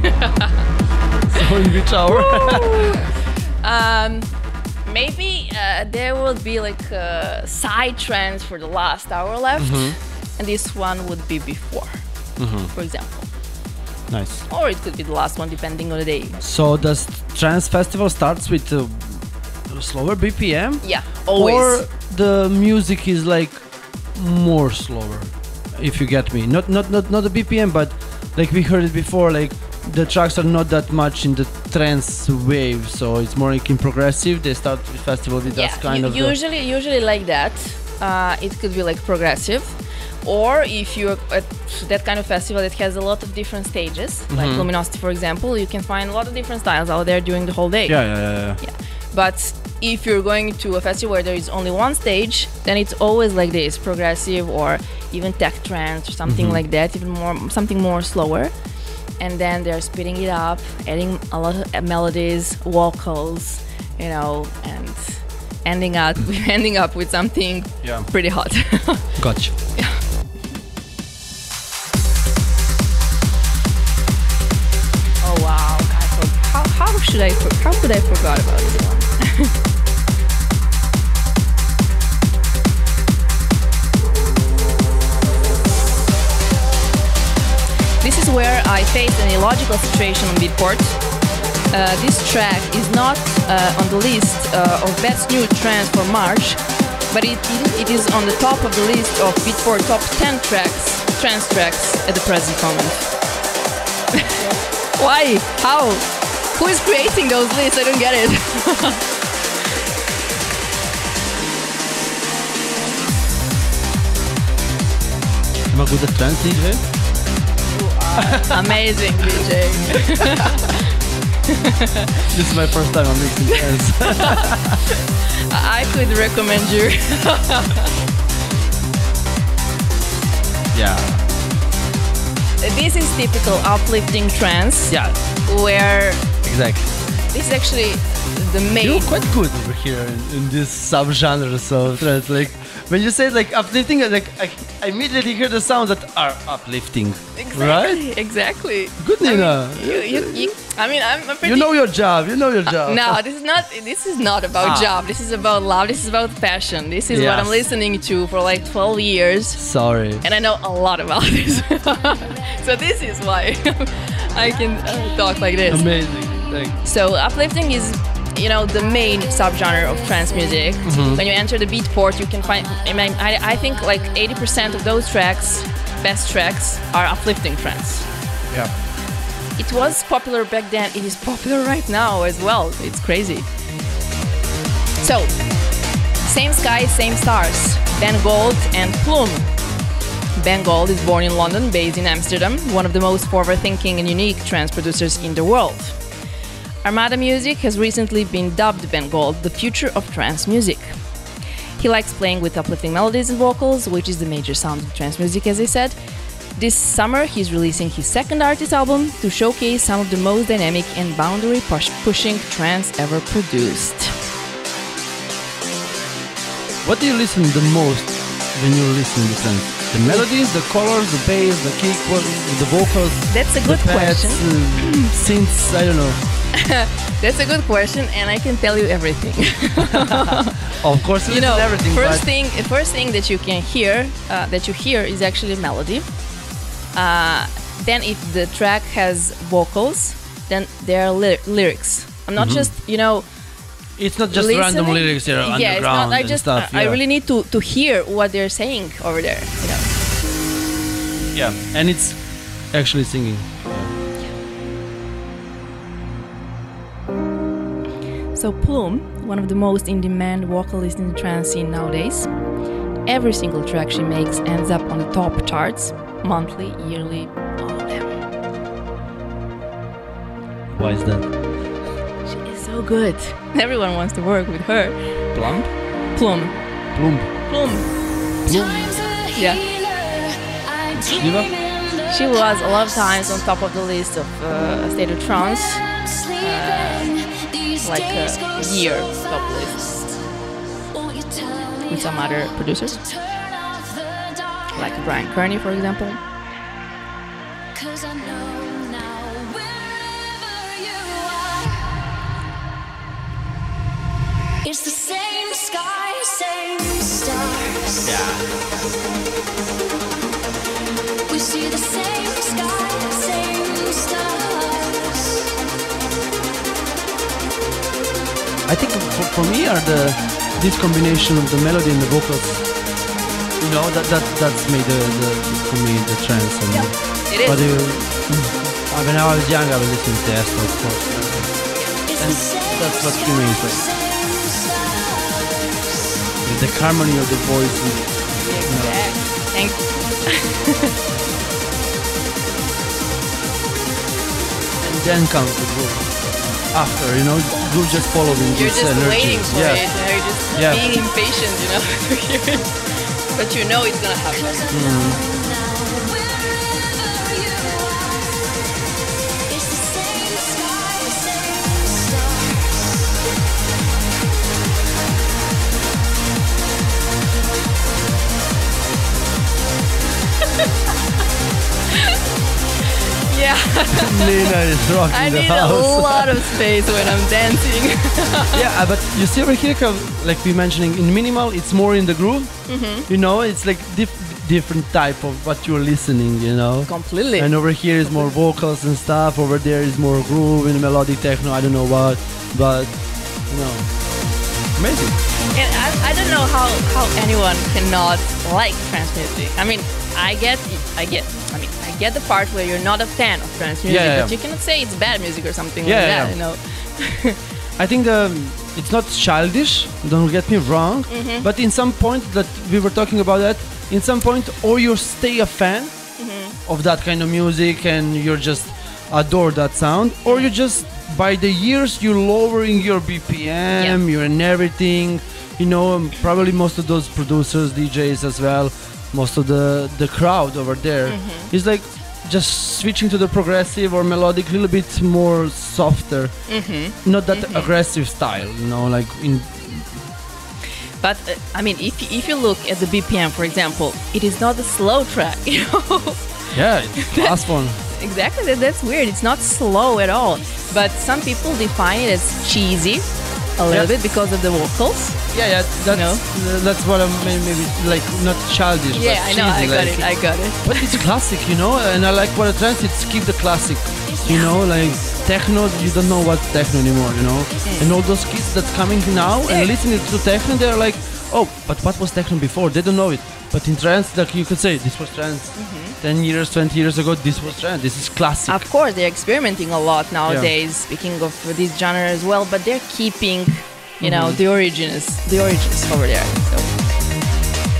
So in which hour? um, maybe uh, there will be like a psytrance for the last hour left, Mm-hmm. and this one would be before, for example, Nice. or it could be the last one depending on the day. So does trance festival starts with uh, slower BPM? Yeah, always. Or the music is like more slower, if you get me. Not not not not the BPM, but like we heard it before, like the tracks are not that much in the trance wave, so it's more like in progressive. They start the festival with yeah, that kind u- of. the- usually usually like that. Uh, it could be like progressive, or if you're at that kind of festival that has a lot of different stages, like Mm-hmm. Luminosity, for example, you can find a lot of different styles out there during the whole day. yeah, yeah, yeah, yeah. Yeah. But if you're going to a festival where there is only one stage, then it's always like this, progressive or even tech trance or something Mm-hmm. like that, even more something more slower. And then they're speeding it up, adding a lot of melodies, vocals, you know, and ending up ending up with something Yeah. pretty hot. Gotcha. oh wow! I how, how should I how could I forgot about this one? This is where I faced an illogical situation on Beatport. Uh, this track is not uh, on the list uh, of best new trance for March, but it, it, is on the top of the list of Beatport top 10 tracks, trance tracks at the present moment. Why? How? Who is creating those lists? I don't get it. Am I good at trance, DJ? Amazing, DJ. This is my first time I'm mixing trance. I could recommend you. yeah. This is typical uplifting trance, Yeah, where exactly. this is actually the main. You're quite good over here in, in this subgenre of trance. Like when you say like uplifting, like I, I immediately hear the sounds that are uplifting. Exactly, Right? Exactly. Good, Nina. You, you, you, I mean, I'm a pretty. You know your job. You know your job. No, this is not. This is not about Ah. job. This is about love. This is about passion. This is what I'm listening to for like 12 years, Sorry. and I know a lot about this. so this is why I can uh, talk like this. Amazing. Thanks. So uplifting is, you know, the main subgenre of trance music. Mm-hmm. When you enter the Beatport, you can find. I, mean, I, I think like 80% of those tracks, best tracks, are uplifting trance. Yeah. It was popular back then. It is popular right now as well. It's crazy. So, same sky, same stars. Ben Gold and Plume. Ben Gold is born in London, based in Amsterdam, one of the most forward-thinking and unique trance producers in the world. Armada Music has recently been dubbed Ben Gold the future of trance music. He likes playing with uplifting melodies and vocals, which is the major sound of trance music, as I said. This summer, he's releasing his second artist album to showcase some of the most dynamic and boundary push- pushing trance ever produced. What do you listen the most when you listen to trance? The melodies, the colors, the bass, the kick, the vocals, That's a good pads, question. uh, synths. I don't know. That's a good question, and I can tell you everything. Of course, you know, everything. first thing, first thing that you can hear, uh, that you hear, is actually melody. Uh, then, if the track has vocals, then there are ly- lyrics. I'm not just, you know, it's not just random lyrics here yeah, it's underground not. I just, stuff. I really need to to hear what they're saying over there. You know. yeah, and it's actually singing. So Plume, one of the most in-demand vocalists in the trance scene nowadays, every single track she makes ends up on the top charts, monthly, yearly, all of them. Why is that? She is so good. Everyone wants to work with her. Plump? Plume, Plump. Plume. Yeah. Diva? She was a lot of times on top of the list of uh, State of Trance, like a year top list with some other producers, like Brian Kearney, for example. Cause I know now wherever you are, It's the same sky, same stars. We see the same I think for, for me are the this combination of the melody and the vocals. You know that that that's made the, the for me the trance. And It is. But you, uh, when I was young, I was listening to Esther, of course. And that's what remains, right? same the harmony of the voice. with- Exact. Thank and then comes the groove. After, you know, groove just following You're just energy. waiting for yeah. it. You're just Yeah. being impatient, you know, to hear it. But you know it's gonna happen. Mm. Yeah, Nina is rocking I the need a lot of space when I'm dancing. yeah, uh, but you see over here, like we mentioning in minimal, it's more in the groove. Mm-hmm. You know, it's like diff- different type of what you're listening. You know. Completely. And over here is more vocals and stuff. Over there is more groove and melodic techno. I don't know what, but you know, amazing. And I, I don't know how, how anyone cannot like trance music. I mean, I get, I get, I mean, I get the part where you're not a fan of trance music, Yeah, yeah, but you cannot say it's bad music or something Yeah, like yeah, that, yeah. you know. I think the it's not childish. Don't get me wrong, Mm-hmm. but in some point that we were talking about that, in some point, or you stay a fan Mm-hmm. of that kind of music and you're just adore that sound, or you just by the years you're lowering your BPM, you're and everything. You know, probably most of those producers, DJs as well, most of the the crowd over there Mm-hmm. is like just switching to the progressive or melodic, a little bit more softer Mm-hmm. not that aggressive style, you know, like in But uh, I mean, if you, if you look at the BPM, for example, it is not a slow track. You know, yeah, it's fast one. exactly. That, that's weird. It's not slow at all. But some people define it as cheesy, a little Yeah. bit because of the vocals. Yeah, yeah, that's know? that's what I'm maybe like not childish. Yeah, but I know. I got like- it. I got it. But it's classic, you know, and I like what a trance. It's keep the classic, you know, like techno. You don't know what's techno anymore, you know, Mm. and all those kids that's coming now and listening to techno, they're like, oh, but what was techno before? They don't know it. But in trance, like you could say, this was trance. Mm-hmm. Ten years, twenty years ago, this was trance. This is classic. Of course, they're experimenting a lot nowadays. Speaking of this genre as well, but they're keeping, you know, Mm-hmm. the origins, the origins over there. So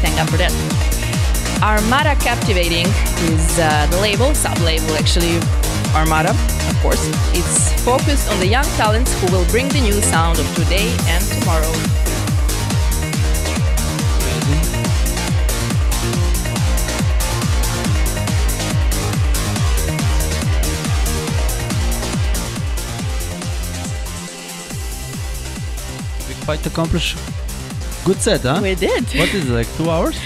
thank God for that. Armada Captivating is uh, the label, sub-label actually. Armada, of course. It's focused on the young talents who will bring the new sound of today and tomorrow. Quite accomplish. Good set, huh? We did. What is it, like two hours?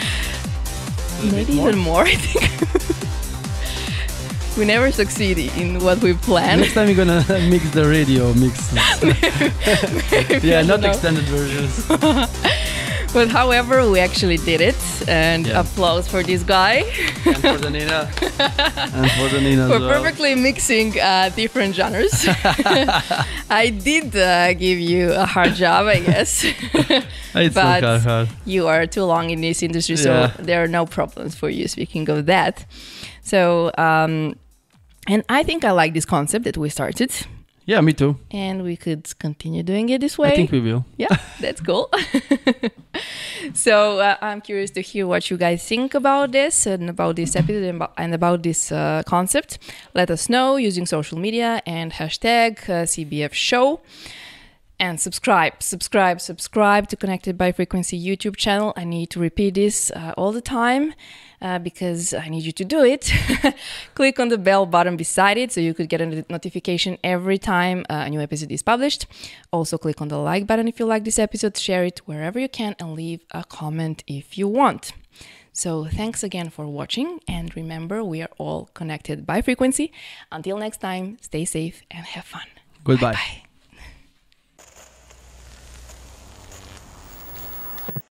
Maybe even more, I think. we never succeed in what we plan. Next time we're gonna mix the radio mix. yeah, not know. extended versions. But however, we actually did it, and Yeah. applause for this guy and for the Nina. and for the Nina for well. perfectly mixing uh, different genres. I did uh, give you a hard job, I guess. It's but- not hard. you are too long in this industry, so Yeah. there are no problems for you. Speaking of that, so um, and I think I like this concept that we started, Yeah, me too. and we could continue doing it this way. I think we will. yeah, that's cool. so uh, I'm curious to hear what you guys think about this and about this episode and about, and about this uh, concept. Let us know using social media and hashtag uh, CBF Show. And subscribe, subscribe, subscribe to Connected by Frequency YouTube channel. I need to repeat this uh, all the time uh, because I need you to do it. Click on the bell button beside it so you could get a notification every time uh, a new episode is published. Also, click on the like button if you like this episode, share it wherever you can, and leave a comment if you want. So, thanks again for watching, and remember, we are all connected by frequency. Until next time, stay safe and have fun. Goodbye. Bye.